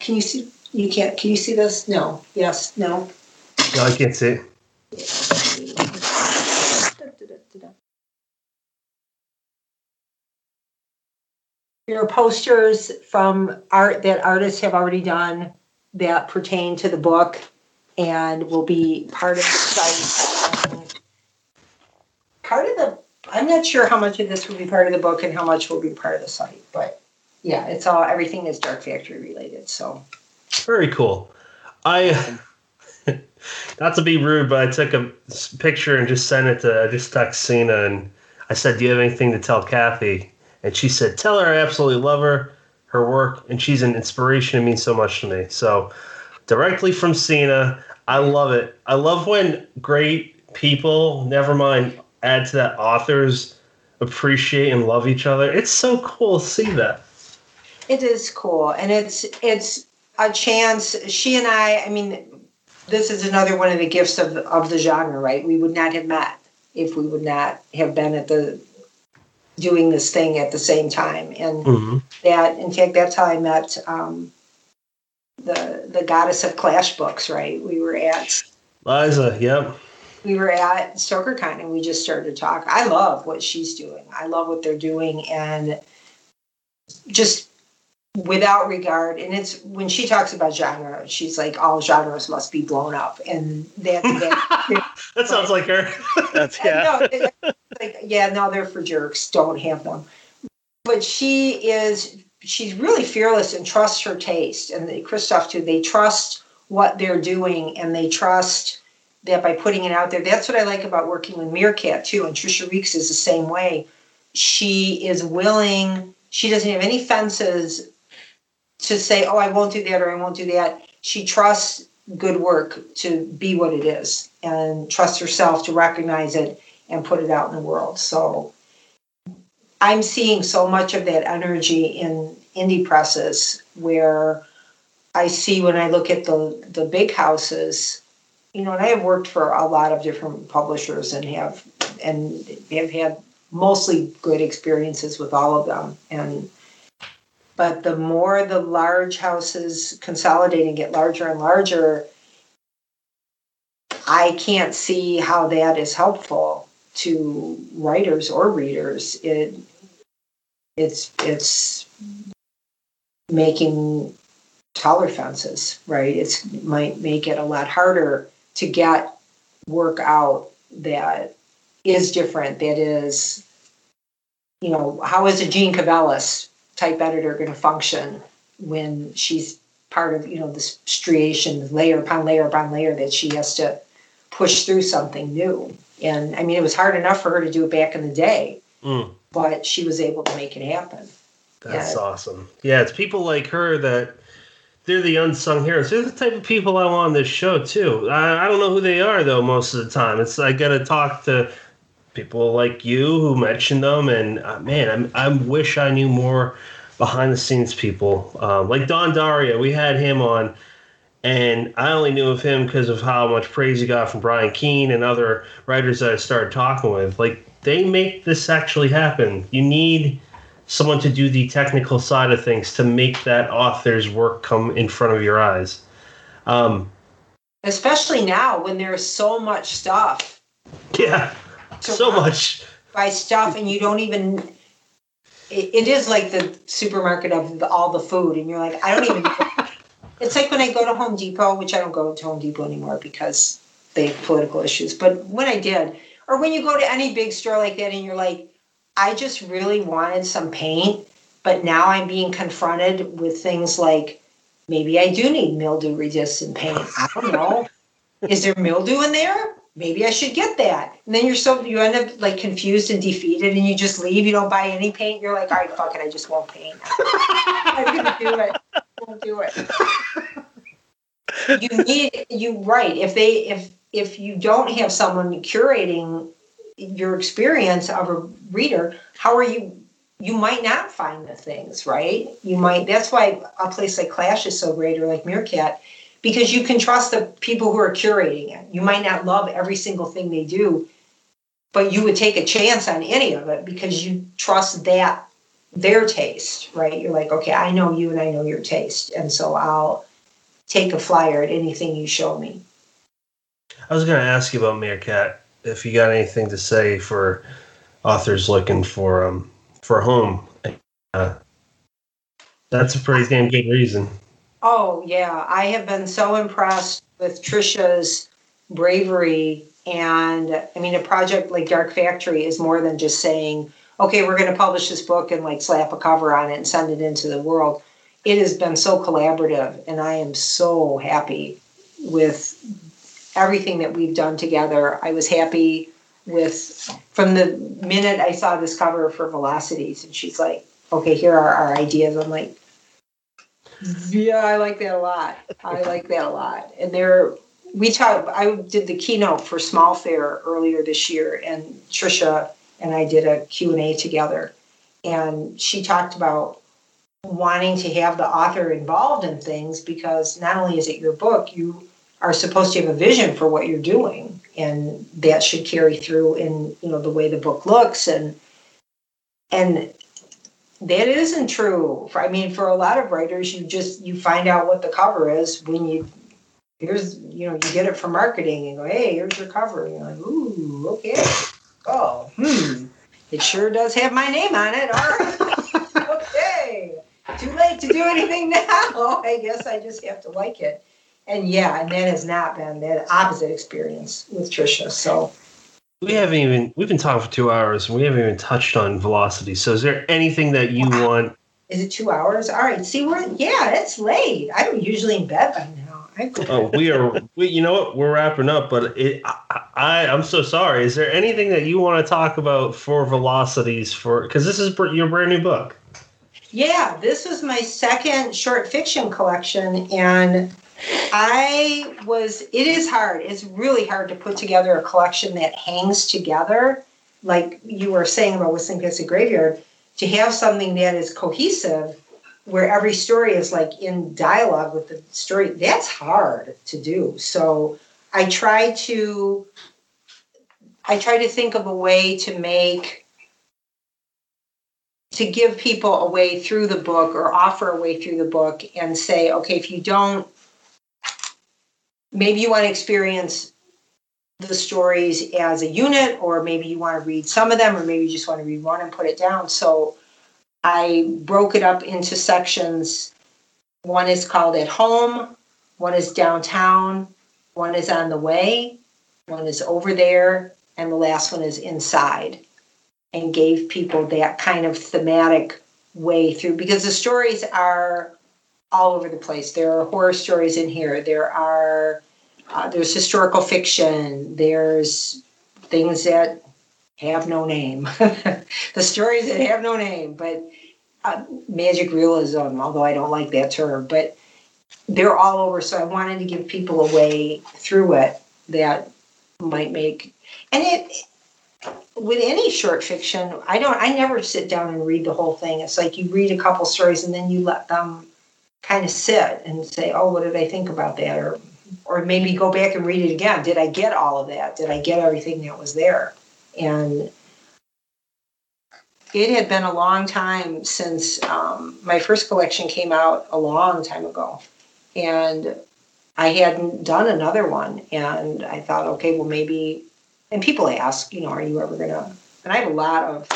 can you see you can't can you see this? No. Yes, no. No, I can't see. There are posters from art that artists have already done that pertain to the book and will be part of the site. part of the. I'm not sure how much of this will be part of the book and how much will be part of the site, but yeah, it's all everything is Dark Factory related. So very cool. I [LAUGHS] not to be rude, but I took a picture and just sent it to. I just texted Cina and I said, "Do you have anything to tell Kathe?" And she said, "Tell her I absolutely love her, her work, and she's an inspiration. It means so much to me." So, directly from Cina, I love it. I love when great people, never mind, add to that authors appreciate and love each other. It's so cool to see that. It is cool, and it's it's a chance. She and I. I mean, this is another one of the gifts of of the genre, right? We would not have met if we would not have been at the doing this thing at the same time, and mm-hmm. that, in fact, that's how I met um, the the goddess of clash books. Right? We were at Leza. Yep. We were at StokerCon and we just started to talk. I love what she's doing. I love what they're doing, and just without regard and it's when she talks about genre she's like all genres must be blown up and that that, [LAUGHS] that sounds like her [LAUGHS] that's yeah no, like, yeah no they're for jerks don't have them but she is she's really fearless and trusts her taste and the christoph too they trust what they're doing and they trust that by putting it out there that's what i like about working with meerkat too and Tricia Reeks is the same way she is willing she doesn't have any fences to say, oh, I won't do that or I won't do that. She trusts good work to be what it is and trusts herself to recognize it and put it out in the world. So I'm seeing so much of that energy in indie presses where I see when I look at the the big houses, you know, and I have worked for a lot of different publishers and have and have had mostly good experiences with all of them. And but the more the large houses consolidate and get larger and larger, I can't see how that is helpful to writers or readers. It it's it's making taller fences, right? It's might make it a lot harder to get work out that is different, that is, you know, how is a Jeanne Cavelos type editor going to function when she's part of you know this striation layer upon layer upon layer that she has to push through something new and i mean it was hard enough for her to do it back in the day mm. but she was able to make it happen that's and, awesome yeah it's people like her that they're the unsung heroes. They're the type of people I want on this show too. I, I don't know who they are though. Most of the time, it's I got to talk to people like you who mentioned them, and uh, man, I, I wish I knew more behind the scenes people. Um, like Don D'Auria, we had him on, and I only knew of him because of how much praise he got from Brian Keene and other writers that I started talking with. Like they make this actually happen. You need someone to do the technical side of things to make that author's work come in front of your eyes. Um, Especially now when there's so much stuff. Yeah so much buy stuff and you don't even it, it is like the supermarket of the, all the food and you're like i don't even [LAUGHS] it's like when i go to home depot which i don't go to home depot anymore because they have political issues but when i did or when you go to any big store like that and you're like i just really wanted some paint but now i'm being confronted with things like maybe i do need mildew resistant paint i don't know [LAUGHS] is there mildew in there maybe I should get that. And then you're so you end up like confused and defeated, and you just leave. You don't buy any paint. You're like, all right, fuck it, I just won't paint. I'm gonna do it. Won't do it. you need you right. If they if if you don't have someone curating your experience of a reader, how are you? You might not find the things right. You might. That's why a place like Clash is so great, or like Meerkat because you can trust the people who are curating it. You might not love every single thing they do, but you would take a chance on any of it because you trust that their taste, right? You're like, okay, I know you and I know your taste, and so I'll take a flyer at anything you show me. I was going to ask you about Meerkat if you got anything to say for authors looking for um for home. Uh, that's a pretty damn good reason. Oh, yeah. I have been so impressed with Tricia's bravery And I mean, a project like Dark Factory is more than just saying, okay, we're going to publish this book and like slap a cover on it and send it into the world. It has been so collaborative, and I am so happy with everything that we've done together. I was happy with from the minute I saw this cover for Velocities, and she's like, okay, here are our ideas. I'm like, yeah, I like that a lot. I like that a lot. And there, we talked. I did the keynote for Small Fair earlier this year, and Tricia and I did a Q and A together, and she talked about wanting to have the author involved in things because not only is it your book, you are supposed to have a vision for what you're doing, and that should carry through in you know the way the book looks and and that isn't true. For, I mean, for a lot of writers, you just you find out what the cover is when you here's you know you get it from marketing and go, hey, here's your cover. And you're like, ooh, okay, oh, hmm, it sure does have my name on it. All right, [LAUGHS] okay, too late to do anything now. [LAUGHS] I guess I just have to like it. And yeah, and that has not been that opposite experience with Tricia. So we haven't even we've been talking for two hours and we haven't even touched on velocity. So is there anything that you wow. want? Is it two hours? All right. See, we're yeah, it's late. I'm usually in bed by now. Oh, we are. We, you know what? We're wrapping up, but it, I, I, I'm so sorry. Is there anything that you want to talk about for velocities for? Because this is your brand new book. Yeah, this is my second short fiction collection, and I was, it is hard. It's really hard to put together a collection that hangs together, like you were saying about Whistling Past the Graveyard, to have something that is cohesive where every story is like in dialogue with the story. That's hard to do. So I try to, I try to think of a way to make to give people a way through the book or offer a way through the book and say, okay, if you don't maybe you want to experience the stories as a unit, or maybe you want to read some of them, or maybe you just want to read one and put it down. So I broke it up into sections. One is called At Home, one is Downtown, one is On the Way, one is Over There, and the last one is Inside. And gave people that kind of thematic way through because the stories are all over the place. There are horror stories in here. There are uh, there's historical fiction. There's things that have no name. [LAUGHS] the stories that have no name, but uh, magic realism. Although I don't like that term, but they're all over. So I wanted to give people a way through it that might make and it with any short fiction i don't i never sit down and read the whole thing it's like you read a couple stories and then you let them kind of sit and say, oh, what did I think about that? Or, or maybe go back and read it again. Did I get all of that? Did I get everything that was there? And it had been a long time since um, my first collection came out a long time ago. And I hadn't done another one. And I thought, okay, well, maybe, and people ask, you know, are you ever to, and I have a lot of,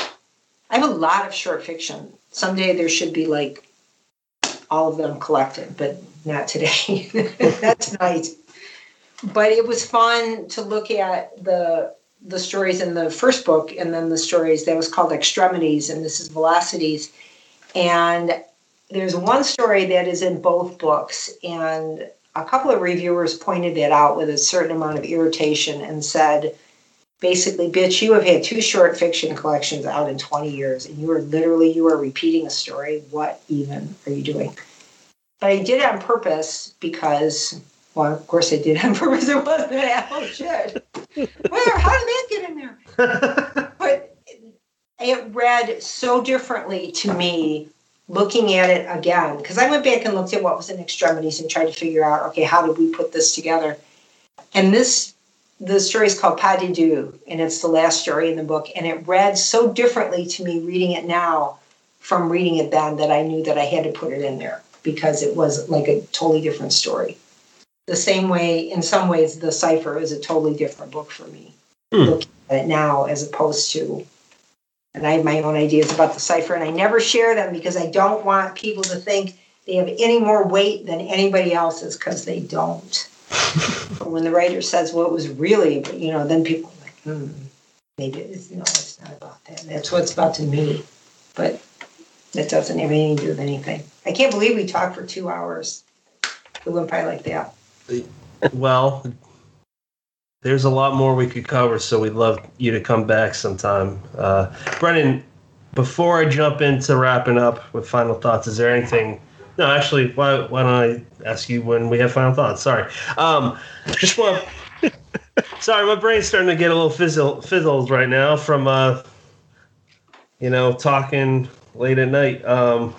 I have a lot of short fiction. Someday there should be like all of them collected, but not today, [LAUGHS] not tonight. But it was fun to look at the the stories in the first book and then the stories that was called Extremities and this is Velocities. And there's one story that is in both books and a couple of reviewers pointed it out with a certain amount of irritation and said basically bitch you have had two short fiction collections out in 20 years and you are literally you are repeating a story what even are you doing but i did it on purpose because well of course i did on purpose it wasn't an oh shit where how did that get in there [LAUGHS] but it read so differently to me looking at it again because i went back and looked at what was in extremities and tried to figure out okay how did we put this together and this the story is called Pas de Deux, and it's the last story in the book. And it read so differently to me reading it now from reading it then that I knew that I had to put it in there because it was like a totally different story. The same way, in some ways, The Cipher is a totally different book for me. Hmm. Looking at it now as opposed to, and I have my own ideas about The Cipher, and I never share them because I don't want people to think they have any more weight than anybody else's because they don't. [LAUGHS] when the writer says what was really, you know, then people are like, hmm, maybe it's no, it's not about that. That's what it's about to me. But that doesn't have anything to do with anything. I can't believe we talked for two hours. It went by like that. Well, there's a lot more we could cover, so we'd love you to come back sometime. Uh, Brennan, before I jump into wrapping up with final thoughts, is there anything? No, actually, why, why don't I ask you when we have final thoughts? Sorry. Um, just want. sorry, my brain's starting to get a little fizzle, fizzled right now from, uh, you know, talking late at night. Um,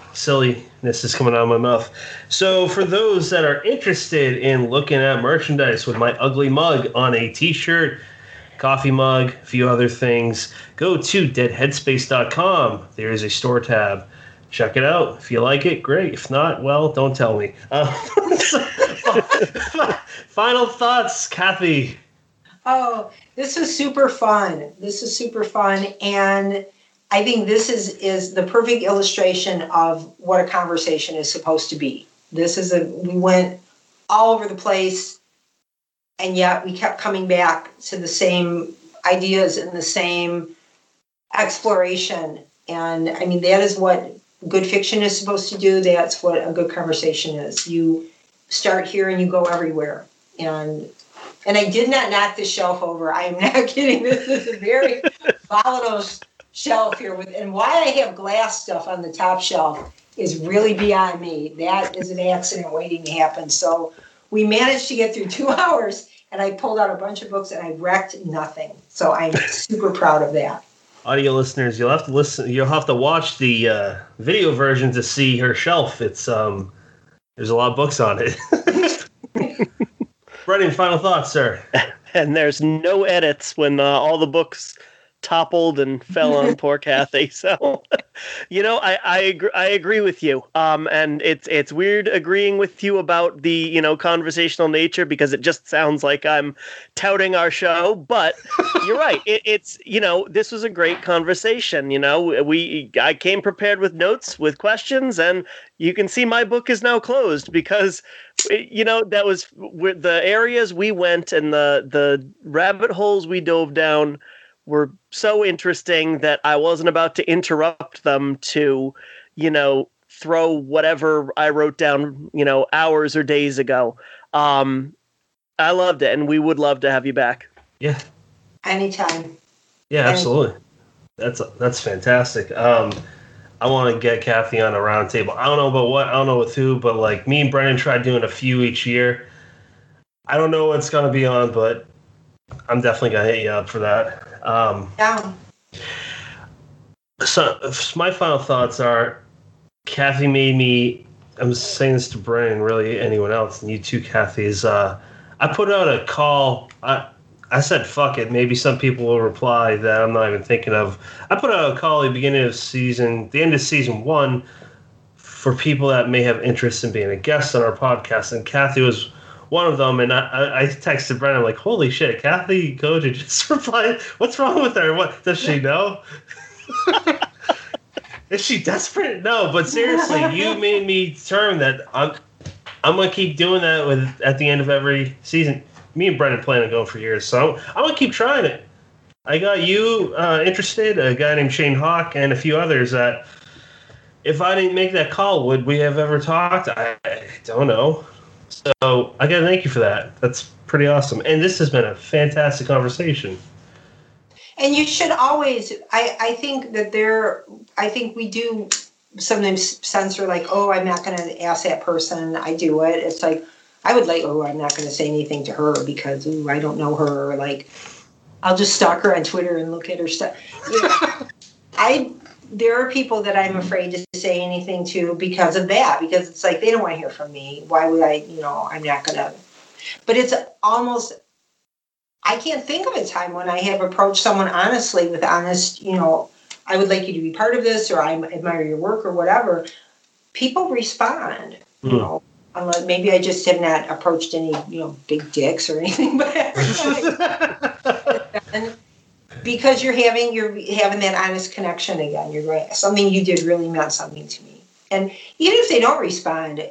silliness is coming out of my mouth. So, for those that are interested in looking at merchandise with my ugly mug on a t shirt, coffee mug, a few other things, go to deadheadspace.com. There is a store tab. Check it out. If you like it, great. If not, well, don't tell me. [LAUGHS] Uh, [LAUGHS] final thoughts, Kathe. Oh, this is super fun. This is super fun. And I think this is is the perfect illustration of what a conversation is supposed to be. This is a we went all over the place and yet we kept coming back to the same ideas and the same exploration. And I mean that is what good fiction is supposed to do. That's what a good conversation is. You start here and you go everywhere. And and I did not knock the shelf over. I am not [LAUGHS] kidding. This is a very [LAUGHS] volatile shelf here with and why I have glass stuff on the top shelf is really beyond me. That is an accident waiting to happen. So we managed to get through two [LAUGHS] hours and I pulled out a bunch of books and I wrecked nothing. So I'm [LAUGHS] super proud of that. Audio listeners, you'll have to listen. You'll have to watch the uh, video version to see her shelf. It's um, there's a lot of books on it. [LAUGHS] Brennan, final thoughts, sir. And there's no edits when uh, all the books toppled and fell on [LAUGHS] poor Kathe. So, [LAUGHS] you know, I I agree, I agree with you. Um, and it's it's weird agreeing with you about the you know conversational nature because it just sounds like I'm touting our show. But [LAUGHS] you're right. It, it's you know this was a great conversation. You know, we I came prepared with notes with questions, and you can see my book is now closed because you know that was the areas we went and the the rabbit holes we dove down were so interesting that I wasn't about to interrupt them to, you know, throw whatever I wrote down, you know, hours or days ago. Um, I loved it, and we would love to have you back. Yeah. Anytime. Yeah, absolutely. That's that's fantastic. Um, I want to get Kathe on a roundtable. I don't know about what, I don't know with who, but like me and Brennan tried doing a few each year. I don't know what's gonna be on, but I'm definitely gonna hit you up for that. Um, yeah. So my final thoughts are, Kathe made me. I'm saying this to Brian, really anyone else, and you too, Kathe. Is uh, I put out a call. I I said fuck it. Maybe some people will reply that I'm not even thinking of. I put out a call at the beginning of season, the end of season one, for people that may have interest in being a guest on our podcast, and Kathe was one of them, and I, I texted Brennan like, "Holy shit, Kathe Koja [LAUGHS] just replied. What's wrong with her? What does she know? [LAUGHS] Is she desperate? No, but seriously, you [LAUGHS] made me determine that I'm I'm gonna keep doing that with at the end of every season. Me and Brennan plan on going for years, so I'm gonna keep trying it. I got you uh, interested, a guy named Shane Hawk, and a few others that. If I didn't make that call, would we have ever talked? I, I don't know. So I gotta thank you for that. That's pretty awesome. And this has been a fantastic conversation. And you should always I, I think that there I think we do sometimes censor like, oh, I'm not gonna ask that person, I do it. It's like I would like, oh, I'm not gonna say anything to her because ooh, I don't know her. Like I'll just stalk her on Twitter and look at her stuff. You know, [LAUGHS] I there are people that I'm afraid to say anything to because of that, because it's like they don't want to hear from me. Why would I, you know, I'm not going to. But it's almost, I can't think of a time when I have approached someone honestly with honest, you know, I would like you to be part of this or I admire your work or whatever. People respond, mm. you know. Unless maybe I just have not approached any, you know, big dicks or anything, but [LAUGHS] [LAUGHS] because you're having you're having that honest connection again. You're right. Something you did really meant something to me. And even if they don't respond,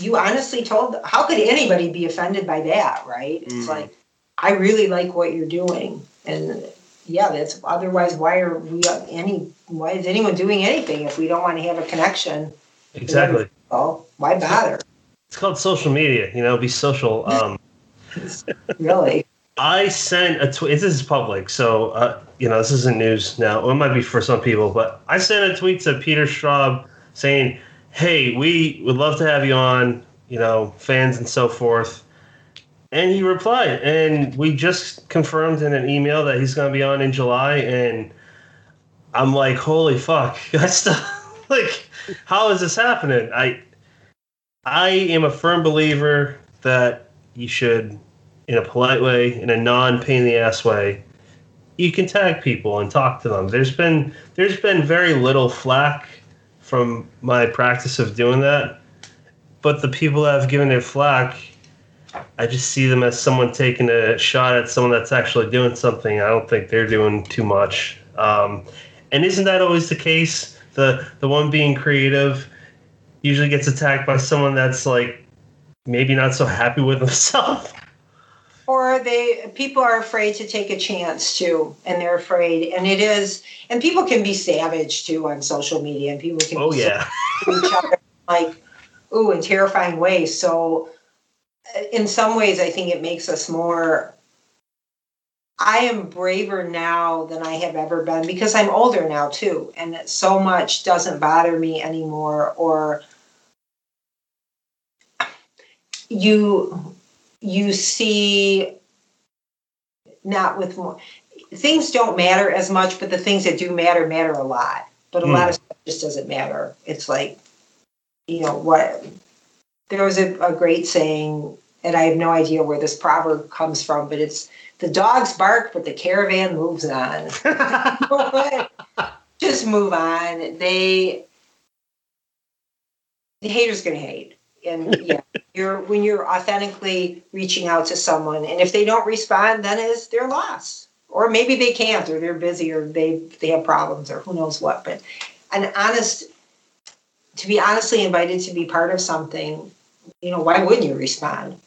you honestly told how could anybody be offended by that, right? It's Mhm. like I really like what you're doing, and yeah, that's otherwise why are we any why is anyone doing anything if we don't want to have a connection? Exactly. Well, why bother? It's called social media. You know, be social. Um, [LAUGHS] Really? I sent a tweet. This is public, so uh, you know this isn't news now. It might be for some people, but I sent a tweet to Peter Straub saying, "Hey, we would love to have you on. You know, fans and so forth." And he replied, and we just confirmed in an email that he's going to be on in July. And I'm like, "Holy fuck!" [LAUGHS] I still like, how is this happening? I I am a firm believer that you should in a polite way, in a non pain in the ass way, you can tag people and talk to them. There's been there's been very little flack from my practice of doing that, but the people that have given it flack, I just see them as someone taking a shot at someone that's actually doing something. I don't think they're doing too much. Um, and isn't that always the case? The the one being creative usually gets attacked by someone that's like maybe not so happy with [LAUGHS] themselves. Or they people are afraid to take a chance too and they're afraid and it is and people can be savage too on social media and people can Oh yeah. [LAUGHS] each other like ooh in terrifying ways so uh, in some ways i think it makes us more i am braver now than i have ever been because i'm older now too and so much doesn't bother me anymore or you you see not with more things don't matter as much but the things that do matter matter a lot. But a Hmm. lot of stuff just doesn't matter. It's like you know what there was a, a great saying and i have no idea where this proverb comes from but it's the dogs bark but the caravan moves on. [LAUGHS] Just move on. They the haters gonna hate and [LAUGHS] yeah you're when you're authentically reaching out to someone and if they don't respond then it's their loss or maybe they can't or they're busy or they they have problems or who knows what but an honest to be honestly invited to be part of something you know why wouldn't you respond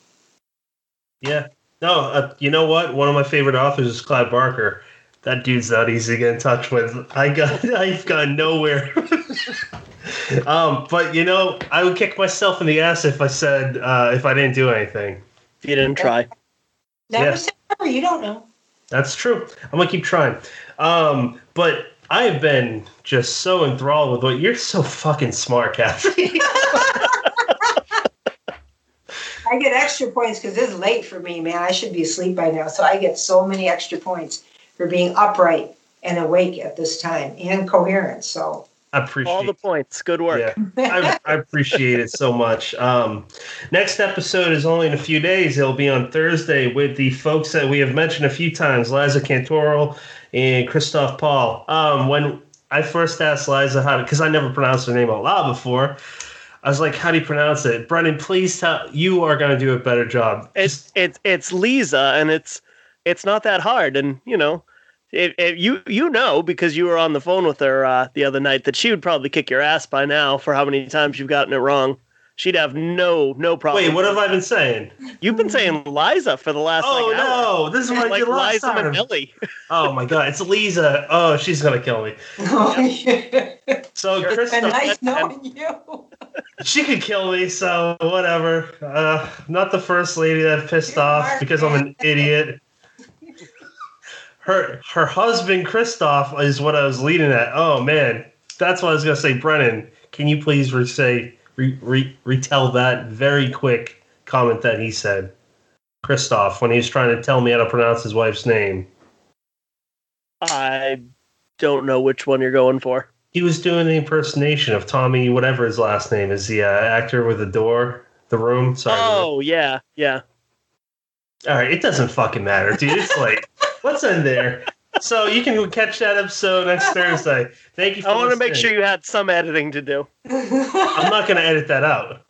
Yeah. No, uh, you know what? One of my favorite authors is Clive Barker. That dude's not easy to get in touch with. I got, [LAUGHS] I've gone nowhere. [LAUGHS] [LAUGHS] um, but you know, I would kick myself in the ass if I said uh, if I didn't do anything. If you didn't try. never Yeah. say never you don't know That's true. I'm gonna keep trying. Um, but I've been just so enthralled with what you're so fucking smart, Kathe. [LAUGHS] i get extra points because it's late for me man i should be asleep by now so i get so many extra points for being upright and awake at this time and coherent so I appreciate All the points. Good work. Yeah, [LAUGHS] I, I appreciate it so much. Um, next episode is only in a few days. It'll be on Thursday with the folks that we have mentioned a few times, Leza Cantoral and Christoph Paul. Um, when I first asked Leza how to, because I never pronounced her name out loud before, I was like, "How do you pronounce it?" Brennan, please tell. You are going to do a better job. It's it's it's Lisa, and it's it's not that hard. And you know, it, it, you you know because you were on the phone with her uh, the other night that she would probably kick your ass by now for how many times you've gotten it wrong. She'd have no no problem. Wait, what have I been saying? You've been saying Liza for the last Oh like hour. no, this is what I like did last Liza time. Minnelli. [LAUGHS] Oh my god, it's Lisa. Oh, she's gonna kill me. [LAUGHS] So Sure. Christoph, and nice knowing you She could kill me, so whatever. Uh, not the first lady that pissed off because I'm an idiot. Her her husband Christoph is what I was leading at. Oh man, that's what I was gonna say. Brennan, can you please re- say re- re- retell that very quick comment that he said, Christoph, when he was trying to tell me how to pronounce his wife's name. I don't know which one you're going for. He was doing the impersonation of Tommy, whatever his last name is, the uh, actor with the door, the room. Sorry. Oh yeah, yeah. All right, it doesn't fucking matter, dude. It's like, what's in there? So you can catch that episode next Thursday. Thank you. For I want to make sure you had some editing to do. I'm not going to edit that out.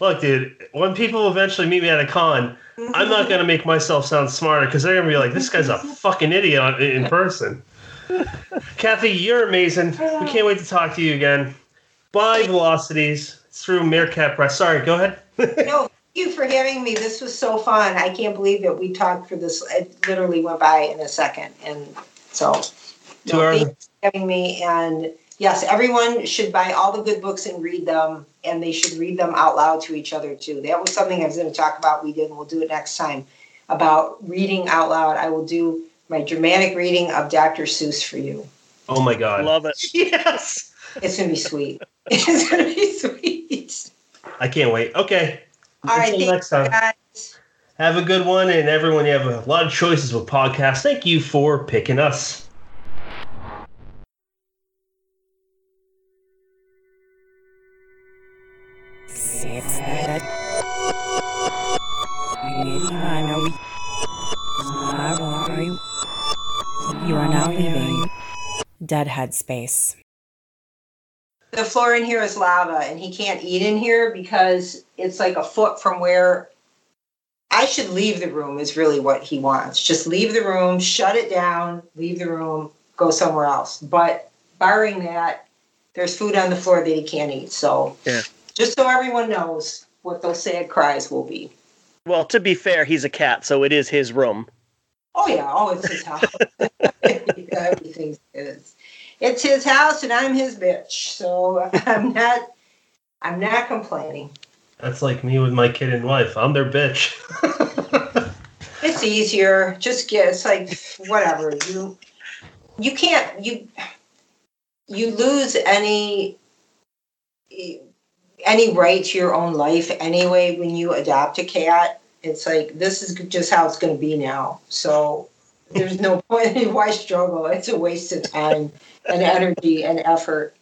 Look, dude. When people eventually meet me at a con, I'm not going to make myself sound smarter because they're going to be like, "This guy's a fucking idiot in person." Kathe, you're amazing. We can't wait to talk to you again. Bye, velocities. through Meerkat Press. Sorry, go ahead. no, thank you for having me. This was so fun. I can't believe that we talked for this. It literally went by in a second, and so To no, our- thank you for having me. And yes, everyone should buy all the good books and read them, and they should read them out loud to each other too. That was something I was going to talk about. We did, and we'll do it next time about reading out loud. I will do my dramatic reading of Dr. Seuss for you. Oh my god. Love it. [LAUGHS] yes. It's going to be sweet. [LAUGHS] It's going to be sweet. I can't wait. Okay. All right, Until next time. guys. Have a good one, and everyone, you have a lot of choices with podcasts. Thank you for picking us. You are now leaving Deadhead Space. The floor in here is lava and he can't eat in here because it's like a foot from where I should leave the room is really what he wants. Just leave the room, shut it down, leave the room, go somewhere else. But barring that, there's food on the floor that he can't eat. So Yeah. just so everyone knows what those sad cries will be. Well, to be fair, he's a cat, so it is his room. Oh yeah, oh it's his house. [LAUGHS] Everything's his. It's his house and I'm his bitch. So [LAUGHS] I'm not I'm not complaining. That's like me with my kid and wife. I'm their bitch. [LAUGHS] It's easier. Just get it's like whatever. You you can't you you lose any any right to your own life anyway when you adopt a cat. It's like this is just how it's going to be now. So there's no [LAUGHS] point. In why struggle? It's a waste of time and energy and effort.